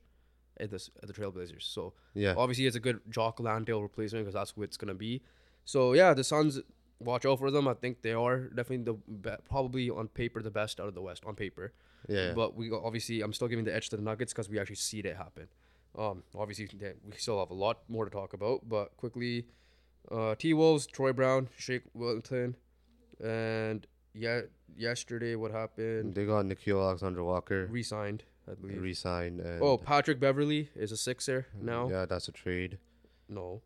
at this at the Trailblazers. So Yeah, obviously it's a good Jock Landale replacement because that's who it's gonna be. So yeah, the Suns watch out for them. I think they are definitely the be- probably on paper the best out of the West on paper. yeah, But we obviously I'm still giving the edge to the Nuggets because we actually see it happen. Um, obviously we still have a lot more to talk about, but quickly, uh, T Wolves, Troy Brown, Shake Milton, and yeah, yesterday what happened? they got Nickeil Alexander-Walker Re-signed, I believe. re-signed. And oh, Patrick Beverley is a Sixer now. yeah, that's a trade. No.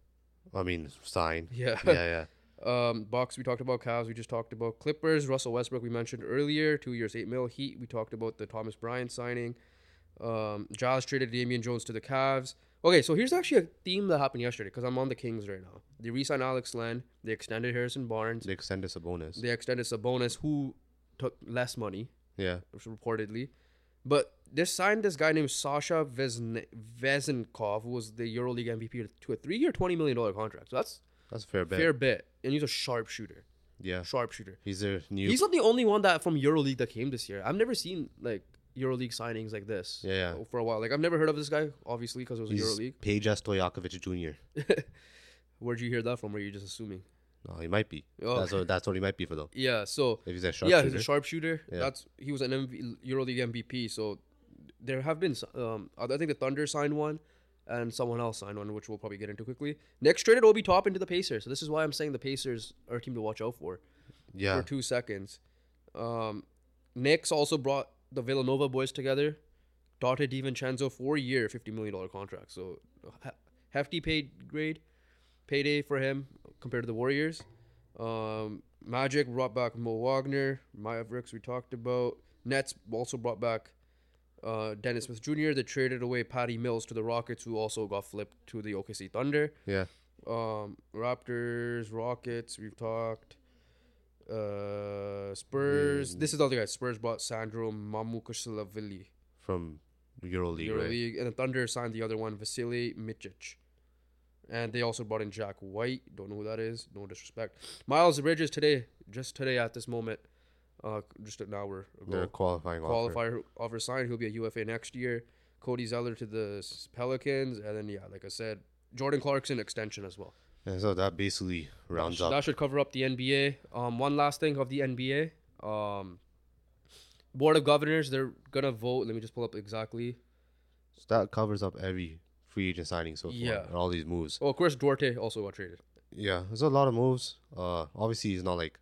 I mean, sign. Yeah. yeah, yeah. Um, Bucks we talked about. Cavs we just talked about. Clippers Russell Westbrook we mentioned earlier. Two years eight mil. Heat we talked about the Thomas Bryant signing. Um, Jazz traded Damian Jones to the Cavs. Okay, so here's actually a theme that happened yesterday because I'm on the Kings right now. They re-signed Alex Len. They extended Harrison Barnes. They extended Sabonis. They extended Sabonis, who took less money Yeah, reportedly. But they signed this guy named Sasha Vezn- Vezenkov, who was the EuroLeague MVP, to a three-year, twenty million dollar contract. So that's that's a fair bet. fair bit, and he's a sharpshooter. Yeah, Sharpshooter. he's a new. He's not the only one that from EuroLeague that came this year. I've never seen like EuroLeague signings like this. Yeah, yeah. For a while, like I've never heard of this guy, obviously, because it was he's EuroLeague. Peja Stojakovic Jr. Where'd you hear that from? Or are you just assuming? No, he might be. Oh. That's what that's what he might be for though. Yeah. So If he's a sharp yeah, he's a sharpshooter. Yeah. That's he was an MV, EuroLeague MVP. So there have been um I think the Thunder signed one. And someone else signed one, which we'll probably get into quickly. Knicks traded Obi Toppin to the Pacers. So this is why I'm saying the Pacers are a team to watch out for. yeah, for two seconds. Um, Knicks also brought the Villanova boys together. Donte DiVincenzo four year, fifty million dollar contract. So hefty paid grade, payday for him compared to the Warriors. Um, Magic brought back Mo Wagner. Mavericks we talked about. Nets also brought back uh, Dennis Smith Jr. They traded away Patty Mills to the Rockets, who also got flipped to the OKC Thunder. yeah. Um, Raptors, Rockets, we've talked. Uh, Spurs. This is the other guy. Spurs bought Sandro Mamukelashvili, From EuroLeague, right? And the Thunder signed the other one, Vasilije Micic. And they also brought in Jack White. Don't know who that is. No disrespect. Miles Bridges today, just today at this moment, uh, just an hour They're qualifying offer. qualifier offer signed. He'll be a UFA next year. Cody Zeller to the Pelicans, and then yeah, like I said, Jordan Clarkson extension as well. And so that basically rounds that, up. that should cover up the NBA. Um, one last thing of the NBA. Um, Board of Governors, they're gonna vote. Let me just pull up exactly. So that covers up every free agent signing so far. Yeah. and all these moves. Oh, of course, Duarte also got traded. Yeah, there's a lot of moves. Uh, obviously, it's not like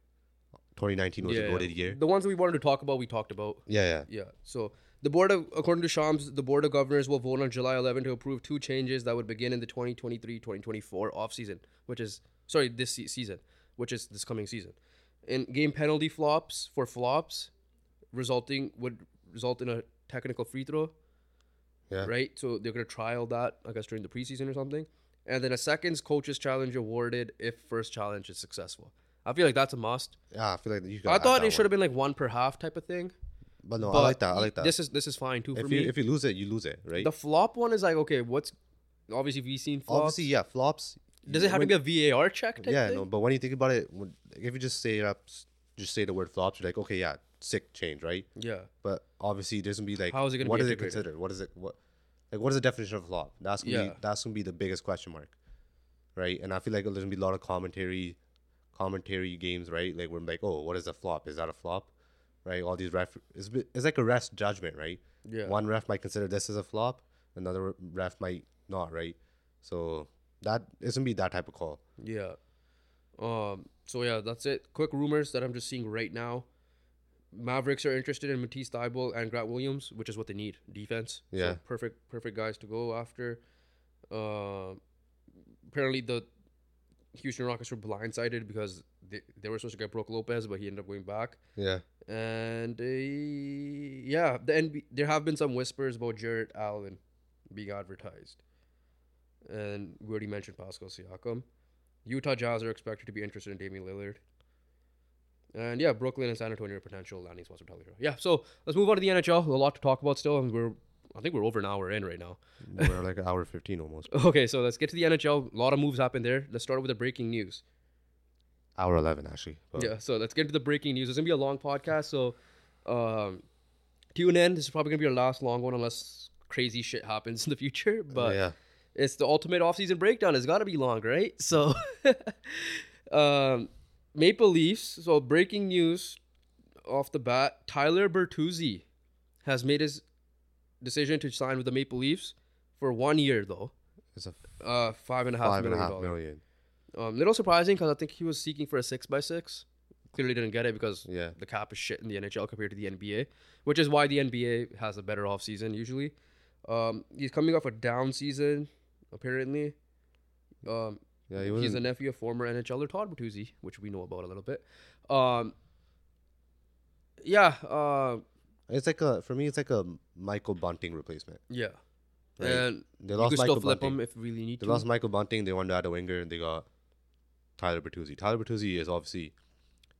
2019 was a goaded year. The ones that we wanted to talk about, we talked about. Yeah, yeah. Yeah. So the board of, according to Shams, the board of governors will vote on July 11 to approve two changes that would begin in the 2023-2024 off season, which is sorry this season, which is this coming season. In game penalty flops for flops, resulting would result in a technical free throw. Yeah. Right. So they're gonna trial that, I guess, during the preseason or something. And then a seconds coaches challenge awarded if first challenge is successful. I feel like that's a must. Yeah, I feel like you. I thought it should have been like one per half type of thing. But no, But I like that. I like that. This is this is fine too for if me. you if you lose it, you lose it, right? the flop one is like okay, what's obviously we've seen flops. Obviously, yeah, flops. Does it have when- to be a VAR check? Yeah, thing? no, but when you think about it, when, if you just say it up, just say the word flops, you're like, okay, yeah, sick change, right? Yeah. But obviously, there's gonna be like, How is it gonna what be is it considered? What is it? What like what is the definition of flop? That's gonna Yeah. be that's gonna be the biggest question mark, right? And I feel like there's gonna be a lot of commentary, commentary games, right? Like we're like, oh, what is a flop? Is that a flop? Right? All these ref, it's, it's like a ref judgment, right? Yeah. One ref might consider this as a flop, another ref might not, right? So that it's gonna be that type of call. Yeah. Um. So yeah, that's it. Quick rumors that I'm just seeing right now. Mavericks are interested in Matisse Thybulle and Grant Williams, which is what they need defense. So Yeah. perfect, perfect guys to go after. Um. apparently the Houston Rockets were blindsided because they, they were supposed to get Brook Lopez, but he ended up going back. Yeah. And uh, yeah, the NB- there have been some whispers about Jarrett Allen being advertised. And we already mentioned Pascal Siakam. Utah Jazz are expected to be interested in Damian Lillard. And yeah, Brooklyn and San Antonio are potential landing spots for Tyler. Yeah, so let's move on to the NHL. A lot to talk about still, and we're I think we're over an hour in right now. We're like an hour fifteen almost. Okay, so let's get to the NHL. A lot of moves happened there. Let's start with the breaking news. Hour eleven actually. but- Yeah, so let's get into the breaking news. It's gonna be a long podcast, so um, tune in. This is probably gonna be our last long one, unless crazy shit happens in the future. But yeah. it's the ultimate offseason breakdown. It's got to be long, right? So, um, Maple Leafs. So breaking news off the bat: Tyler Bertuzzi has made his decision to sign with the Maple Leafs for one year, though. It's a Uh, five and a half five and a million half million. Um, little surprising because I think he was seeking for a six by six. Clearly didn't get it because Yeah. the cap is shit in the NHL compared to the NBA, which is why the NBA has a better off season usually. Um, he's coming off a down season, apparently. Um, Yeah, he he's the nephew of former NHLer Todd Bertuzzi, which we know about a little bit. Um, yeah, uh, It's like a for me. It's like a Michael Bunting replacement. yeah, Right. and They lost Michael still flip Bunting. him if really need to. They to. lost Michael Bunting. They wanted to add a winger, and they got Tyler Bertuzzi. Tyler Bertuzzi is obviously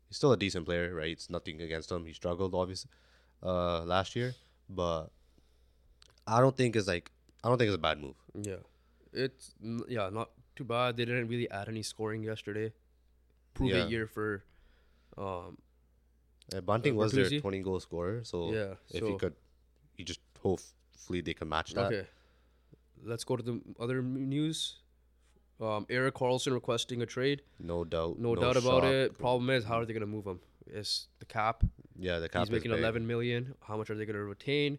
he's still a decent player, right? It's nothing against him. He struggled obviously uh, last year, but I don't think it's like I don't think it's a bad move. Yeah, it's yeah not too bad. They didn't really add any scoring yesterday. Prove Yeah. it year for, um, Uh, Bunting Uh, was their twenty goal scorer, so yeah. if so, he could, he just hopefully they can match that. okay, let's go to the other news. Um, Erik Karlsson requesting a trade. No doubt. No, doubt about shock. it. Problem is, how are they gonna move him? Is the cap? Yeah, the cap He's making big. eleven million. How much are they gonna retain?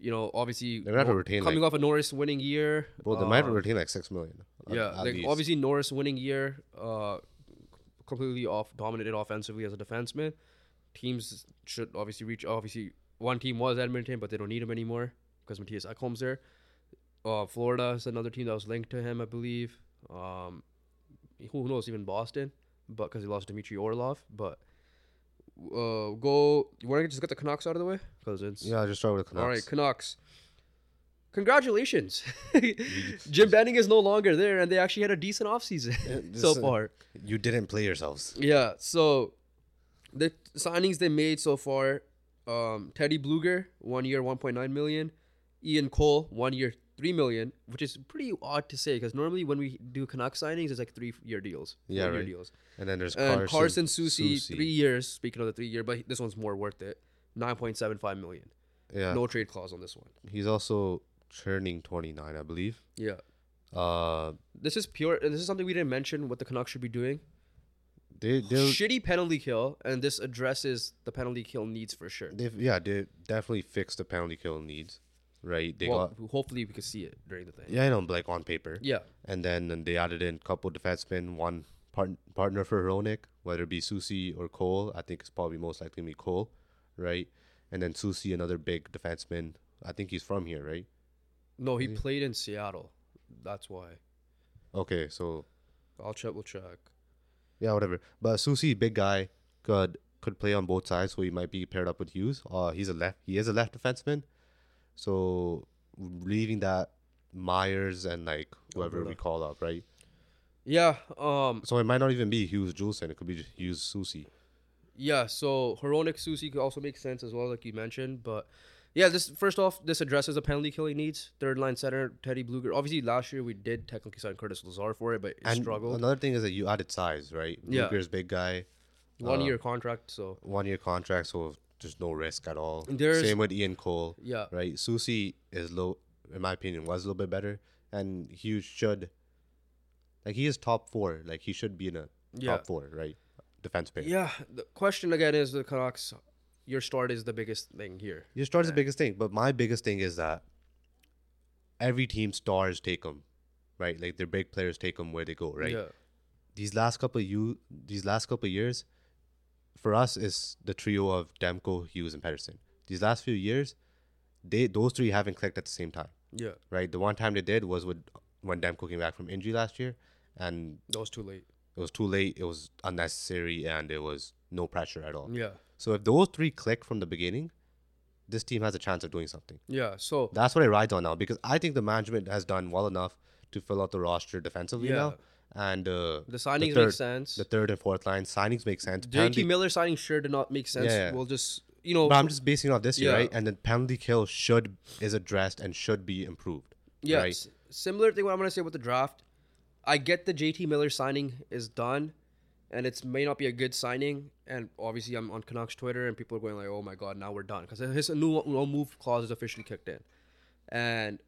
You know, obviously, They're have to retain, coming like- off a Norris winning year. Well, they might um, retain like six million. Yeah, at like obviously Norris winning year, uh, completely off dominated offensively as a defenseman. Teams should obviously reach. Obviously, one team was Edmonton, but they don't need him anymore because Mattias Ekholm's there. Uh, Florida is another team that was linked to him, I believe. Um, who knows? Even Boston, but because he lost Dmitry Orlov. But uh, go. You want to just get the Canucks out of the way because it's Yeah, just start with the Canucks. all right, Canucks. Congratulations. Jim Benning is no longer there, and they actually had a decent offseason so far. You didn't play yourselves. Yeah, so the signings they made so far um, Teddy Blueger, one year, 1.9 million. Ian Cole, one year, 3 million, which is pretty odd to say because normally when we do Canucks signings, it's like three year deals. Yeah, right. deals. And then there's And Carson, Carson Susi, Soucy. three years. Speaking of the three year, but this one's more worth it. 9.75 million. Yeah, No trade clause on this one. he's also turning 29, I believe. Yeah. Uh, This is pure. This is something we didn't mention. What the Canucks should be doing. they Shitty penalty kill, and this addresses the penalty kill needs for sure. they yeah they definitely fixed the penalty kill needs, right? They well, got hopefully we could see it during the thing. yeah, I know, like on paper. Yeah, And then and they added in a couple defensemen, one part, partner for Hronek, whether it be Soucy or Cole. I think it's probably most likely to be Cole, right? And then Soucy, another big defenseman. I think he's from here, right? no, he played in Seattle. That's why. Okay, so I'll check. We'll check. yeah, whatever. But Soucy, big guy, could could play on both sides, so he might be paired up with Hughes. Uh, he's a left. He is a left defenseman. So leaving that Myers and like whoever we call up, right? Yeah. Um. So it might not even be Hughes Juulsen. It could be just Hughes Soucy. Yeah. So Hronek Soucy could also make sense as well, like you mentioned. But yeah, this first off, this addresses the penalty killing needs. Third line center Teddy Blueger. Obviously, last year we did technically sign Curtis Lazar for it, but it And struggled. another thing is that you added size, right? Yeah. Blueger's big guy, One uh, year contract. So one year contract, so there's no risk at all. There's- Same with Ian Cole, yeah. right? Soucy is low, in my opinion, was a little bit better, and he should, like, he is top four. Like, he should be in a Yeah. top four, right? Defense player. Yeah. The question again is the Canucks. Your start is the biggest thing here. Your start is the biggest thing, but my biggest thing is that every team stars take them, right? Like their big players take them where they go, right? Yeah. These last couple of you, these last couple of years, for us is the trio of Demko, Hughes, and Pettersson. These last few years, they those three haven't clicked at the same time, Yeah. right? The one time they did was with when Demko came back from injury last year, and That was too late. it was too late. It was unnecessary, and it was no pressure at all. Yeah. So if those three click from the beginning, this team has a chance of doing something. Yeah. So That's what I ride on now because I think the management has done well enough to fill out the roster defensively Yeah. now. And uh, the signings third- make sense. the third and fourth line signings make sense. JT Miller signing sure did not make sense. Yeah. We'll just you know but I'm just basing it off this year, Yeah. right? And the penalty kill should is addressed and should be improved. Yeah, right? s- similar thing. What I'm gonna say with the draft, I get the JT Miller signing is done, and it's may not be a good signing. And obviously, I'm on Canucks Twitter, and people are going like, "Oh my god, now we're done," because his new no move clause is officially kicked in. And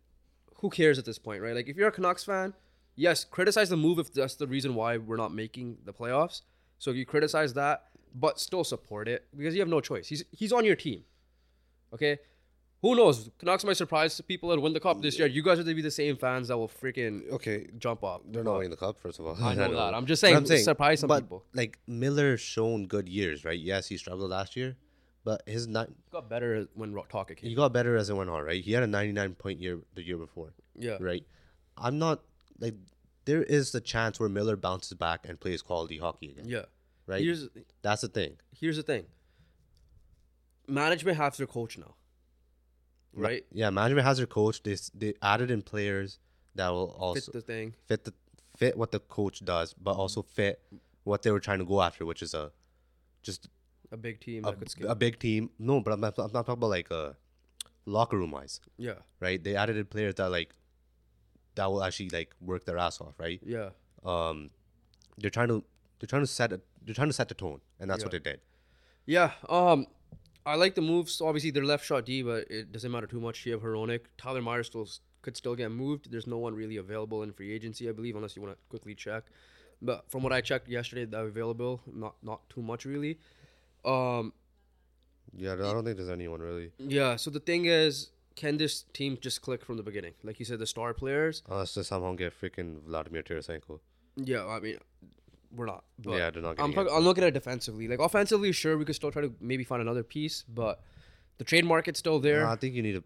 who cares at this point, right? Like, if you're a Canucks fan, yes, criticize the move if that's the reason why we're not making the playoffs. So you criticize that, but still support it because you have no choice. He's he's on your team. Okay. Who knows? Canucks might surprise people and win the cup this year. You guys are to be the same fans that will freaking Okay, jump up. they're not winning the cup first of all. I know that. I'm just But saying, surprise some but, people. Like Miller's shown good years, right? Yes, he struggled last year, but his not got better when Ro- Talker he got better as it went on, right? He had a 99 point year the year before. Yeah. right? I'm not like there is the chance where Miller bounces back and plays quality hockey again, Yeah. right? Here's That's the thing, here's the thing. Management has their coach now. Ma- Right? Yeah, management has their coach. They they added in players that will also Fit the thing. fit the fit what the coach does, but also fit what they were trying to go after, which is a just A big team a, that could scale. a big team. No, but I'm not, I'm not talking about like a locker room wise, yeah. right? They added in players that like that will actually like work their ass off, right? Yeah. Um, they're trying to they're trying to set a, they're trying to set the tone, and that's what they did. Yeah. Um I like the moves. Obviously they're left shot D, but it doesn't matter too much. You have Hronek. Tyler Myers still could still get moved. There's no one really available in free agency, I believe, unless you want to quickly check. But from what I checked yesterday, that available, not not too much really. Um Yeah, I don't think there's anyone really. Yeah. So the thing is, can this team just click from the beginning? Like you said, the star players. Unless they somehow get freaking Vladimir Tarasenko. Yeah. I mean, we're not. But yeah, they're not I'm talking. I'm looking at it defensively. Like offensively, sure, we could still try to maybe find another piece, but the trade market's still there. No, I think you need to.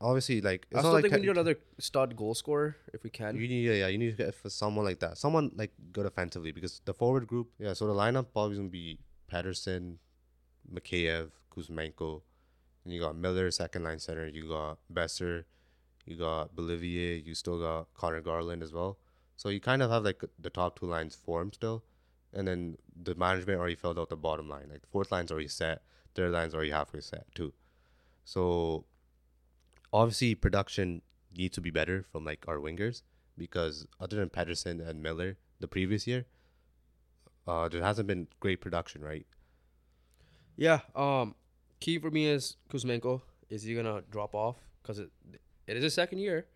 Obviously, like I still like think we need another stud goal scorer if we can. You need, yeah, you need to get for someone like that, someone like good offensively, because the forward group, yeah. So the lineup probably gonna be Pettersson, Mikheyev, Kuzmenko, you got Miller second line center. You got Boeser, you got Beauvillier. You still got Conor Garland as well. So you kind of have like the top two lines formed still, and then the management already filled out the bottom line. Like fourth line's already set, third line's already halfway set too. So obviously production needs to be better from like our wingers because other than Pettersson and Miller the previous year, uh, there hasn't been great production, right? Yeah. Um, key for me is Kuzmenko. Is he gonna drop off? Because it it is his second year,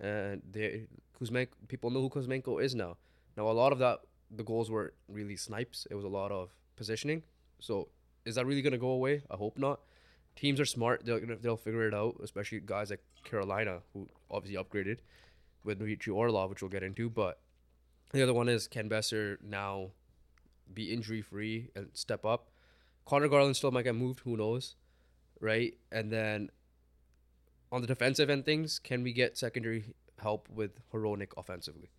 and they Kuzmenko people know who Kuzmenko is now. Now a lot of that the goals were really snipes. It was a lot of positioning. So is that really gonna go away? I hope not. Teams are smart. They'll they'll figure it out. Especially guys like Carolina who obviously upgraded with Dmitry Orlov, which we'll get into. But the other one is Ken Boeser now be injury free and step up. Conor Garland still might get moved. Who knows, right? And then on the defensive end, things can we get secondary help with Hronek offensively,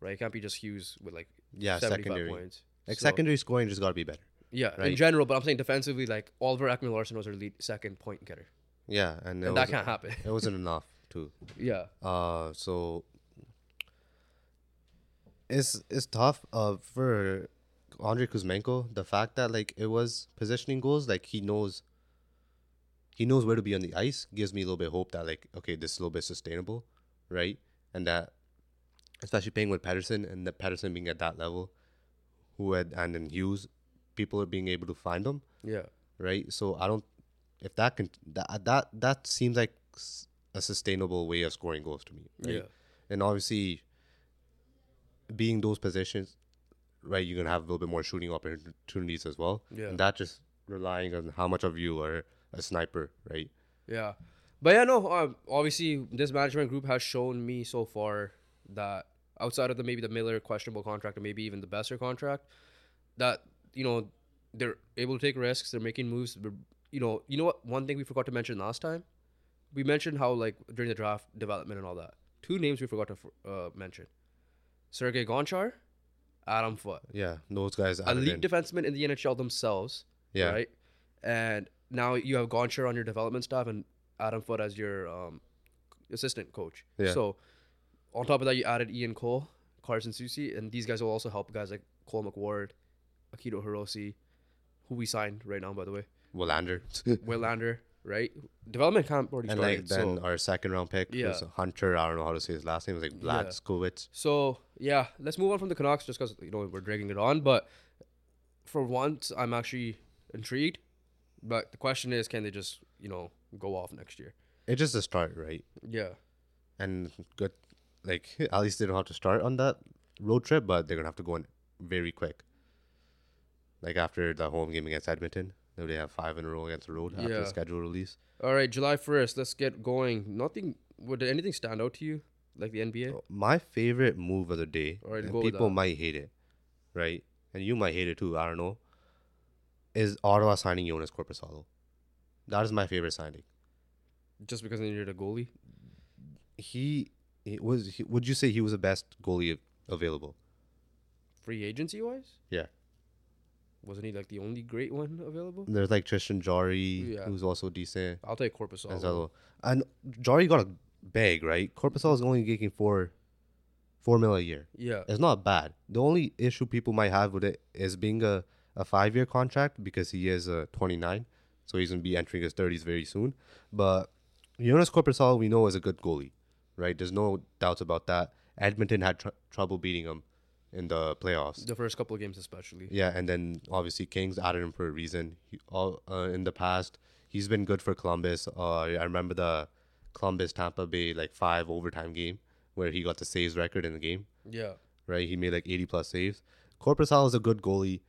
right? It can't be just Hughes with like Yeah, 75 secondary. points. Like So- secondary scoring just got to be better. yeah, in general. But I'm saying defensively, like Oliver Ekman-Larsson was our lead second point getter, Yeah, and, and that can't happen. It wasn't enough too. yeah, Uh, so it's it's tough. Uh, for Andrei Kuzmenko, the fact that like it was positioning goals, like he knows. He knows where to be on the ice. Gives me a little bit of hope that like okay, this is a little bit sustainable, right? And that, especially playing with Pettersson and that Pettersson being at that level, who had and then Hughes, people are being able to find them, Yeah. right? So I don't. If that can that that that seems like a sustainable way of scoring goals to me, right? Yeah. And obviously, being those positions, right, you're gonna have a little bit more shooting opportunities as well. Yeah. And that just relying on how much of you are a sniper, right? Yeah, but yeah, no. Um, obviously, this management group has shown me so far that outside of the maybe the Miller questionable contract or maybe even the Boeser contract, that you know they're able to take risks. They're making moves. You know, you know what? One thing we forgot to mention last time, we mentioned how like during the draft development and all that. Two names we forgot to uh, mention: Sergey Gonchar, Adam Foote, Yeah, those guys. elite defensemen in the NHL themselves. Yeah. Right. And now you have Gonchar on your development staff and Adam Foote as your um, assistant coach. Yeah. So on top of that, you added Ian Cole, Carson Soucy, and these guys will also help guys like Cole McWard, Akito Hirose, who we signed right now, by the way, Willander. Willander, right? Development camp already and started. like then so, our second round pick Yeah. was Hunter. I don't know how to say his last name. It was like Yeah. Blatskowitz. so yeah, let's move on from the Canucks just because you know we're dragging it on. But for once, I'm actually intrigued. But the question is, can they just you know go off next year? It's just a start, right? Yeah. And good, like at least they don't have to start on that road trip, but they're gonna have to go in very quick. Like after the home game against Edmonton, they have five in a row against the road after Yeah. the schedule release. All right, July first. Let's get going. Nothing. Would anything stand out to you, like the NBA? My favorite move of the day, Alright, and go with people that. might hate it, right? And you might hate it too. I don't know. Is Ottawa signing Joonas Korpisalo? That is my favorite signing. Just because they needed a goalie? He, he was. He, would you say he was the best goalie available? Free agency wise, Yeah. Wasn't he like the only great one available? There's like Tristan Jarry, Yeah. who's also decent. I'll take Corpus. as well. And Jory got a bag, right? Korpisalo is only getting four, four mil a year. Yeah. It's not bad. The only issue people might have with it is being a, a five year contract because he is uh, 29, so he's gonna be entering his 30s very soon. But Joonas Korpisalo, we know is a good goalie, right? There's no doubts about that. Edmonton had tr- trouble beating him in the playoffs. The first couple of games, especially. Yeah, and then obviously Kings added him for a reason. He, all uh, in the past, he's been good for Columbus. Uh, I remember the Columbus Tampa Bay like five overtime game where he got the saves record in the game. Yeah. Right, he made like eighty plus saves. Korpisalo is a good goalie,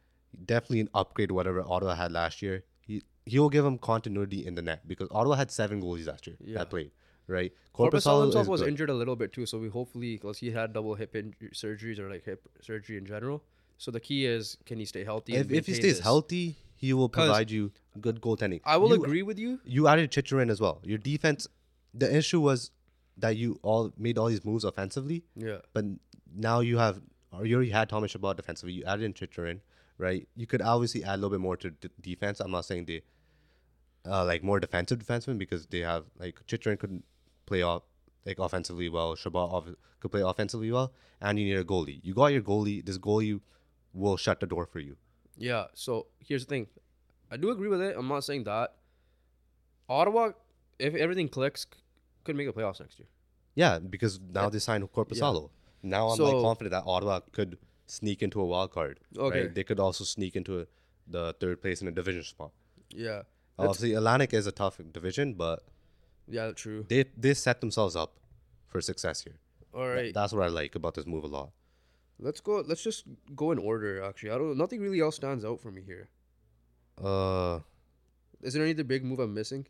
definitely an upgrade whatever Ottawa had last year. He he will give him continuity in the net because Ottawa had seven goalies last year Yeah. that played. Right, Korpisalo himself was good. injured a little bit too, so we hopefully because he had double hip surgeries or like hip surgery in general. So the key is, can he stay healthy? If, if he stays this? healthy, he will provide you good goaltending. I will You- agree with you. you added Chychrun as well. Your defense, the issue was that you all made all these moves offensively, Yeah. but now you have, or you already had Thomas Chabot defensively. You added in Chychrun, right? You could obviously add a little bit more to d- defense. I'm not saying they, uh, like more defensive defensemen because they have like Chychrun could play off like offensively well. Chabot off- could play offensively well, and you need a goalie. You got your goalie. This goalie will shut the door for you. Yeah. So here's the thing. I do agree with it. I'm not saying that. Ottawa, if everything clicks, could make the playoffs next year. Yeah, because now they signed Korpisalo. Now I'm like confident that Ottawa could sneak into a wild card. Okay. Right? They could also sneak into a, the third place in a division spot. Yeah. Obviously, Atlantic is a tough division, but yeah. True. they they set themselves up for success here. All right. That's what I like about this move a lot. Let's go. Let's just go in order. Actually, I don't. Nothing really else stands out for me here. Uh, Is there any other big move I'm missing?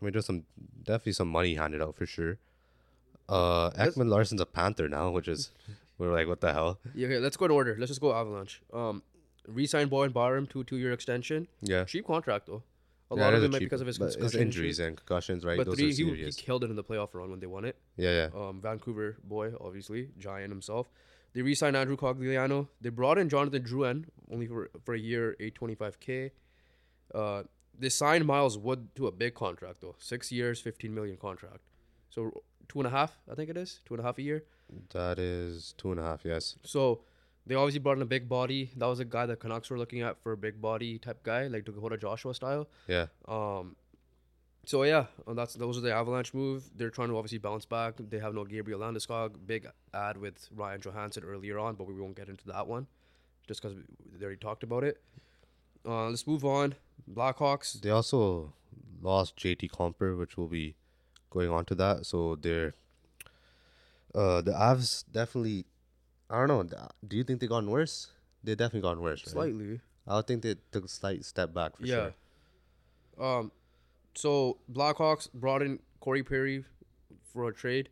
I mean, there's some definitely some money handed out for sure. Uh, Let's- Ekman-Larsson's a Panther now, which is we're like, what the hell? Yeah. Okay. Let's go in order. Let's just go Avalanche. Um, resign Bowen Byram to a two-year extension. Yeah, Cheap contract though. A Yeah, lot of them might because of his injuries and concussions, right? But Those three, he, he killed it in the playoff run when they won it. yeah, yeah. Um, Vancouver boy, obviously, giant himself. They re-signed Andrew Cogliano. They brought in Jonathan Drouin only for for a year, eight twenty five k. Uh, they signed Miles Wood to a big contract though, six years, fifteen million contract. So two and a half, I think it is two and a half a year. That is two and a half. Yes. So they obviously brought in a big body. That was a guy that Canucks were looking at for a big body type guy, like Dakota Joshua style. Yeah. Um, so yeah, that's those are the Avalanche move. They're trying to obviously bounce back. They have no Gabriel Landeskog. Big ad with Ryan Johansen earlier on, but we won't get into that one, just because they already talked about it. Uh, let's move on. Blackhawks. They also lost JT Compher, which will be going on to that. So they're uh the Avs definitely. I don't know. Do you think they've gotten worse? They definitely gotten worse. Right? Slightly. I would think they took a slight step back for yeah. sure. Um, so Blackhawks brought in Corey Perry for a trade,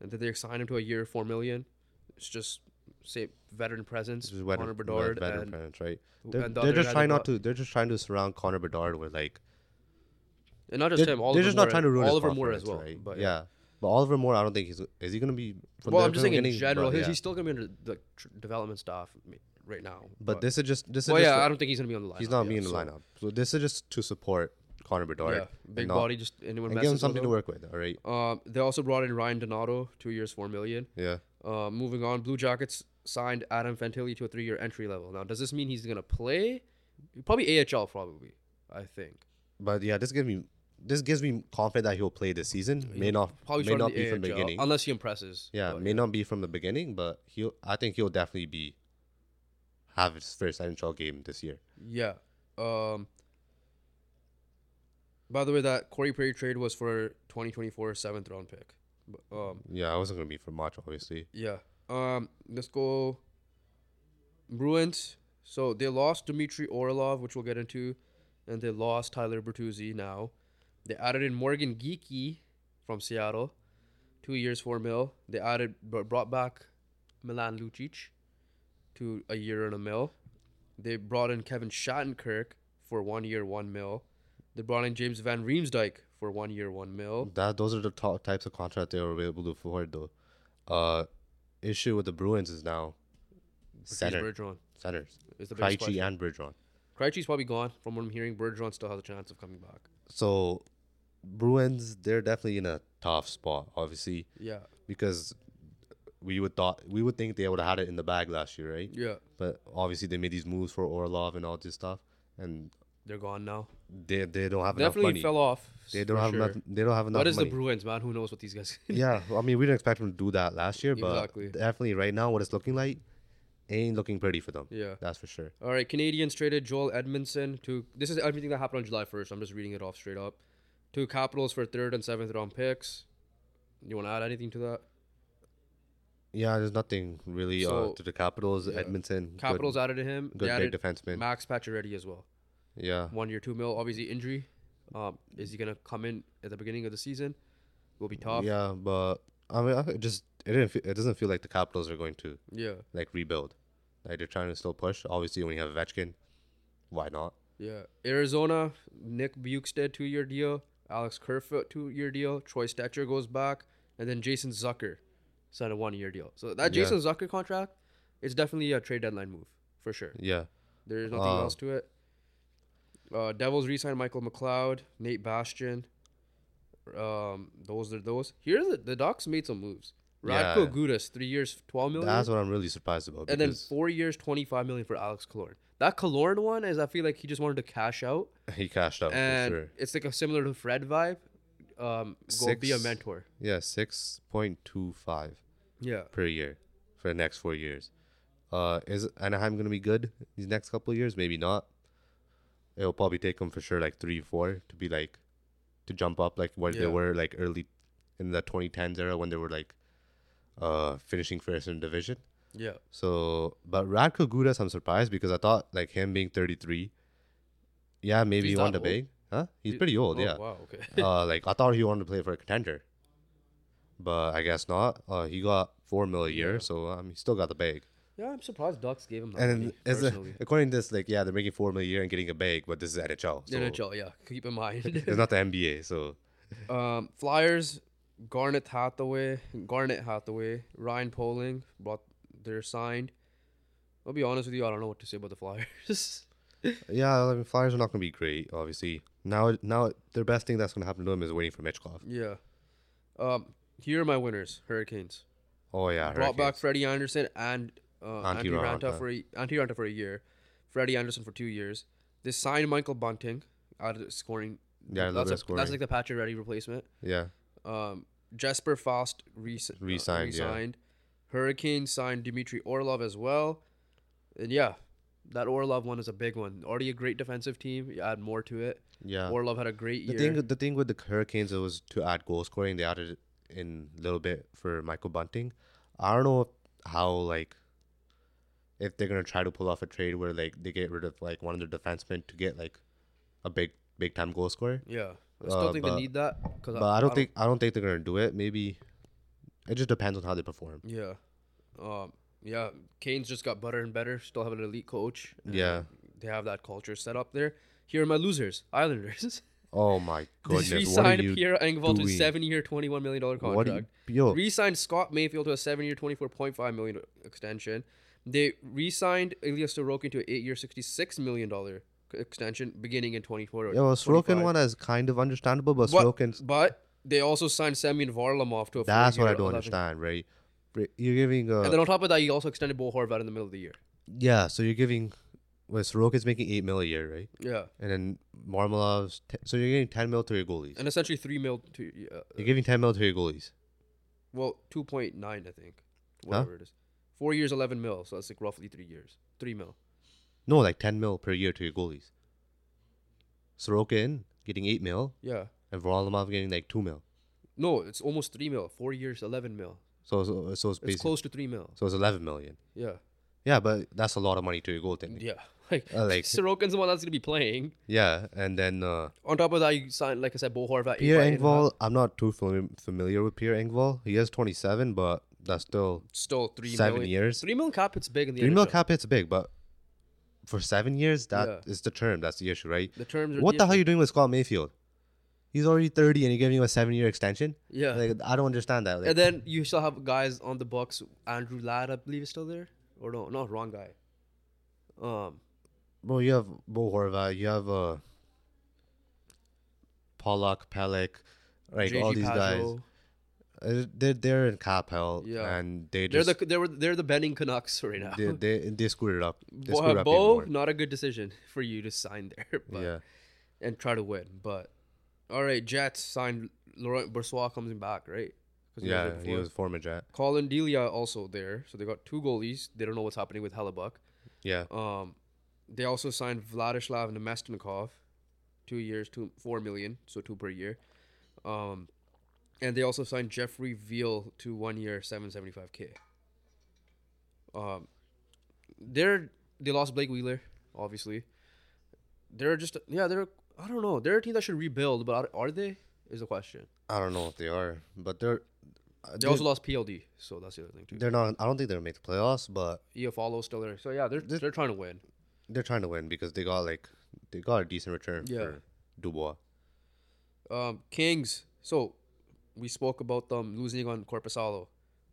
and then they signed him to a year, four million. It's just say veteran presence, is Connor veteran, Bedard, veteran and parents, right? They're, the they're just trying not to. They're just trying to surround Connor Bedard with like. and not just They're, him. Oliver they're just not trying to ruin his Oliver Moore as well. right? But yeah. But Oliver Moore, I don't think he's. Is he gonna be? From well, I'm just saying in general, But, he's, yeah. he's still gonna be under the tr- development staff right now. But this is just this is well, just yeah, to- I don't think he's gonna be on the lineup. he's not yeah, in the lineup. So this is just to support Connor Bedard. Yeah, big not- body, just anyone and give him something to work with. All right. Um, they also brought in Ryan Donato, two years, four million. Yeah. Uh, moving on, Blue Jackets signed Adam Fantilli to a three-year entry level. Now, does this mean he's gonna play? Probably AHL, probably. I think. But yeah, this gives me this gives me confidence that he'll play this season. May not Probably may not be from the beginning. unless he impresses. Yeah, but may not be from the beginning, but he'll. I think he'll definitely be have his first NHL game this year. Yeah. Um. By the way, that Corey Perry trade was for 2024 seventh round pick. But, Um. Yeah, I wasn't gonna be for much, obviously. Yeah. Um. Let's go. Bruins. So they lost Dmitry Orlov, which we'll get into, and they lost Tyler Bertuzzi. Now, they added in Morgan Geekie from Seattle, two years four mil. They added br- brought back Milan Lucic to a year and a mil. They brought in Kevin Shattenkirk for one year one mil. They brought in James Van Riemsdyk for one year one mil. That those are the top types of contract they were able to afford, though. Uh, issue with the Bruins is now Center. Bergeron centers. is Krejci and Bergeron. Krejci's probably gone. From what I'm hearing, Bergeron still has a chance of coming back. So, Bruins, they're definitely in a tough spot, obviously, Yeah, because we would thought we would think they would have had it in the bag last year, right? yeah, But obviously, they made these moves for Orlov and all this stuff, and they're gone now. they they don't have Definitely enough money. fell off. they don't have sure. enough. They don't have enough What is money. the Bruins, man? Who knows what these guys? yeah, I mean, we didn't expect them to do that last year, but Exactly. definitely right now, what it's looking like ain't looking pretty for them. yeah. That's for sure. All right, Canadiens traded Joel Edmundson to. This is everything that happened on July 1st. I'm just reading it off straight up. To Capitals for third and seventh round picks. You want to add anything to that? Yeah, there's nothing really So, uh, to the Capitals. yeah. Edmonton, Capitals good, added to him. good they big defenseman. Max Pacioretty as well. yeah, One year, two mil. Obviously injury. Um, is he gonna come in at the beginning of the season? Will be tough. yeah, but I mean, I it just it didn't. Feel, it doesn't feel like the Capitals are going to Yeah. like rebuild. Like they're trying to still push. Obviously, when you have Ovechkin, why not? Yeah. Arizona, Nick Bjugstad, two year deal. Alex Kerfoot, two year deal. Troy Stecher goes back. And then Jason Zucker signed a one year deal. So that Yeah. Jason Zucker contract is definitely a trade deadline move for sure. Yeah, There's nothing Uh, else to it. Uh, Devils re-signed Michael McLeod, Nate Bastian. Um, those are those. Here's the the Ducks made some moves. Yeah. Radko Gudas, three years, twelve million, that's what I'm really surprised about. and then four years, twenty-five million for Alex Killorn. That Killorn one is, I feel like he just wanted to cash out, he cashed out and for sure. it's like a similar to Fred vibe. Um, go be a mentor. Yeah, six point two five Yeah, per year for the next four years. Uh, is Anaheim gonna be good these next couple of years? Maybe not. It'll probably take them for sure like three, four to be like to jump up like what Yeah. they were like early in the 2010s era when they were like uh finishing first in the division. Yeah, So, but Radko Gudas, I'm surprised because I thought like him being 33, yeah, maybe He's he wanted to big, huh? He's He- pretty old, Oh, yeah. Wow. Okay. uh, like I thought he wanted to play for a contender, but I guess not. Uh, he got four mil a year, Yeah. so um, he still got the bag. yeah, I'm surprised Ducks gave him that And money, as a, according to this, like yeah, they're making four mil a year and getting a bag, but this is NHL, so NHL, yeah. Keep in mind. it's not the NBA. So Um, Flyers, Garnet Hathaway, Garnet Hathaway, Ryan Poehling, brought they're signed. I'll be honest with you, I don't know what to say about the Flyers. yeah, I mean, Flyers are not going to be great. Obviously, now now their best thing that's going to happen to them is waiting for Michkov. yeah. Um, Here are my winners: Hurricanes. Oh yeah, Brought back. Freddie Andersen and uh, Antti Antti Raanta for a, Antti Raanta for a year, Freddie Andersen for two years. They signed Michael Bunting out of scoring. Yeah, that's, a, scoring. that's like the Patrick Ready replacement. Yeah, Um, Jesper Fast re- uh, Re-signed, yeah. Hurricanes signed Dmitry Orlov as well. And yeah, that Orlov one is a big one. Already a great defensive team. You add more to it. yeah. Orlov had a great the year. thing, the thing with the Hurricanes, it was to add goal scoring. They added it in a little bit for Michael Bunting. I don't know how like if they're gonna try to pull off a trade where like they get rid of like one of their defensemen to get like a big big time goal scorer. yeah, I still Uh, think but- they need that. Cause But I don't think I don't think they're gonna do it. Maybe it just depends on how they perform. Yeah, um, yeah. Kane's just got better and better. Still have an elite coach. Yeah. they have that culture set up there. Here are my losers, Islanders. Oh my They goodness! Re-signed Pierre Engvall to a seven-year, twenty-one million dollar contract. you, yo? Re-signed Scott Mayfield to a seven-year, twenty-four point five million extension. They re-signed Ilya Sorokin to an eight-year, sixty-six million dollar extension beginning in twenty-four. Yo, Sorokin 25. one is kind of understandable, but But, Sorokin's but they also signed Semyon Varlamov to a. that's what I don't 11 understand, right? You're giving uh, And then on top of that, you also extended Bo Horvat in the middle of the year. yeah, so you're giving. Well, Sorokin's making eight mil a year, right? Yeah, And then Marmelov's t- so you're getting ten mil to your goalies. and essentially three mil to. Uh, You're giving ten mil to your goalies. well, two point nine, I think, whatever it is. Four years, eleven mil. So that's like roughly three years. Three mil. No, like ten mil per year to your goalies. Sorokin getting eight mil, Yeah. And Varlamov getting like two mil. No, it's almost three mil. Four years, eleven mil. So so, so it's It's close to three mil. so it's eleven million. Yeah. Yeah, but that's a lot of money to your goaltending. Yeah. Like, Uh, like- Sorokin's the one that's gonna be playing. Yeah, and then uh, On top of that, you signed, like I said, Bo Horvat. Pierre by eight and a half. Engvall. I'm not too fami- familiar with Pierre Engvall. He is 27, but that's still Still three seven million- years. Three mil cap. It's big in the Three cap hits big, but for seven years, that is Yeah. the term. That's the issue, right? The terms are. What the hell are you doing with Scott Mayfield? He's already 30 and you're giving him a seven year extension? Yeah. Like, I don't understand that. Like, and then you still have guys on the Bucks. Andrew Ladd, I believe, is still there. Or no, no, wrong guy. Um, bro, you have Bo Horvat, you have uh, Pulock, Pelech, like all JG these guys. Uh, they're, they're in cap hell, Yeah. and they They're just the they were they're the Benning Canucks right now. they, they, they screwed it up. They Bo, screwed up even Bo, more. not a good decision for you to sign there, but, Yeah. and try to win. But all right, Jets signed Laurent Brossoit coming back, right? he Yeah, there he was former Jet. Collin Delia also there, so they got two goalies. They don't know what's happening with Hellebuyck. Yeah. Um, they also signed Vladislav Namestnikov, two years, two four million, so two per year. Um, and they also signed Jeffrey Viel to one year, seven seventy five k. Um, they're they lost Blake Wheeler, obviously. They're just yeah they're I don't know they're a team that should rebuild, but are, are they? Is the question. I don't know if they are, but they're. uh, They they're- also lost PLD, so that's the other thing too. They're not. I don't think they're gonna make the playoffs, but EFLO still there, so yeah they're This- they're trying to win. they're trying to win because they got like they got a decent return Yeah. for Dubois. Um, Kings. So we spoke about them losing on Korpisalo.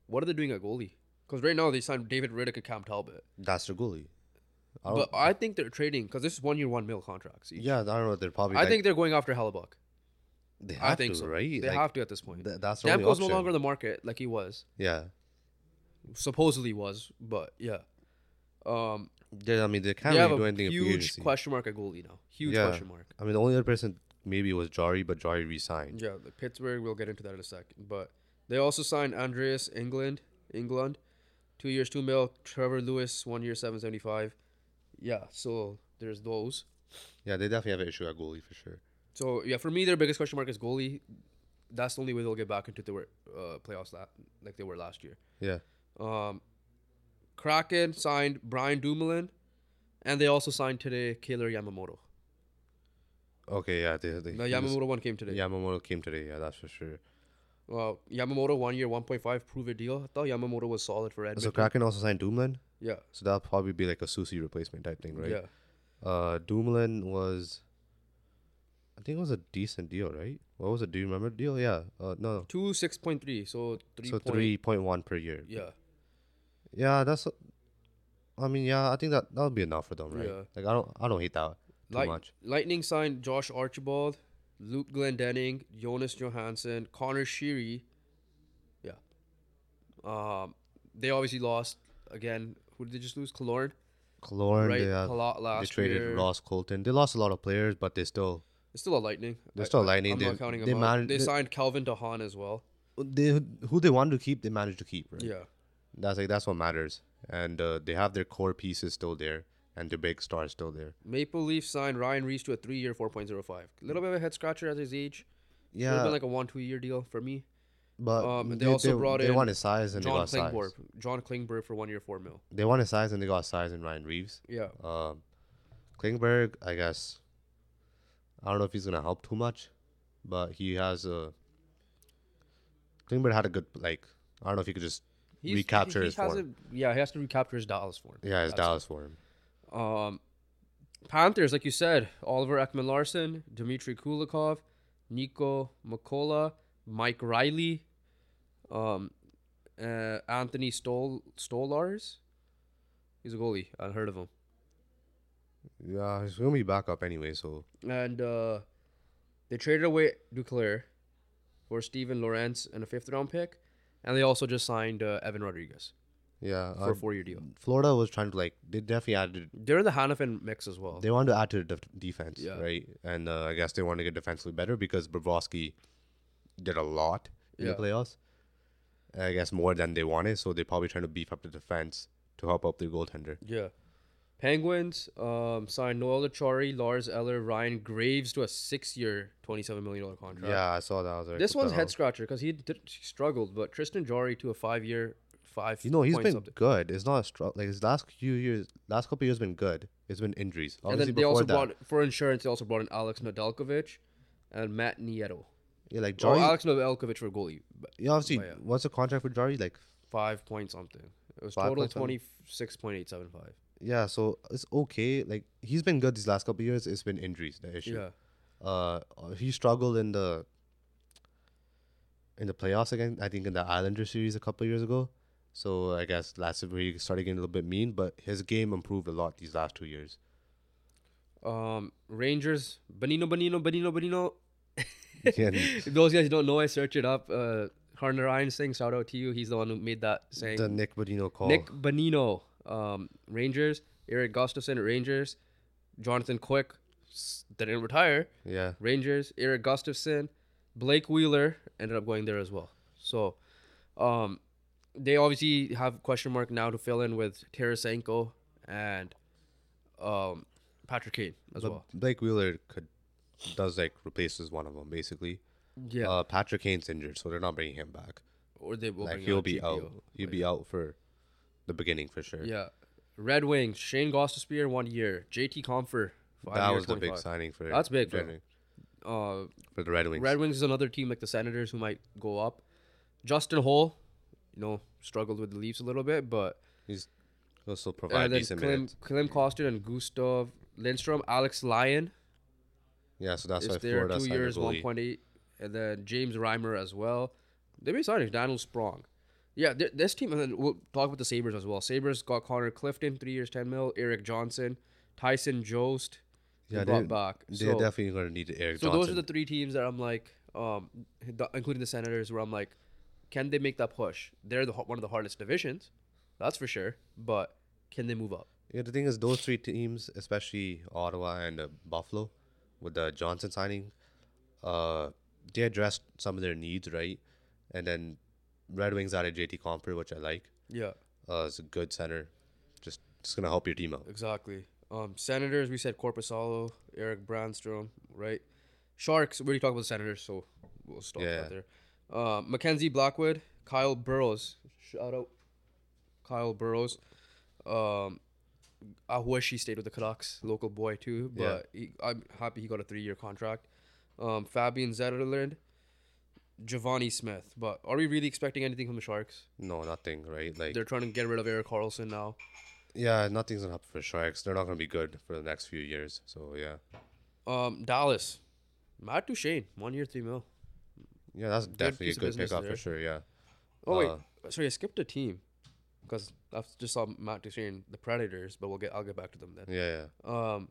What are they doing at goalie? Because right now they signed David Rittich and Cam Talbot. That's their goalie. I But I think they're trading because this is one year, one mil contracts. each. yeah, I don't know. They're probably. I like- think they're going after Hellebuyck. they have I think to, so. right? They Like, have to at this point. th- that's the only Demko's no option. longer in the market like he was. Yeah, Supposedly was, but yeah. Um, they, I mean they can't they have really do a anything. in free huge agency. question mark at goalie now. Huge Yeah. question mark. I mean, the only other person maybe was Jarry, but Jarry resigned. Yeah, the Pittsburgh. We'll get into that in a second. But they also signed Andreas Englund. Englund, two years, two mil. Trevor Lewis, one year, seven seventy five. Yeah, so there's those. Yeah, they definitely have an issue at goalie for sure. So yeah, for me, their biggest question mark is goalie. That's the only way they'll get back into the uh, playoffs la- like they were last year. Yeah, Um, Kraken signed Brian Dumoulin, and they also signed today Kailer Yamamoto. okay, yeah. They, they, The he was- Yamamoto one came today. Yamamoto came today. Yeah, that's for sure. Well, Yamamoto one year, one point five, prove a deal. I thought Yamamoto was solid for Edmonton. So Kraken also signed Dumoulin. Yeah, So that'll probably be like a Soucy replacement type thing, right? yeah. Uh, Dumoulin was, I think it was a decent deal, right? What was it? Do you remember the deal? Yeah. Uh, no. Two six point three, so three. so three point one per year. Yeah, Yeah, that's. I mean, yeah, I think that that'll be enough for them, right? Yeah. Like I don't, I don't hate that too Light- much. Lightning signed Josh Archibald, Luke Glendening, Jonas Johansson, Conor Sheary, Yeah. Um, they obviously lost again. Who did they just lose? Kalorn, Kaloran, right? they, have, lot they last traded year. Ross Colton. They lost a lot of players, but they still They're still a Lightning. They're still I- Lightning. I'm They- not counting they them They they- signed Calvin de Haan as well. they who they wanted to keep, they managed to keep. Right? Yeah. That's like that's what matters. And uh, they have their core pieces still there, and their big stars still there. Maple Leafs signed Ryan Reaves to a three-year, four point zero five. A little bit of a head scratcher at his age. Should have Yeah, been like a one, two-year deal for me. But um, they, they also they, brought they in wanted size and they John got size. Klingberg. John Klingberg for one year, four mil. They wanted size and they got size in Ryan Reaves. Yeah. Um, Klingberg, I guess. I don't know if he's gonna help too much, but he has a. Klingberg had a good like. I don't know if he could just recapture his form. hasn't- Yeah, he has to recapture his Dallas form. yeah, his That's Dallas for him. Um, Panthers, like you said, Oliver Ekman-Larsson, Dmitry Kulikov, Niko Mikkola, Mike Reilly, um, uh, Anthony Stol Stolarz. He's a goalie. I heard of him. Yeah, he's gonna be back up anyway. So And uh, they traded away Duclair for Steven Lorentz and a fifth round pick. And they also just signed uh, Evan Rodrigues yeah, for uh, a four year deal. Florida was trying to like they definitely added They're in the Hanifin mix as well. they wanted to add to the def- defense, Yeah. right? And uh, I guess they wanted to get defensively better because Bobrovsky did a lot in Yeah. the playoffs. I guess more than they wanted, so they're probably trying to beef up the defense to help up their goaltender. Yeah. Penguins um, signed Noel Acciari, Lars Eller, Ryan Graves to a six-year, twenty-seven million dollar contract. Yeah, I saw that. I was like, This one's head scratcher because he did struggled, but Tristan Jarry to a five-year, five. You know, he's been something. good. It's not a struggle. Like his last few years, last couple years been good. It's been injuries. And then they also that, brought for insurance. They also brought in Alex Nedeljkovic and Matt Nieto. Yeah, like Oh, Jarry. Alex Nedeljkovic for goalie, but yeah, obviously, but yeah. what's the contract for Jarry? Like, five point something. It was Five total twenty-six point eight seven five. yeah, so it's okay. Like he's been good these last couple years. It's been injuries the issue. Yeah. Uh, he struggled in the in the playoffs again. I think in the Islander series a couple years ago. So I guess last year he started getting a little bit mean, but his game improved a lot these last two years. Um, Rangers, Bonino, Bonino, Bonino, Bonino. Those guys don't know, I search it up. Uh, Harner Ryan saying shout out to you. He's the one who made that saying. the Nick Bodino call. Nick Bonino, um, Rangers. Erik Gustafsson, Rangers. Jonathan Quick s- didn't retire. yeah, Rangers. Erik Gustafsson, Blake Wheeler ended up going there as well. So, um, they obviously have question mark now to fill in with Tarasenko and um, Patrick Kane as but well. Blake Wheeler could does like replaces one of them basically. Yeah, Uh, Patrick Kane's injured, so they're not bringing him back. or they will like he'll out be GPO. out. He'll be out for the beginning for sure. Yeah, Red Wings. Shane Gostisbehere one year. JT Compher. Five that was the big signing for. That's big, bro. Uh, for the Red Wings. Red Wings is another team like the Senators who might go up. Justin Holl, you know, struggled with the Leafs a little bit, but He's also provide and then decent Klim, minutes. Klim Kostin and Gustav Lindstrom, Alex Lyon Yeah, so that's why there Florida two years, one point eight, and then James Reimer as well. They be signing Daniel Sprong. Yeah, th- this team, and then we'll talk about the Sabres as well. Sabres got Connor Clifton, three years, ten mil. Erik Johnson, Tyson Jost, Yeah, they- brought back. They're So, definitely going to need Erik Johnson. so Johnson. those are the three teams that I'm like, um, including the Senators, where I'm like, can they make that push? They're the one of the hardest divisions, that's for sure. But can they move up? Yeah, the thing is, those three teams, especially Ottawa and uh, Buffalo, with the Johnson signing, uh, they addressed some of their needs, right? And then Red Wings added JT Compher, which I like. Yeah, Uh, it's a good center. Just just gonna help your team out. exactly. Um, Senators, we said Korpisalo, Erik Brannstrom, right? Sharks, we already talked about the Senators, so we'll stop Yeah. that there. Uh, Mackenzie Blackwood, Kyle Burroughs, shout out, Kyle Burroughs. Um, I wish he stayed with the Canucks, local boy too, but he, I'm happy he got a three-year contract. Um, Fabian Zetterlund, Givani Smith, but are we really expecting anything from the Sharks? No, nothing, right? Like, They're trying to get rid of Erik Karlsson now. yeah, nothing's gonna happen for Sharks. They're not gonna be good for the next few years. So yeah, Um, Dallas, Matt Duchene, one year, three mil. yeah, that's definitely a good pickup there. for sure. Yeah. Oh Uh, wait, sorry, I skipped a team because I just saw Matt Duchene, the Predators, but we'll get I'll get back to them then. Yeah, yeah. Um,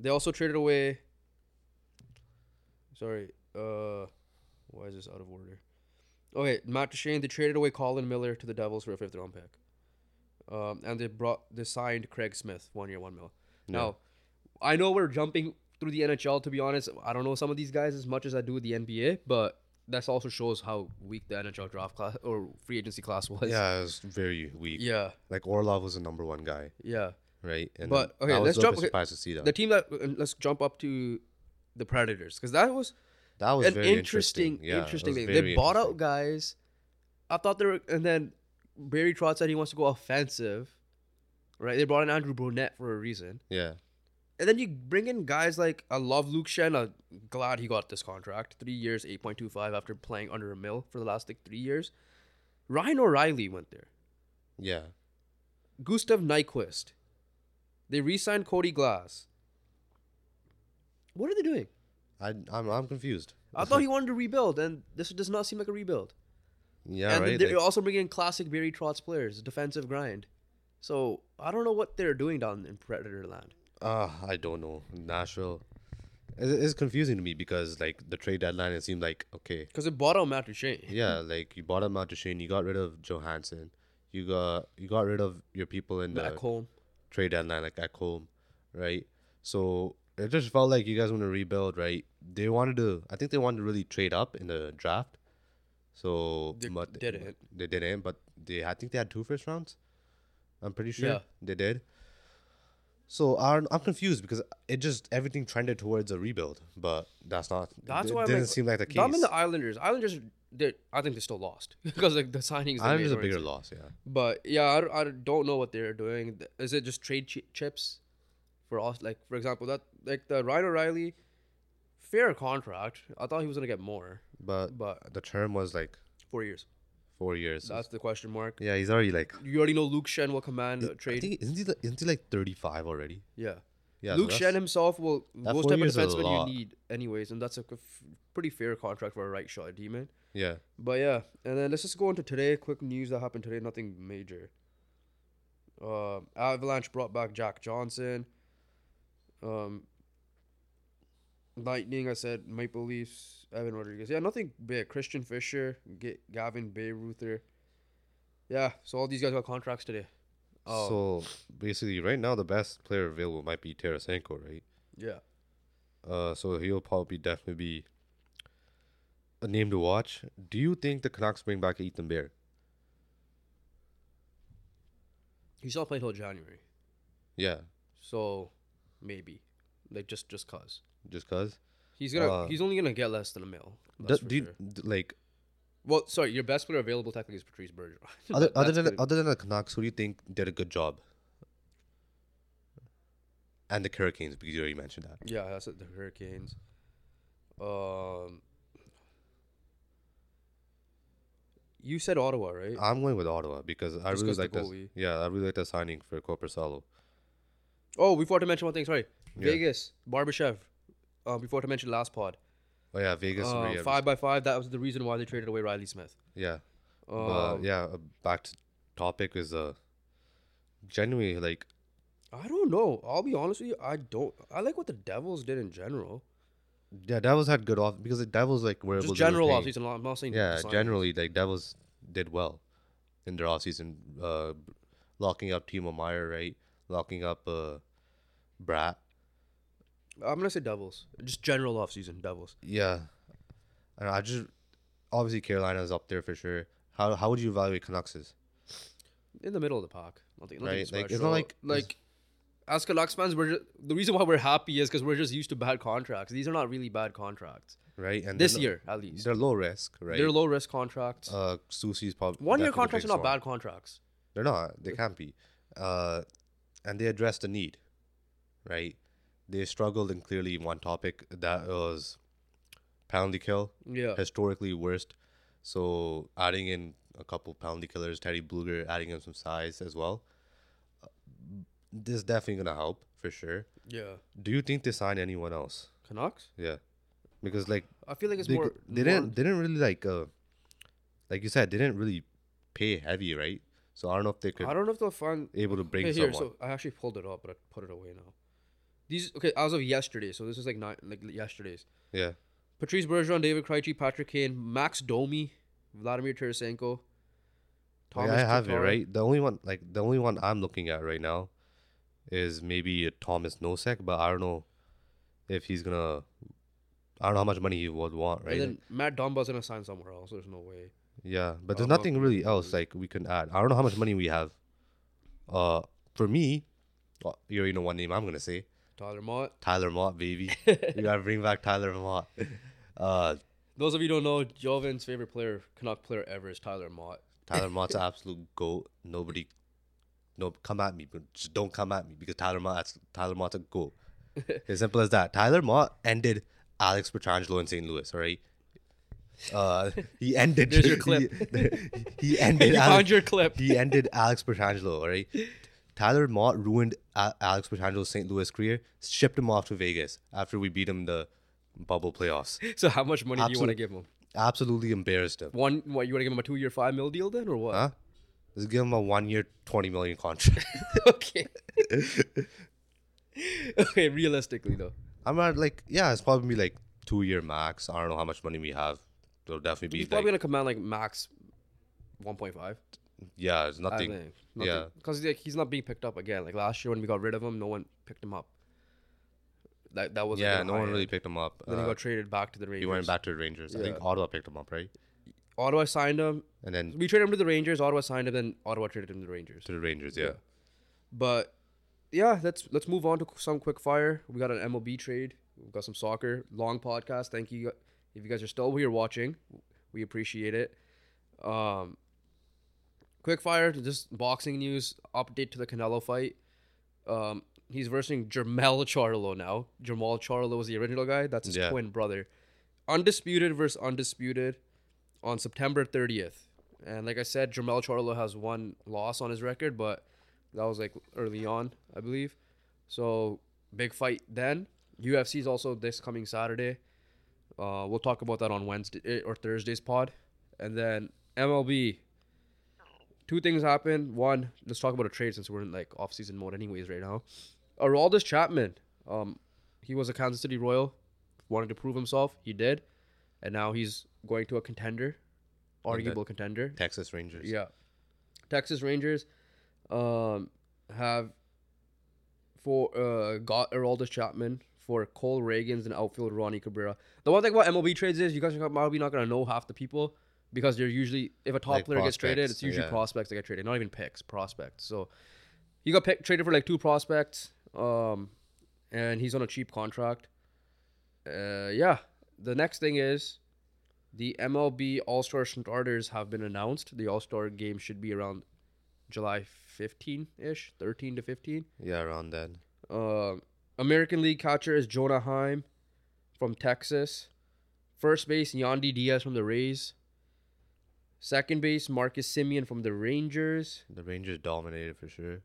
they also traded away. Sorry, uh, why is this out of order? Okay, Matt Duchene, they traded away Colin Miller to the Devils for a fifth round pick. Um, and they brought they signed Craig Smith, one year, one mil. Now, I know we're jumping through the NHL. To be honest, I don't know some of these guys as much as I do with the NBA, but that also shows how weak the NHL draft class or free agency class was. Yeah, it was very weak. yeah, Like Orlov was the number one guy, yeah. right? And But, okay, I was let's jump- okay, surprised to see that. The team that uh, let's jump up to the Predators because that was that was an very interesting, interesting. Yeah, interesting thing. They bought out guys. I thought they were, and then Barry Trotz said he wants to go offensive. Right, they brought in Andrew Brunette for a reason, Yeah, and then you bring in guys like I love Luke Schenn. I'm glad he got this contract, three years, eight point two five after playing under a mil for the last like three years. Ryan O'Reilly went there. yeah. Gustav Nyquist. They re-signed Cody Glass. What are they doing? I I'm I'm confused. I thought he wanted to rebuild, and this does not seem like a rebuild. Yeah, and right. they're like- also bringing in classic Barry Trotz players, defensive grind. So I don't know what they're doing down in Predator Land. Uh, I don't know. Nashville. It's, confusing to me because like the trade deadline, it seemed like okay, Because it bought out Matt Duchene. yeah, like you bought out Matt Shane, you got rid of Johansen, you got you got rid of your people in the Matt Colm. trade deadline, like at home, right? So it just felt like you guys want to rebuild, right? They wanted to, I think they wanted to really trade up in the draft. So They but didn't. They didn't, but they I think they had two first rounds. I'm pretty sure Yeah. they did. So I'm, I'm confused because it just everything trended towards a rebuild, but that's not. That's it why I'm didn't like, seem like the case. I'm in the Islanders. Islanders, I think they're still lost because like the signings. Islanders made a bigger loss, yeah. But yeah, I, don't- I don't know what they're doing. Is it just trade chi- chips for us? Like for example, that like the Ryan O'Reilly, fair contract. I thought he was gonna get more, But but the term was like four years. Four years. That's the question mark. yeah, he's already like. You already know Luke Schenn will command a trade. think isn't he like, isn't he like 35 already? yeah. Yeah, Luke that's- Schenn himself will those four type of defensemen you need anyways, and that's a f- pretty fair contract for a right shot at demon. Yeah. But yeah, and then let's just go into today. Quick news that happened today. Nothing major. Uh, Avalanche brought back Jack Johnson. Um, Lightning, I said Maple Leafs, Evan Rodrigues. Yeah, nothing big. Christian Fischer, G- Gavin Bayreuther. Yeah, so all these guys got contracts today. Oh, So basically, right now the best player available might be Tarasenko, right? yeah. Uh, so he'll probably definitely be a name to watch. Do you think the Canucks bring back Ethan Bear? He's not playing till January, Yeah, so maybe, like just just cause just cause. He's gonna Uh, he's only gonna get less than a mil. Do, do you, sure. d- like Well, sorry, your best player available technically is Patrice Bergeron. other other than other than the Canucks, who do you think did a good job? And the Hurricanes, because you already mentioned that. yeah, that's it, the Hurricanes. Um, you said Ottawa, right? I'm going with Ottawa because I Just really 'cause the like this. Yeah, I really like the signing for Korpisalo. oh, we forgot to mention one thing. Sorry, Yeah. Vegas, Barbashev. Um, before to mention last pod. Oh yeah, Vegas. Uh, yeah, five by five. That was the reason why they traded away Reilly Smith. Yeah, Um, but yeah. uh, Back to topic is uh, genuinely like I don't know. I'll be honest with you. I don't. I like what the Devils did in general. Yeah, Devils had good off because the Devils like were able Just general offseason. I'm not saying Yeah, generally like Devils did well in their offseason, uh, locking up Timo Meier, right? Locking up uh, Bratt. I'm gonna say Devils. Just general offseason Devils. Yeah, and I just obviously Carolina's up there for sure. How how would you evaluate Canucks? in the middle of the pack. Nothing, nothing right? Like, it's not like- like as Canucks fans, we're just, the reason why we're happy is because we're just used to bad contracts. These are not really bad contracts Right, and this year, at least. they're low risk, right? They're low risk contracts. uh, Soucy's probably One year contracts are not bad contracts. They're not. They can't be. Uh, and they address the need, right? They struggled in clearly one topic that was penalty kill, Yeah, historically worst. So adding in a couple penalty killers, Teddy Blueger, adding in some size as well. uh, This is definitely gonna help for sure. yeah. Do you think they sign anyone else? Canucks. Yeah, because like I feel like it's they, more. they more- didn't they didn't really like uh like you said they didn't really pay heavy, right? So I don't know if they could I don't know if they'll find. able to bring Okay, here, someone. so I actually pulled it up, but I put it away now. These okay as of yesterday. So this is like not like yesterday's. yeah. Patrice Bergeron, David Krejci, Patrick Kane, Max Domi, Vladimir Tarasenko. Like, I have it right. The only one, like the only one I'm looking at right now, is maybe Tomas Nosek, but I don't know if he's gonna. I don't know how much money he would want, right? And then Matt Dumba's gonna sign somewhere else. There's no way. yeah, but there's don't know nothing really else like we can add. I don't know how much money we have. Uh, for me, uh, you already know one name I'm gonna say. Tyler Motte. Tyler Motte, baby. we gotta bring back Tyler Motte. Uh, Those of you who don't know, Jovin's favorite player, Canuck player ever, is Tyler Motte. Tyler Motte's an absolute goat. Nobody, no, come at me, but just don't come at me because Tyler Motte's Tyler Motte's a goat. as simple as that. Tyler Motte ended Alex Pietrangelo in St. Louis. All right. Uh, he ended. There's your clip. He, he ended. you Alex, found your clip. he ended Alex Pietrangelo. All right. Tyler Motte ruined A- Alex Pietrangelo's St. Louis career. Shipped him off to Vegas after we beat him the bubble playoffs. So how much money do you want to give him? Absolutely embarrassed him. One, what you want to give him a two-year, five mil deal then, or what? Huh? Let's give him a one-year, twenty million contract. okay. okay, realistically though, I'm not like, yeah, it's probably like two year max. I don't know how much money we have. It'll definitely be he's like, probably gonna command like max one point five. yeah, it's I nothing. yeah. because like he's not being picked up again. Like last year when we got rid of him, no one picked him up. That that was Yeah, no one really picked him up. Then he Uh, got traded back to the Rangers. he went back to the Rangers. I think Ottawa picked him up, right? Ottawa signed him. And then We traded him to the Rangers. Ottawa signed him. Then Ottawa traded him to the Rangers. to the Rangers. Yeah. Yeah. But yeah, let's let's move on to some quick fire. We got an MLB trade. We've got some soccer. Long podcast. Thank you if you guys are still here watching. We appreciate it. Um, quick fire. Just boxing news. Update to the Canelo fight. Um, he's versing Jermell Charlo now. Jermall Charlo was the original guy. That's his Yeah. twin brother. Undisputed versus undisputed on September 30th. And like I said, Jermell Charlo has one loss on his record, but that was like early on, I believe. So big fight then. UFC is also this coming Saturday. Uh, we'll talk about that on Wednesday eh, or Thursday's pod, and then MLB. Two things happen. One, let's talk about a trade since we're in like off-season mode, anyways, right now. Aroldis Chapman. Um, he was a Kansas City Royal, wanted to prove himself. He did, and now he's going to a contender, arguable contender. Texas Rangers. Yeah. Texas Rangers um have for uh got Aroldis Chapman for Cole Ragans and outfield Roni Cabrera. The one thing about MLB trades is you guys are probably not gonna know half the people because they're usually if a top Like player gets traded, it's usually yeah. prospects that get traded, not even picks, prospects. So he got picked, traded for like two prospects, um, and he's on a cheap contract. Uh, yeah. The next thing is the MLB All Star starters have been announced. The All Star game should be around July 15 ish, 13 to 15. Yeah, around then. Uh, American League catcher is Jonah Heim from Texas. First base, Yandy Diaz from the Rays. Second base, Marcus Semien from the Rangers. The Rangers dominated for sure.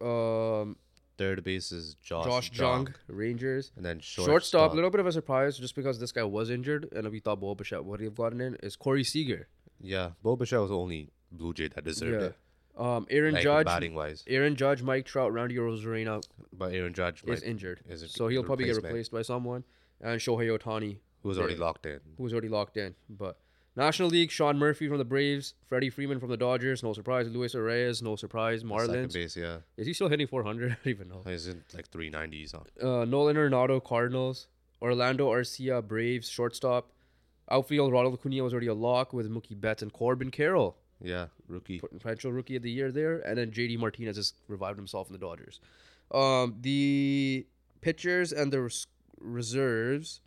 Um, Third base is Josh, Josh Jung, Rangers. And then Shortstop, shortstop. a little bit of a surprise just because this guy was injured and we thought Bo Bichette would have gotten in, is Corey Seager. Yeah, Bo Bichette was the only Blue Jay that deserved Yeah. it. Um, Aaron Like Judge, batting wise. Aaron Judge, Mike Trout, Randy Arozarena But Aaron Judge is injured, is so he'll probably get replaced by someone. And Shohei Ohtani, who was already locked in. who's already locked in. But National League, Sean Murphy from the Braves, Freddie Freeman from the Dodgers, no surprise. Luis Arraez, no surprise. Second Marlins, base, yeah. is he still hitting 400? I don't even know. He's in like 390s. On. Uh, Nolan Arenado, Cardinals, Orlando Arcia, Braves, shortstop. Outfield, Ronald Acuna was already a lock with Mookie Betts and Corbin Carroll. Yeah, rookie. potential rookie of the year there, and then JD Martinez has revived himself in the Dodgers. Um, the pitchers and the res- reserves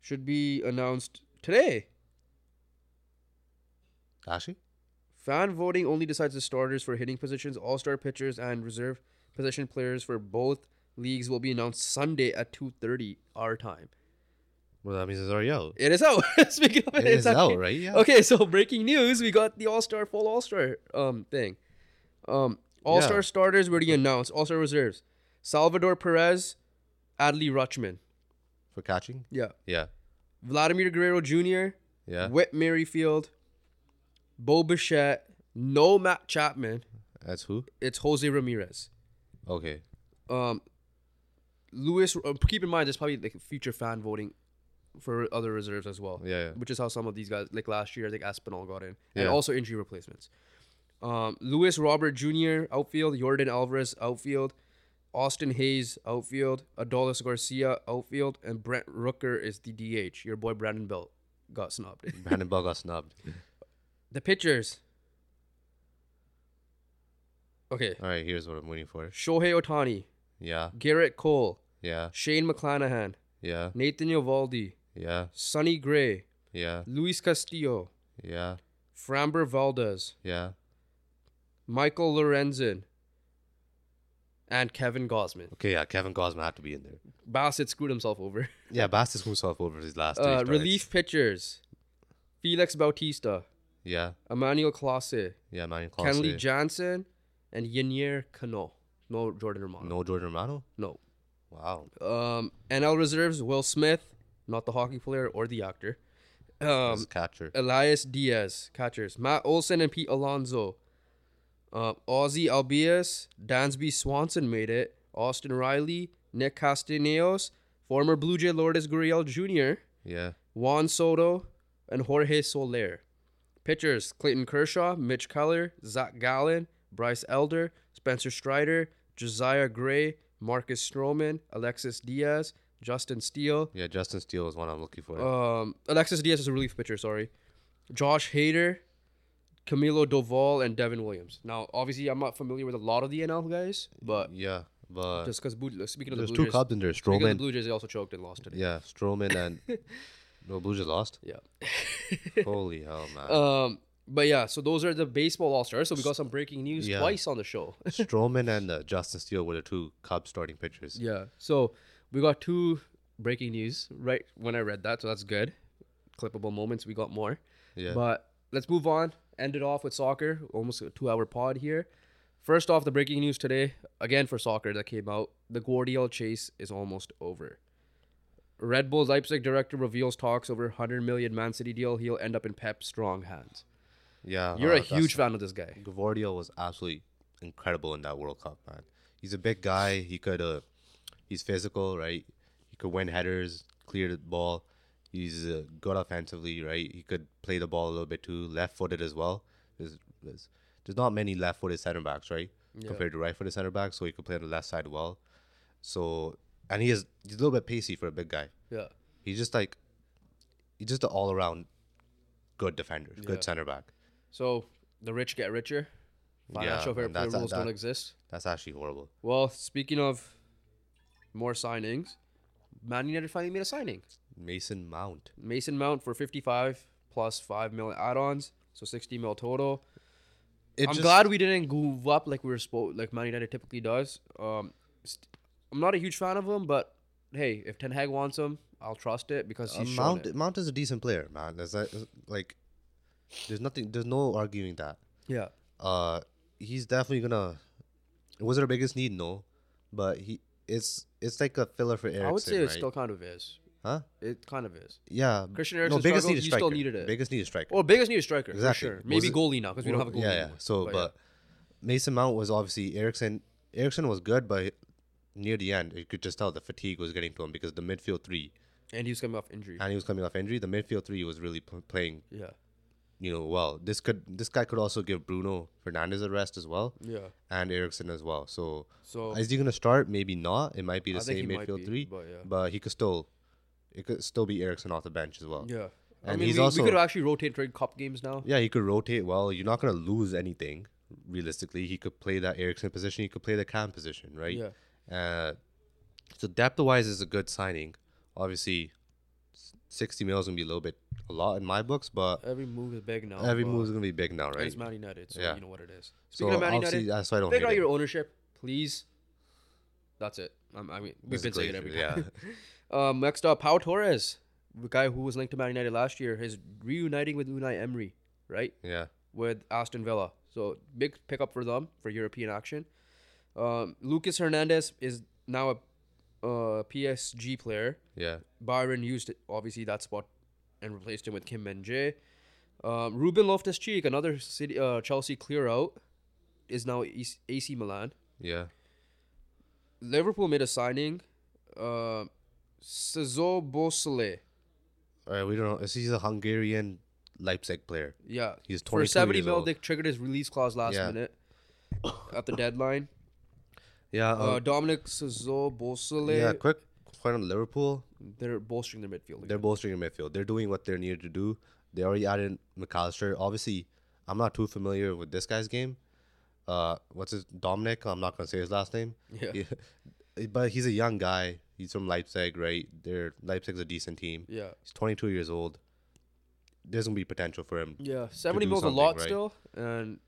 should be announced today. Actually, Fan voting only decides the starters for hitting positions. All star pitchers and reserve position players for both leagues will be announced Sunday at two thirty our time. well, that means it's already out. It is out. Speaking of it, It it's is actually- out, right? Yeah. Okay, so breaking news: we got the All Star full All Star um thing. Um, All Star Yeah. starters were already announced. All Star reserves: Salvador Perez, Adley Rutschman, For catching? yeah, Yeah. Vladimir Guerrero Jr., Yeah. Whit Merrifield, Bo Bichette, no Matt Chapman. That's who? It's Jose Ramirez. Okay. Um, Lewis. Uh, keep in mind, there's probably like future fan voting for other reserves as well. Yeah, yeah. Which is how some of these guys, like last year, I think Aspinall got in, and also injury replacements. Um, Luis Robert Jr. outfield, Yordan Alvarez outfield, Austin Hays outfield, Adolis Garcia outfield, and Brent Rooker is the DH. Your boy Brandon Belt got snubbed. Brandon Bell got snubbed. The pitchers. Okay, All right, here's what I'm waiting for. Shohei Ohtani, Yeah, Gerrit Cole, yeah, Shane McClanahan, yeah, Nathan Eovaldi. yeah, Sonny Gray, yeah, Luis Castillo, yeah, Framber Valdez, yeah. Michael Lorenzen, and Kevin Gausman. Okay, yeah, Kevin Gausman had to be in there. Bassitt screwed himself over. Yeah, Bassitt screwed himself over his last Uh, relief pitchers: Felix Bautista, Yeah, Emmanuel Clase, yeah, man. Kenley Clase. Johnson, and Yenier Cano. No Jordan Romano. No Jordan Romano. No. Wow. Um, NL reserves: Will Smith, not the hockey player or the actor. Um, catcher. Elias Diaz, catchers. Matt Olson and Pete Alonso. Uh, Ozzie Albies, Dansby Swanson made it. Austin Riley, Nick Castellanos, former Blue Jay Lourdes Gurriel Jr., Yeah, Juan Soto, and Jorge Soler. Pitchers Clayton Kershaw, Mitch Keller, Zac Gallen, Bryce Elder, Spencer Strider, Josiah Gray, Marcus Stroman, Alexis Diaz, Justin Steele, yeah. Justin Steele is one I'm looking for. um, Alexis Diaz is a relief pitcher. Sorry, Josh Hader, Camilo Doval, and Devin Williams. Now, obviously, I'm not familiar with a lot of the NL guys, but yeah, but just because speaking of the Blue Jays, there's two Cubs in there. of the Blue Jays, they also choked and lost today. Yeah, Stroman and no Blue Jays lost. Yeah. Holy hell, man! Um, but yeah, so those are the baseball all stars. So we got some breaking news Yeah. twice on the show. Stroman and uh, Justin Steele were the two Cubs starting pitchers. yeah. So we got two breaking news right when I read that, so that's good. Clippable moments. We got more. Yeah, But let's move on. End it off with soccer. Almost a two-hour pod here. First off, the breaking news today, again for soccer that came out, the Gvardiol chase is almost over. Red Bull Leipzig director reveals talks over 100 million Man City deal. He'll end up in Pep's strong hands. yeah. You're uh, a huge fan of this guy. Gvardiol was absolutely incredible in that World Cup, man. He's a big guy. He could, uh, he's physical, right? He could win headers, clear the ball. He's uh, good offensively, right? He could play the ball a little bit too, left-footed as well. There's, there's, there's not many left-footed center backs, right? Compared to right-footed center backs, so he could play on the left side well. So, and he is he's a little bit pacey for a big guy. Yeah. He's just like, he's just an all-around good defender, Yeah. good center back. So the rich get richer. Yeah, Financial fair and play that's- rules that- don't exist. That's actually horrible. Well, speaking of more signings, Man United finally made a signing. Mason Mount. Mason Mount for 55 plus 5 mil add-ons, so 60 mil total. It I'm just- glad we didn't goof up like we were supposed, like Man United typically does. Um, st- I'm not a huge fan of him, but hey, if Ten Hag wants him, I'll trust it because Uh, he's shown Mount. Mount is a decent player, man. There's like, like, there's nothing. There's no arguing that. Yeah, Uh, he's definitely gonna. Was it our biggest need? No, but he it's it's like a filler for Eriksen. I would say it right? still kind of is. huh? It kind of is. Yeah, Christian no, Eriksen biggest struggled, need is you still striker. needed it. Biggest need is striker. Well, biggest new striker Exactly. sure. Maybe it- goalie now because we don't have a goalie. yeah, yeah. anymore. So, yeah. but Mason Mount was obviously Eriksen. Eriksen was good, but near the end, you could just tell the fatigue was getting to him because the midfield three, and he was coming off injury. and he was coming off injury. The midfield three was really p- playing Yeah, you know, well, this could this guy could also give Bruno Fernandes a rest as well, yeah. and Eriksen as well. So So is he gonna start? Maybe not. It might be the I same midfield be, three, but yeah. but he could still, it could still be Eriksen off the bench as well. yeah, I And mean, he's we, also- we could actually rotate during cup games now. Yeah, he could rotate well. You're not gonna lose anything realistically. He could play that Eriksen position. He could play the cam position, right? Yeah, Uh, so depth wise is a good signing. Obviously, sixty mil is gonna be a little bit a lot in my books, but every move is big now. every move is gonna be big now, right? It's Man United, so Yeah. you know what it is. So Speaking of Man United, that's why I don't figure out it. your ownership, please. That's it. Um, I mean, we've been saying it every Basically, time. um, next up, Pau Torres, the guy who was linked to Man United last year, is reuniting with Unai Emery, right? Yeah. with Aston Villa. So big pickup for them for European action. Um, Lucas Hernandez is now a uh, PSG player. Yeah. Bayern used obviously that spot and replaced him with Kim Min Jae. Um, Ruben Loftus Cheek, another city, uh, Chelsea clear out, is now AC Milan. Yeah. Liverpool made a signing. Uh, Cezzo Bosele Uh, we don't know. He's a Hungarian Leipzig player. Yeah, He's for 22 seventy years mil, old. they triggered his release clause last Yeah. minute at the deadline. Yeah. Uh, Um, Dominic Sazzo, Bosele, yeah. Quick point on Liverpool. they're bolstering their midfield. They're bolstering their midfield. They're doing what they're needed to do. They already added McAllister. Obviously, I'm not too familiar with this guy's game. Uh, what's his Dominic? I'm not gonna say his last name. Yeah. Yeah. But he's a young guy. He's from Leipzig, right? They're Leipzig's a decent team. yeah, He's 22 years old. There's gonna be potential for him. yeah, seventy do mil's a lot right? still, and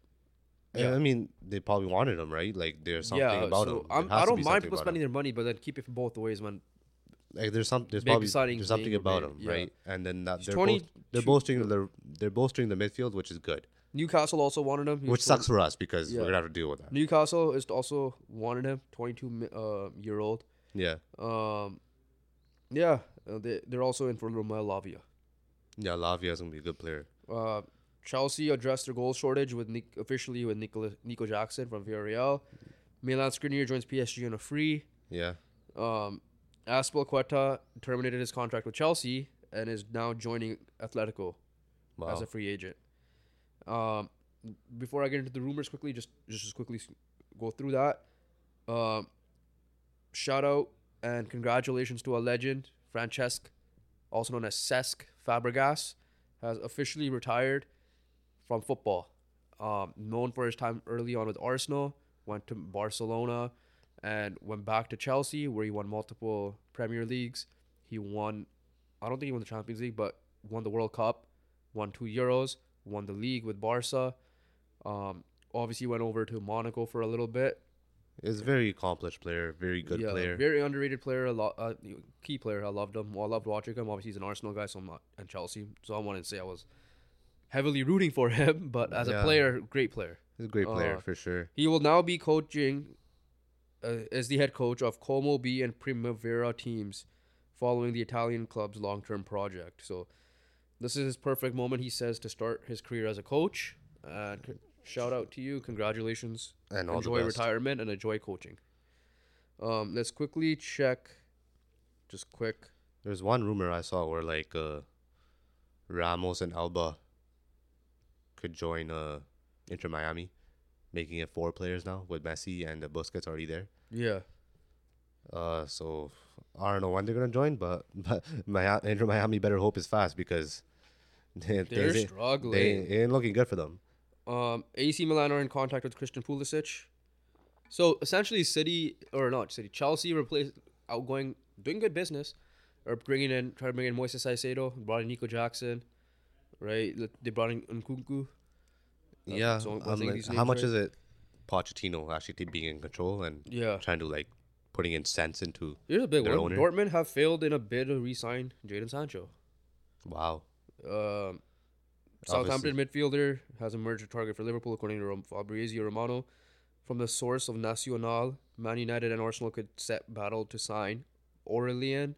Yeah. I mean, they probably wanted him, right? Like, there's something yeah, about so him. I'm, I don't mind people spending him. their money, but then keep it for both ways. When Like, there's some. There's probably there's something about him, yeah. right? And then that they're both, they're bolstering the they're bolstering the midfield, which is good. Newcastle also wanted him, Which 20 sucks for us because Yeah. we're gonna have to deal with that. Newcastle is also wanted him, twenty-two uh, year old. Yeah, Um, yeah, uh, they they're also in for Romeo Lavia. yeah. Lavia is gonna be a good player. Uh, Chelsea addressed their goal shortage with Nic- officially with Nicola, Nico Jackson from Villarreal. Milan Skriniar joins PSG on a free. Yeah, Um, Azpilicueta terminated his contract with Chelsea and is now joining Atletico wow. as a free agent. Um, before I get into the rumors quickly, just just, just quickly go through that. Um, shout out and congratulations to a legend, Francesc, also known as Cesc Fabregas, has officially retired from football. Um, known for his time early on with Arsenal, went to Barcelona, and went back to Chelsea, where he won multiple Premier Leagues. He won, I don't think he won the Champions League, but won the World Cup, won two Euros, won the league with Barca. Um, obviously went over to Monaco for a little bit. He's a very accomplished player, very good yeah, player. very underrated player, a lot, uh, key player. I loved him. Well, I loved watching him. Obviously, he's an Arsenal guy, so I'm not, and Chelsea, so I wanted to say I was heavily rooting for him. But as a player, great player. He's a great player Uh, for sure. He will now be coaching uh, as the head coach of Como B and Primavera teams following the Italian club's long term project. So, this is his perfect moment, he says, to start his career as a coach. Shout out to you. Congratulations. And all enjoy retirement and enjoy coaching. Um, let's quickly check. Just quick. There's one rumor I saw where like uh, Ramos and Alba could join uh, Inter Miami, making it four players now with Messi and uh, Busquets already there. Yeah. Uh, so I don't know when they're gonna join, but but Miami, Inter Miami better hope is fast because they, They're they, struggling. they it ain't looking good for them. Um, AC Milan are in contact with Christian Pulisic. So essentially, City or not City, Chelsea replaced outgoing, doing good business, or bringing in trying to bring in Moises Caicedo, brought in Nico Jackson, right? They brought in Nkunku. Yeah, so I'm like, how much right. is it? Pochettino actually being in control and Yeah, trying to like putting in sense into. here's a big Their one. owner. Dortmund have failed in a bid to re-sign Jadon Sancho. Wow. Um, Southampton midfielder has emerged a target for Liverpool, according to Fabrizio Romano. From the source of Nacional, Man United and Arsenal could set battle to sign Aurelien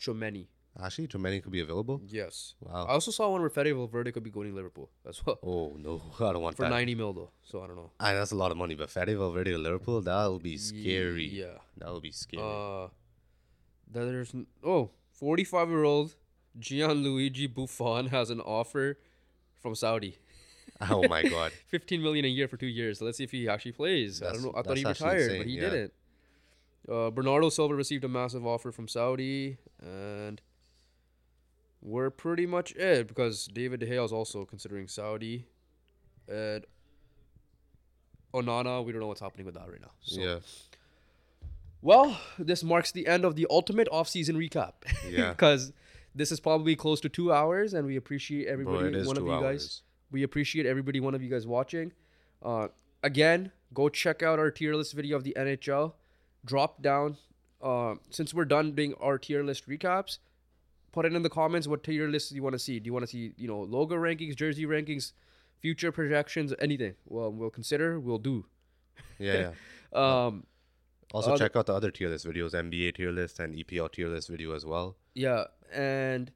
Tchouameni. Actually, Tremaine could be available. Yes. Wow. I also saw one where Fede Valverde could be going to Liverpool as well Oh no, I don't want for that. 90 mil though. So I don't know. Ah, that's a lot of money, but Fede Valverde to Liverpool, that'll be scary. Yeah. That'll be scary. Uh, there's oh 45 year old Gianluigi Buffon has an offer from Saudi. oh my god. 15 million a year for two years. Let's see if he actually plays. I don't know. I thought he retired, insane, but he yeah. didn't. Uh, Bernardo Silva received a massive offer from Saudi, and we're pretty much it because David De Gea is also considering Saudi, and Onana. We don't know what's happening with that right now. So. yeah. Well, this marks the end of the ultimate off-season recap. Yeah. Because this is probably close to two hours, and we appreciate Bro, everybody, is one of you guys. We appreciate everybody, one of you guys watching. Uh, again, go check out our tier list video of the NHL. Drop down. Uh, since we're done doing our tier list recaps, put it in the comments what tier list you want to see. Do you want to see, you know, logo rankings, jersey rankings, future projections, anything? Well, we'll consider. We'll do. Yeah, yeah. Um, Also Other- check out the other tier list videos, NBA tier list and EPL tier list video as well. Yeah, and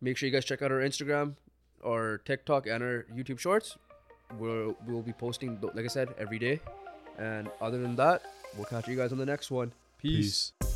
make sure you guys check out our Instagram, our TikTok, and our YouTube Shorts. We'll we'll be posting, like I said, every day. And other than that, we'll catch you guys on the next one. Peace. Peace.